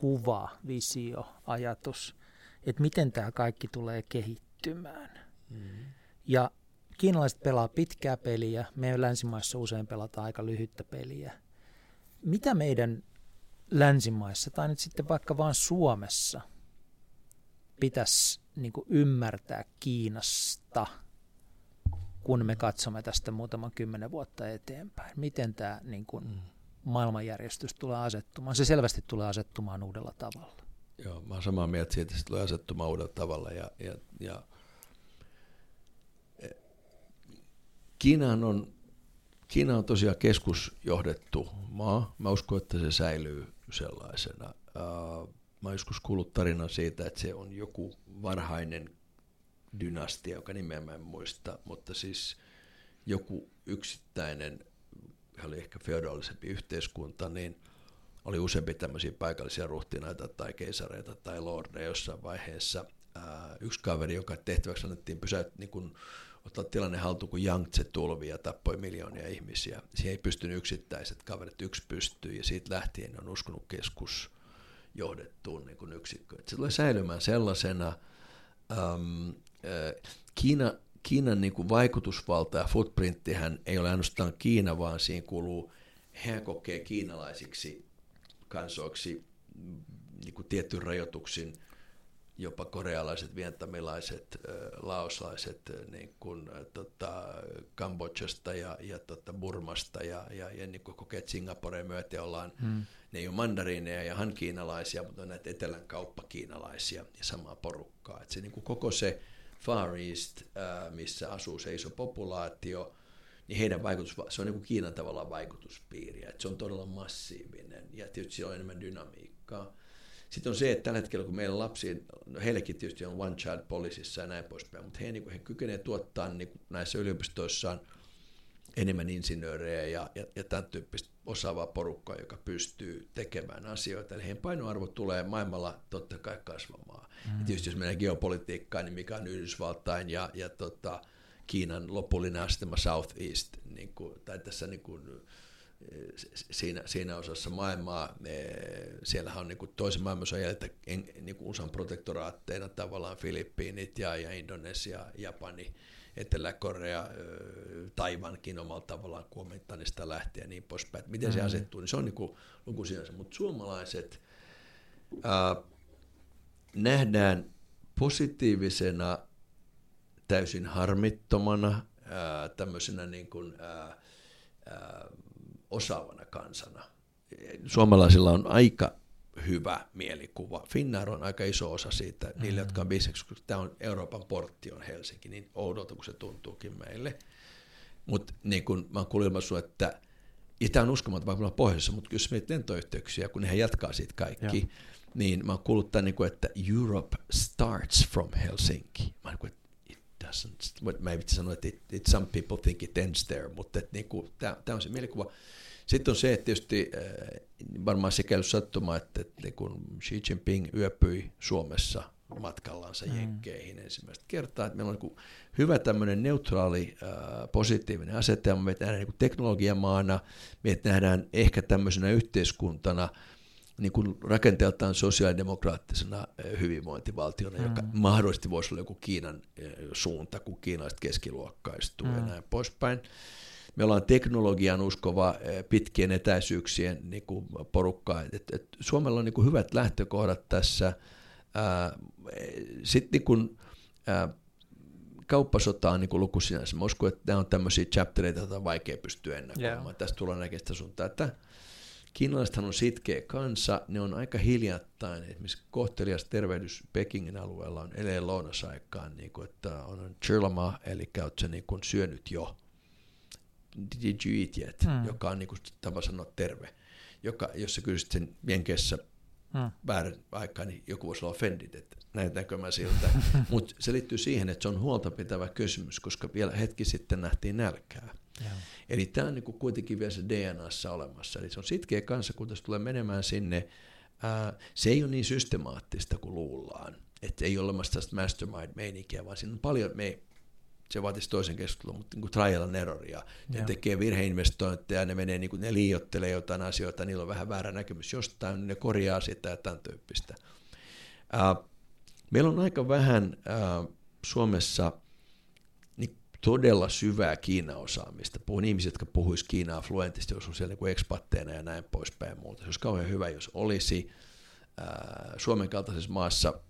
kuva, visio, ajatus, että miten tämä kaikki tulee kehittymään. Mm. Ja kiinalaiset pelaa pitkää peliä, me länsimaissa usein pelataan aika lyhyttä peliä. Mitä meidän länsimaissa tai nyt sitten vaikka vain Suomessa pitäisi niin ymmärtää Kiinasta, kun me katsomme tästä muutaman kymmenen vuotta eteenpäin? Miten tämä niin kuin, mm maailmanjärjestys tulee asettumaan. Se selvästi tulee asettumaan uudella tavalla. Joo, mä oon samaa mieltä siitä, että se tulee asettumaan uudella tavalla. Ja, ja, ja e, Kiinahan on, Kiina on tosiaan keskusjohdettu maa. Mä uskon, että se säilyy sellaisena. Mä joskus kuullut tarinan siitä, että se on joku varhainen dynastia, joka nimeä mä en muista, mutta siis joku yksittäinen oli ehkä feodaalisempi yhteiskunta, niin oli useampi tämmöisiä paikallisia ruhtinaita tai keisareita tai lordeja jossain vaiheessa. Yksi kaveri, joka tehtäväksi annettiin pysäyttää, niin ottaa tilanne haltuun, kun Yangtze tulvi ja tappoi miljoonia ihmisiä. Siihen ei pystynyt yksittäiset kaverit, yksi pystyy ja siitä lähtien on uskonut keskus johdettuun niin kuin yksikkö. se tulee säilymään sellaisena. Ähm, äh, Kiina Kiinan niin kuin vaikutusvalta ja footprinttihän ei ole ainoastaan Kiina, vaan siihen kuuluu, he kokee kiinalaisiksi kansoiksi niin kuin tiettyin rajoituksin jopa korealaiset, vientamilaiset, laoslaiset niin kuin, tota, Kambodžasta ja, ja tota Burmasta ja, ja, ja niin kuin kokee, että Singaporeen myöten ollaan, hmm. ne ei ole mandariineja ja hankiinalaisia, mutta on näitä etelän kauppakiinalaisia ja samaa porukkaa. Että se niin kuin koko se Far East, missä asuu se iso populaatio, niin heidän vaikutus, se on niin kuin Kiinan tavallaan vaikutuspiiri, että se on todella massiivinen ja tietysti siellä on enemmän dynamiikkaa. Sitten on se, että tällä hetkellä kun meillä lapsi, no heillekin tietysti on one child policyssa ja näin poispäin, mutta he, niin he kykenevät tuottaa niin kuin näissä yliopistoissaan enemmän insinöörejä ja, ja, ja tämän tyyppistä osaavaa porukkaa, joka pystyy tekemään asioita. Eli heidän painoarvo tulee maailmalla totta kai kasvamaan. Mm. Ja tietysti jos mennään geopolitiikkaan, niin mikä on Yhdysvaltain ja, ja tota, Kiinan lopullinen asema Southeast, niin kuin, tai tässä niin kuin, siinä, siinä osassa maailmaa, siellähän on niin toisen maailmansodan jäljiltä niin USAn protektoraatteina tavallaan Filippiinit ja, ja Indonesia, Japani, Etelä-Korea, Taivankin omalla tavallaan Kuomintanista lähtien ja niin poispäin. Miten se mm. asettuu, niin se on niin luku sinänsä. Mutta suomalaiset ää, nähdään positiivisena, täysin harmittomana, ää, tämmöisenä niin kuin, ää, ää, osaavana kansana. Suomalaisilla on aika hyvä mielikuva. Finnair on aika iso osa siitä, mm-hmm. niille, jotka on bisneksi, koska tämä on Euroopan portti, on Helsinki, niin oudolta kuin se tuntuukin meille. Mutta niin kun mä oon kuullut että ja tämä on uskomaton vaikka pohjoisessa, mutta jos meitä lentoyhteyksiä, kun he jatkaa siitä kaikki, ja. niin mä oon kuullut tämän, niin kuin, että Europe starts from Helsinki. Mä oon, että it doesn't, mä en vitsi sanoa, että it, it, some people think it ends there, mutta niin tämä on se mielikuva. Sitten on se, että tietysti äh, varmaan se käy sattumaan, että, että kun Xi Jinping yöpyi Suomessa matkallansa mm. Jenkkeihin ensimmäistä kertaa, että meillä on niin hyvä tämmöinen neutraali, äh, positiivinen asetelma, me nähdään niin teknologiamaana, me nähdään ehkä tämmöisenä yhteiskuntana, niin kuin rakenteeltaan sosiaalidemokraattisena äh, hyvinvointivaltiona, mm. joka mahdollisesti voisi olla joku Kiinan suunta, kun kiinalaiset keskiluokkaistuu mm. ja näin poispäin me ollaan teknologian uskova eh, pitkien etäisyyksien niin kuin porukka. Et, et Suomella on niin kuin hyvät lähtökohdat tässä. Sitten niin kauppasota on niin kuin luku sinänsä. Mä uskon, että nämä on tämmöisiä chaptereita, joita on vaikea pystyä ennakoimaan. Yeah. Tästä tullaan näkemään sitä suuntaan, että kiinalaisethan on sitkeä kansa, ne on aika hiljattain, esimerkiksi kohtelias tervehdys Pekingin alueella on edelleen lounasaikaan, niin kuin, että on chirlama, eli olet niin kuin syönyt jo did you eat yet, mm. joka on niin kuin tapa sanoa terve, joka, jos sä kysyt sen Jenkeissä mm. väärän aikaa, niin joku voisi olla offended, että näytäänkö mä siltä. Mutta se liittyy siihen, että se on huolta pitävä kysymys, koska vielä hetki sitten nähtiin nälkää. Yeah. Eli tämä on niin kuin kuitenkin vielä se DNAssa olemassa. Eli se on sitkeä kanssa, kun tässä tulee menemään sinne. Ää, se ei ole niin systemaattista kuin luullaan. Että ei ole olemassa tästä mastermind-meininkiä, vaan siinä on paljon, me se vaatisi toisen keskustelun, mutta niin kuin trial and error, ja ne Joo. tekee virheinvestointeja, ne menee niin kuin, ne liiottelee jotain asioita, niillä on vähän väärä näkemys jostain, niin ne korjaa sitä ja tämän tyyppistä. Uh, meillä on aika vähän uh, Suomessa niin todella syvää Kiina-osaamista. Puhun ihmisiä, jotka puhuisivat Kiinaa fluentisti, jos on siellä niin ekspatteina ja näin poispäin ja muuta. Se olisi kauhean hyvä, jos olisi. Uh, Suomen kaltaisessa maassa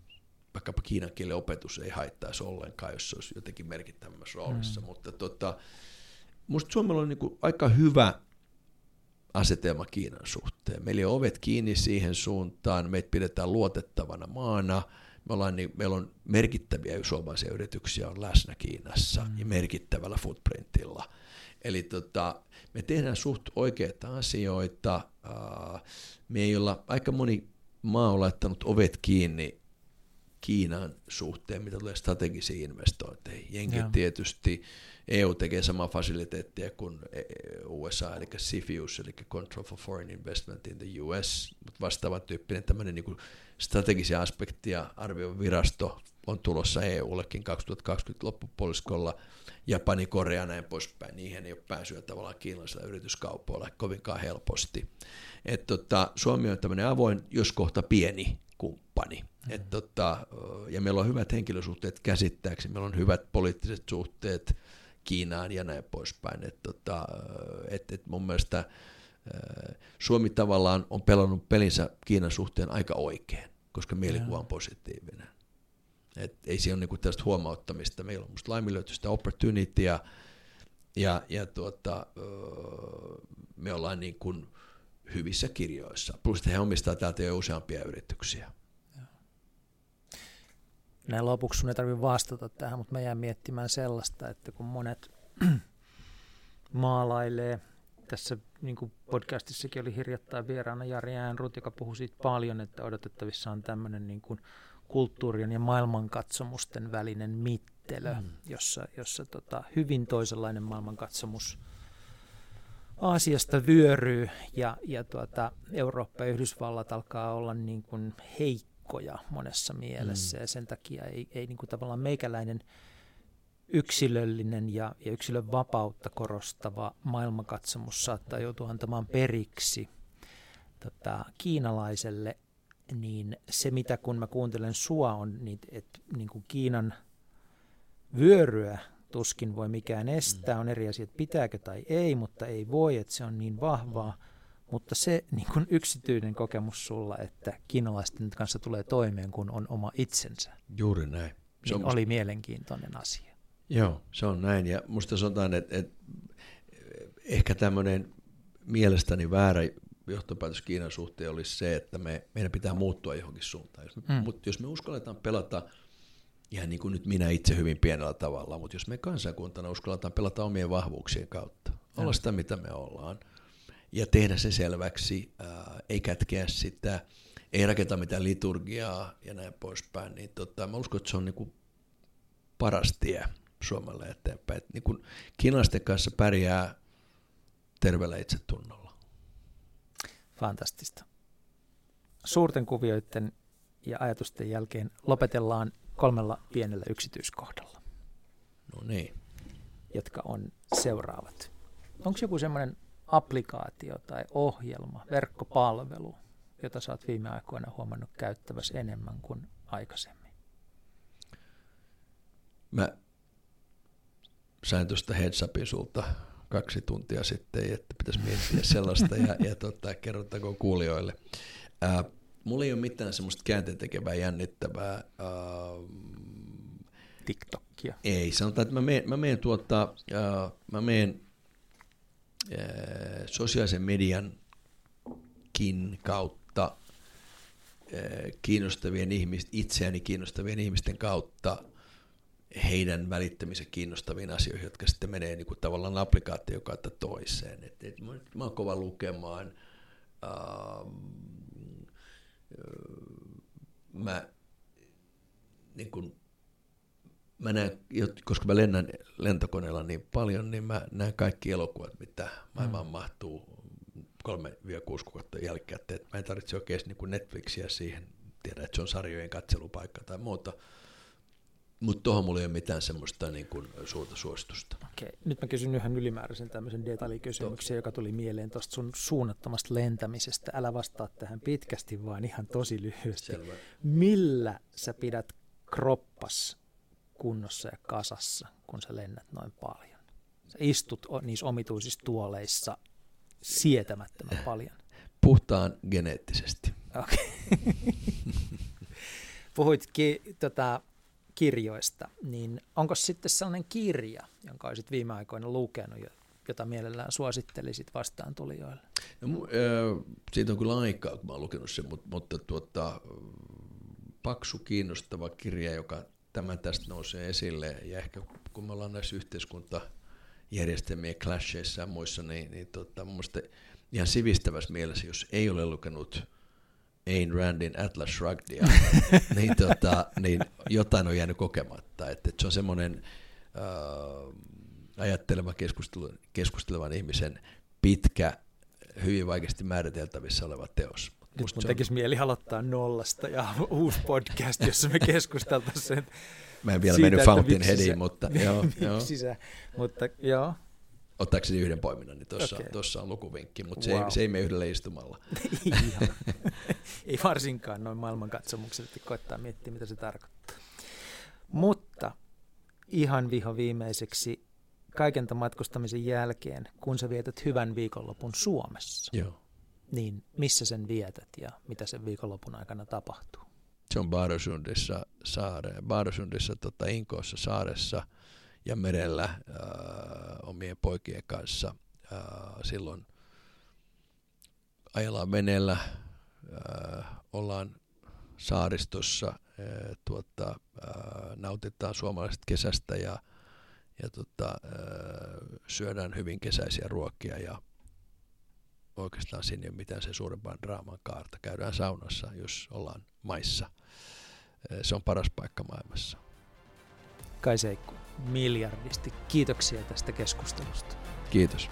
vaikkapa kiinan kielen opetus ei haittaisi ollenkaan, jos se olisi jotenkin merkittävämmässä roolissa. Mm. Mutta tota, musta Suomella on niin aika hyvä asetelma Kiinan suhteen. Meillä on ovet kiinni siihen suuntaan, meitä pidetään luotettavana maana, me ollaan, niin, meillä on merkittäviä suomalaisia yrityksiä on läsnä Kiinassa mm. ja merkittävällä footprintilla. Eli tota, me tehdään suht oikeita asioita. me ei olla, aika moni maa on laittanut ovet kiinni Kiinan suhteen, mitä tulee strategisiin investointeihin. Jenkit yeah. tietysti, EU tekee samaa fasiliteettia kuin e- e- USA, eli CFIUS, eli Control for Foreign Investment in the US, mutta vastaavan tyyppinen tämmöinen niin strategisia aspektia arvioiva virasto on tulossa EUllekin 2020 loppupuoliskolla, Japani, Korea näin poispäin, niihin ei ole pääsyä tavallaan kiinalaisilla yrityskaupoilla kovinkaan helposti. Et tota, Suomi on tämmöinen avoin, jos kohta pieni kumppani. Mm. Et tota, ja meillä on hyvät henkilösuhteet käsittääkseni, meillä on hyvät poliittiset suhteet Kiinaan ja näin poispäin. Et tota, et, et mun mielestä Suomi tavallaan on pelannut pelinsä Kiinan suhteen aika oikein, koska mielikuva on positiivinen. Et ei siinä ole niinku tällaista huomauttamista. Meillä on musta laiminlyöty sitä opportunitya ja, ja tuota, me ollaan niin kuin hyvissä kirjoissa. Plus että he omistavat täältä jo useampia yrityksiä. Näin lopuksi sun ei tarvitse vastata tähän, mutta mä jään miettimään sellaista, että kun monet maalailee, tässä niin kuin podcastissakin oli hirjattain vieraana Jari Äänrut, joka puhui siitä paljon, että odotettavissa on tämmöinen niin kuin kulttuurien ja maailmankatsomusten välinen mittelö, mm. jossa, jossa tota, hyvin toisenlainen maailmankatsomus – Aasiasta vyöryy ja, ja tuota, Eurooppa ja Yhdysvallat alkaa olla niin kuin heikkoja monessa mielessä mm. ja sen takia ei, ei niin kuin tavallaan meikäläinen yksilöllinen ja, ja yksilön vapautta korostava maailmankatsomus saattaa joutua antamaan periksi tota, kiinalaiselle, niin se mitä kun mä kuuntelen sua on, niin, että niin kuin Kiinan vyöryä tuskin voi mikään estää. On eri asia, että pitääkö tai ei, mutta ei voi, että se on niin vahvaa. Mutta se niin kuin yksityinen kokemus sulla, että kiinalaisten kanssa tulee toimeen, kun on oma itsensä. Juuri näin. Se niin oli mielenkiintoinen asia. Joo, se on näin. Ja musta sanotaan, että, että ehkä tämmöinen mielestäni väärä johtopäätös Kiinan suhteen olisi se, että me, meidän pitää muuttua johonkin suuntaan. Jos me, mm. Mutta jos me uskalletaan pelata – ihan niin kuin nyt minä itse hyvin pienellä tavalla, mutta jos me kansakuntana uskalletaan pelata omien vahvuuksien kautta, olla sitä mitä me ollaan, ja tehdä se selväksi, ää, ei kätkeä sitä, ei rakentaa mitään liturgiaa ja näin poispäin, niin tota, mä uskon, että se on niin kuin paras tie Suomelle eteenpäin. Et niin kuin kiinalaisten kanssa pärjää terveellä itsetunnolla. Fantastista. Suurten kuvioiden ja ajatusten jälkeen lopetellaan kolmella pienellä yksityiskohdalla. No niin. Jotka on seuraavat. Onko joku semmoinen applikaatio tai ohjelma, verkkopalvelu, jota sä oot viime aikoina huomannut käyttäväsi enemmän kuin aikaisemmin? Mä sain tuosta heads sulta kaksi tuntia sitten, että pitäisi miettiä sellaista ja, ja tota, kerrottakoon kuulijoille. Ää, mulla ei ole mitään semmoista käänteentekevää jännittävää. Äh, TikTokia. Ei, sanotaan, että mä menen, mä menen, tuota, äh, mä menen äh, sosiaalisen mediankin kautta äh, kiinnostavien ihmisten, itseäni kiinnostavien ihmisten kautta heidän välittämisen kiinnostaviin asioihin, jotka sitten menee niin kuin tavallaan applikaatio kautta toiseen. Et, et mä, mä oon kova lukemaan. Äh, mä, niin kun, mä näen, koska mä lennän lentokoneella niin paljon, niin mä näen kaikki elokuvat, mitä maailmaan mm. mahtuu kolme kuusi kuukautta jälkeen, että mä en tarvitse oikein niin Netflixiä siihen, tiedä, että se on sarjojen katselupaikka tai muuta, mutta tuohon mulla ei ole mitään semmoista niin kuin, suurta suositusta. Okei. Nyt mä kysyn yhden ylimääräisen tämmöisen detaljikysymyksen, joka tuli mieleen tuosta sun suunnattomasta lentämisestä. Älä vastaa tähän pitkästi, vaan ihan tosi lyhyesti. Selvä. Millä sä pidät kroppas kunnossa ja kasassa, kun sä lennät noin paljon? Sä istut niissä omituisissa tuoleissa sietämättömän paljon. Puhtaan geneettisesti. Okay. Puhuit ki, tota, kirjoista, niin onko sitten sellainen kirja, jonka olisit viime aikoina lukenut, jota mielellään suosittelisit vastaan tulijoille? No, siitä on kyllä aikaa, kun mä lukenut sen, mutta, mutta tuota, paksu, kiinnostava kirja, joka tämä tästä nousee esille, ja ehkä kun me ollaan näissä yhteiskuntajärjestelmien clasheissa ja muissa, niin, niin tota, mun ihan sivistävässä mielessä, jos ei ole lukenut Ayn Randin Atlas Shrugged, niin, tota, niin jotain on jäänyt kokematta. Että, että se on semmoinen äh, ajatteleva keskustelevan ihmisen pitkä, hyvin vaikeasti määriteltävissä oleva teos. Nyt mun tekisi on... mieli aloittaa nollasta ja uusi podcast, jossa me keskusteltaisiin Mä en vielä mennyt Fountainheadiin, mutta joo, joo. Sisä, mutta joo, ottaakseni yhden poiminnan, niin tuossa okay. Tossa on lukuvinkki, mutta wow. se, ei, se ei mene yhdellä istumalla. ei varsinkaan noin maailmankatsomukset, että koettaa miettiä, mitä se tarkoittaa. Mutta ihan viho viimeiseksi kaiken tämän matkustamisen jälkeen, kun sä vietät hyvän viikonlopun Suomessa, Joo. niin missä sen vietät ja mitä sen viikonlopun aikana tapahtuu? Se on Baarosundissa, saare, Baarosundissa tota Inkoossa saaressa – ja merellä äh, omien poikien kanssa. Äh, silloin ajellaan veneellä, äh, ollaan saaristossa, äh, tuota, äh, nautitaan suomalaisesta kesästä ja, ja tota, äh, syödään hyvin kesäisiä ruokia ja oikeastaan sinne ei ole mitään se suurempaa draaman kaarta. Käydään saunassa, jos ollaan maissa. Äh, se on paras paikka maailmassa. Kai Seikku miljardisti. Kiitoksia tästä keskustelusta. Kiitos.